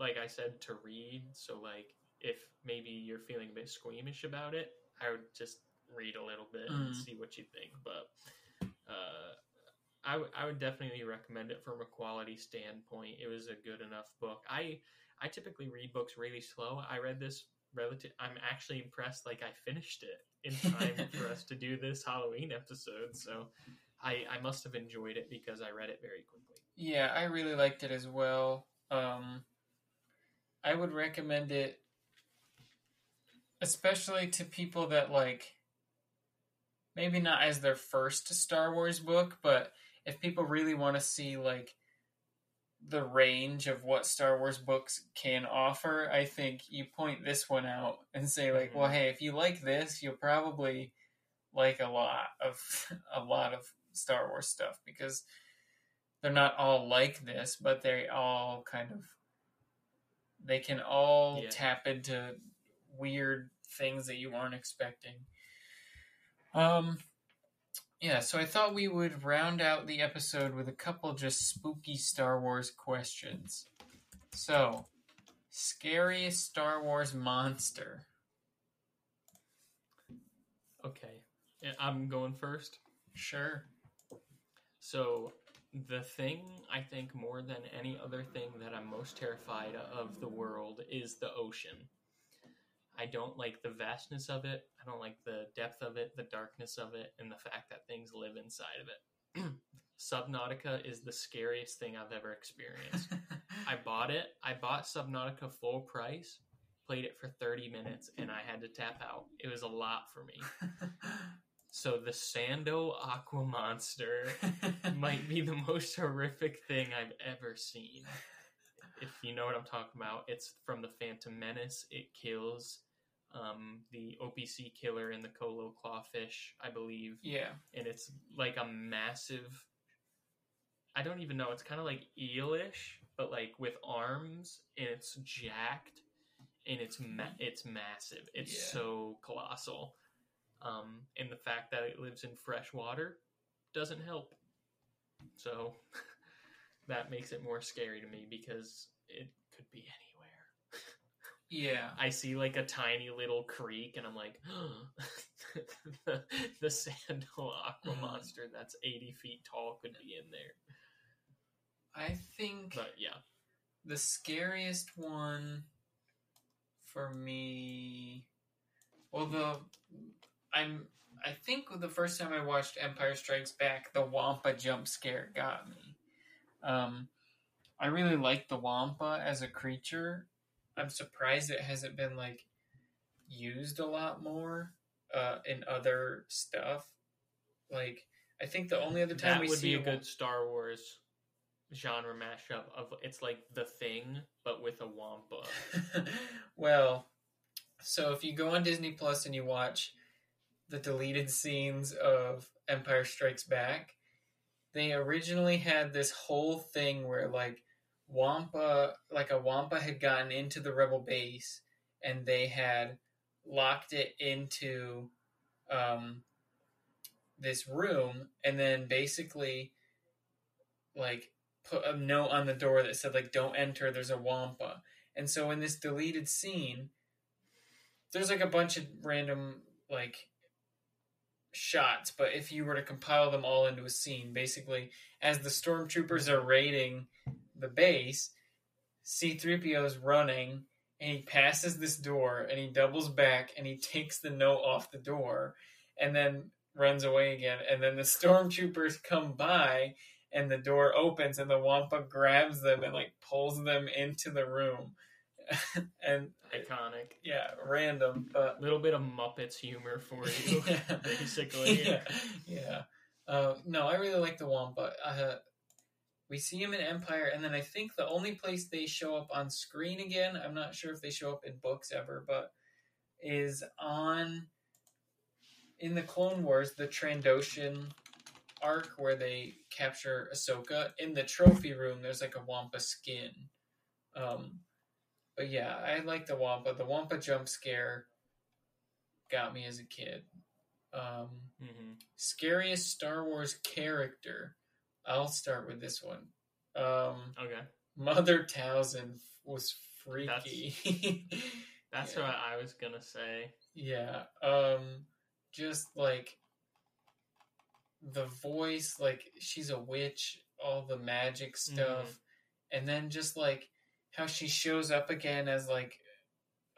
like I said, to read. So like if maybe you're feeling a bit squeamish about it, I would just read a little bit and Mm. see what you think. But uh, I would- I would definitely recommend it from a quality standpoint. It was a good enough book. I I typically read books really slow. I read this relative. I'm actually impressed. Like I finished it in time for us to do this Halloween episode. So I I must have enjoyed it because I read it very quickly. Yeah, I really liked it as well. Um, I would recommend it, especially to people that like, maybe not as their first Star Wars book, but if people really want to see like the range of what Star Wars books can offer, I think you point this one out and say like, well, Mhm. hey, if you like this, you'll probably like a lot of a lot of Star Wars stuff because they're not all like this, but they all kind of they can all Yeah. tap into weird things that you aren't expecting. Um yeah, so I thought we would round out the episode with a couple just spooky Star Wars questions. So, scariest Star Wars monster. Okay, I'm going first. Sure. So, the thing I think more than any other thing that I'm most terrified of the world is the ocean. I don't like the vastness of it. I don't like the depth of it, the darkness of it, and the fact that things live inside of it. Subnautica is the scariest thing I've ever experienced. I bought it. I bought Subnautica full price, played it for 30 minutes, and I had to tap out. It was a lot for me. So the Sando Aqua Monster might be the most horrific thing I've ever seen. If you know what I'm talking about, it's from the Phantom Menace. It kills um, the opee sea killer in the colo claw fish, I believe, yeah. and it's like a massive. I don't even know. It's kind of like eelish, but like with arms, and it's jacked, and it's ma- it's massive. It's Yeah. so colossal. Um, and the fact that it lives in fresh water doesn't help. So that makes it more scary to me because it could be anywhere. Yeah. I see like a tiny little creek, and I'm like, the, the Sando Aqua Mhm. Monster that's 80 feet tall could be in there. I think But yeah, the scariest one for me well the i'm i think the first time i watched empire strikes back the wampa jump scare got me. Um i really like the wampa as a creature. I'm surprised it hasn't been like used a lot more uh in other stuff. Like i think the only other time that we would see be a good Star Wars genre mashup of it's like the thing but with a wampa. well, so if you go on Disney Plus and you watch the deleted scenes of Empire Strikes Back, they originally had this whole thing where like Wampa, like a Wampa had gotten into the Rebel base and they had locked it into um, this room and then basically like put a note on the door that said like don't enter there's a wampa. And so in this deleted scene there's like a bunch of random like shots but if you were to compile them all into a scene basically as the stormtroopers are raiding the base c3po is running and he passes this door and he doubles back and he takes the note off the door and then runs away again and then the stormtroopers come by and the door opens and the wampa grabs them and like pulls them into the room and Iconic. yeah random but little bit of Muppets humor for you, yeah. basically. yeah yeah uh, no i really like the wampa uh, we see him in empire and then i think the only place they show up on screen again i'm not sure if they show up in books ever but is on in the clone wars the trandoshan arc where they capture Ahsoka in the trophy room. There's like a Wampa skin. Um, but yeah, I like the Wampa. The Wampa jump scare got me as a kid. Um, hmm scariest Star Wars character. I'll start with this one. Um, Okay, Mother Talzin was freaky. that's Yeah. what I was gonna say. Yeah. Um just like the voice, like she's a witch, all the magic stuff, and then just like how she shows up again as like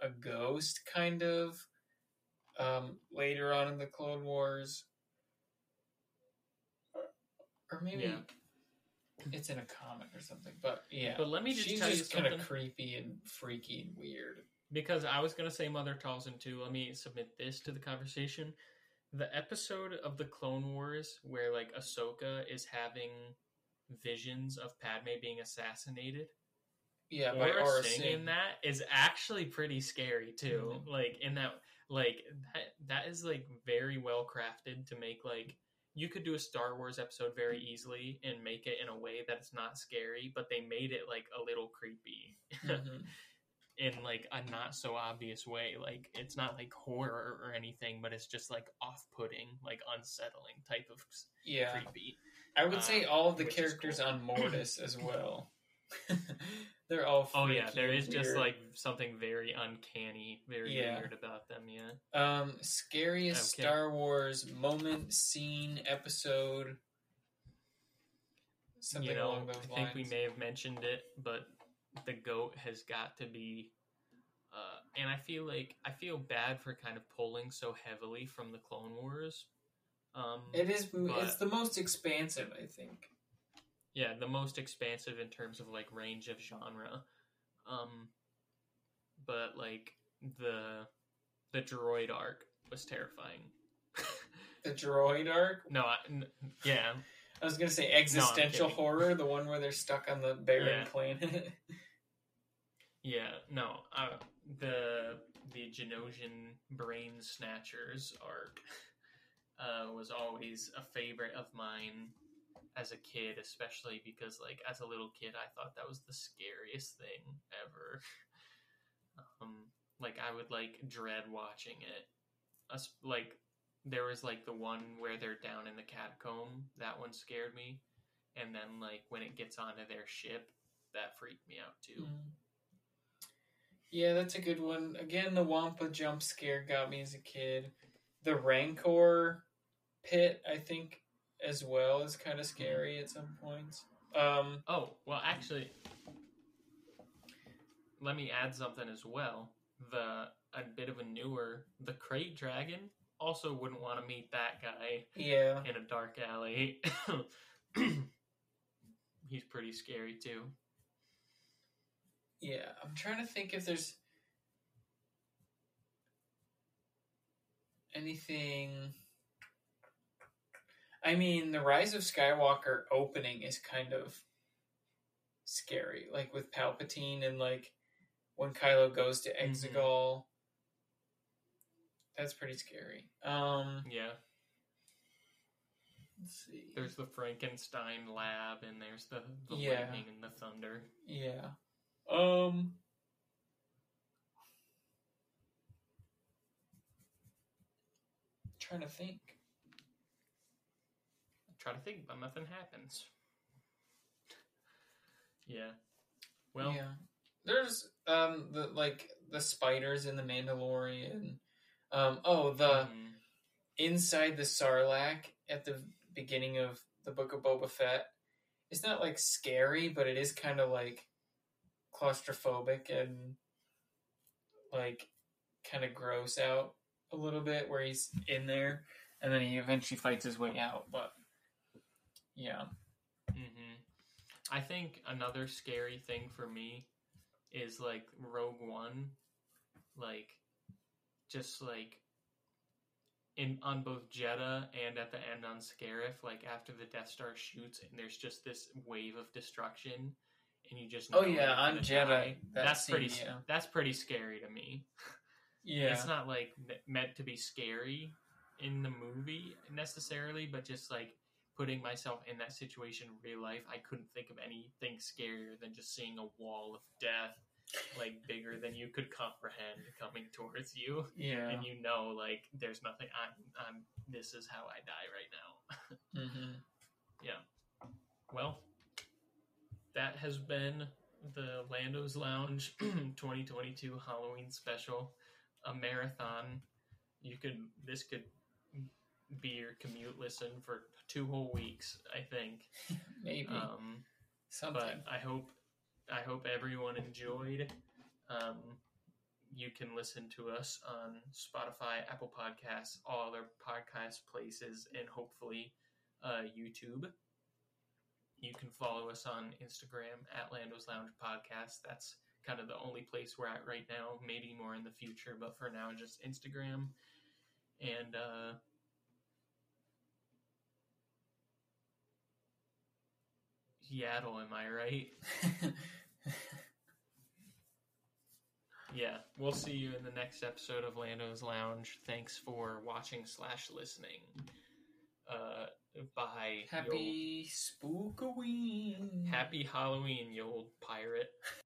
a ghost kind of um later on in the Clone Wars. Or maybe Yeah. it's in a comic or something, but yeah. But let me just she's tell you just kind of creepy and freaky and weird. Because I was gonna say Mother Talzin too. Let me submit this to the conversation. The episode of the Clone Wars where like Ahsoka is having visions of Padme being assassinated. Yeah, by Aurra Aurra Sing Sing. in that is actually pretty scary too. Mhm. Like in that, like that that is like very well crafted to make like you could do a Star Wars episode very easily and make it in a way that's not scary, but they made it like a little creepy. Mhm. in like a not so obvious way. Like it's not like horror or anything, but it's just like off-putting, like unsettling type of Yeah, creepy. I would say uh, all of the characters cool. on Mortis as well. They're all. Oh yeah, there is is just like something very uncanny, very Yeah. weird about them. Yeah. um scariest Okay. Star Wars moment, scene, episode. Something you know, along those I lines. think we may have mentioned it, but the goat has got to be. Uh, and I feel like I feel bad for kind of pulling so heavily from the Clone Wars. Um, It is. It's the most expansive, I think. Yeah, the most expansive in terms of like range of genre. Um, but like the the droid arc was terrifying. The droid arc. no, I, n- yeah, I was gonna say existential kidding. horror, the one where they're stuck on the barren Yeah. planet. yeah, no, uh, the the Geonosian brain snatchers arc uh, was always a favorite of mine as a kid, especially because like as a little kid, I thought that was the scariest thing ever. um, like I would like dread watching it. Like there was like the one where they're down in the catacomb. That one scared me, and then like when it gets onto their ship, that freaked me out too. Mm. Yeah, that's a good one. Again, the Wampa jump scare got me as a kid. The Rancor pit, I think, as well is kind of scary at some points. Um, Oh, well, actually, let me add something as well. The a bit of a newer, the krayt dragon. Also, wouldn't want to meet that guy yeah, in a dark alley. He's pretty scary too. yeah. I'm trying to think if there's anything. I mean, the Rise of Skywalker opening is kind of scary, like with Palpatine and like when Kylo goes to Mhm. Exegol. That's pretty scary. Um, Yeah, let's see. there's the Frankenstein lab, and there's the, the Yeah. lightning and the thunder. Yeah. Um. Trying to think. Try to think, but nothing happens. Yeah. Well, yeah. There's um the like the spiders in the Mandalorian. Um. Oh, the mm, inside the Sarlacc at the beginning of the Book of Boba Fett. It's not like scary, but it is kind of like claustrophobic and like kind of gross out a little bit where he's in there and then he eventually fights his way out. But yeah, hmm I think another scary thing for me is like Rogue One, like just like in on both Jedha and at the end on Scarif, like after the Death Star shoots and there's just this wave of destruction, and you just know Oh, yeah, on Jedha, that that's pretty. scene, yeah. That's pretty scary to me. yeah, It's not like meant to be scary in the movie necessarily, but just like putting myself in that situation in real life, I couldn't think of anything scarier than just seeing a wall of death, like bigger than you could comprehend, coming towards you, yeah. and you know, like there's nothing. I'm, I'm. This is how I die right now. hmm Well, that has been the Lando's Lounge 2022 Halloween special, a marathon. You could this could be your commute listen for two whole weeks, I think. Maybe Um, something. but I hope I hope everyone enjoyed. Um, you can listen to us on Spotify, Apple Podcasts, all other podcast places, and hopefully uh, YouTube. You can follow us on Instagram at Lando's Lounge Podcast. That's kind of the only place we're at right now. Maybe more in the future, but for now, just Instagram. And uh, Seattle, am I right? Yeah, we'll see you in the next episode of Lando's Lounge. Thanks for watching slash listening. Uh, bye. Happy Spookoween. old- happy Halloween, you old pirate.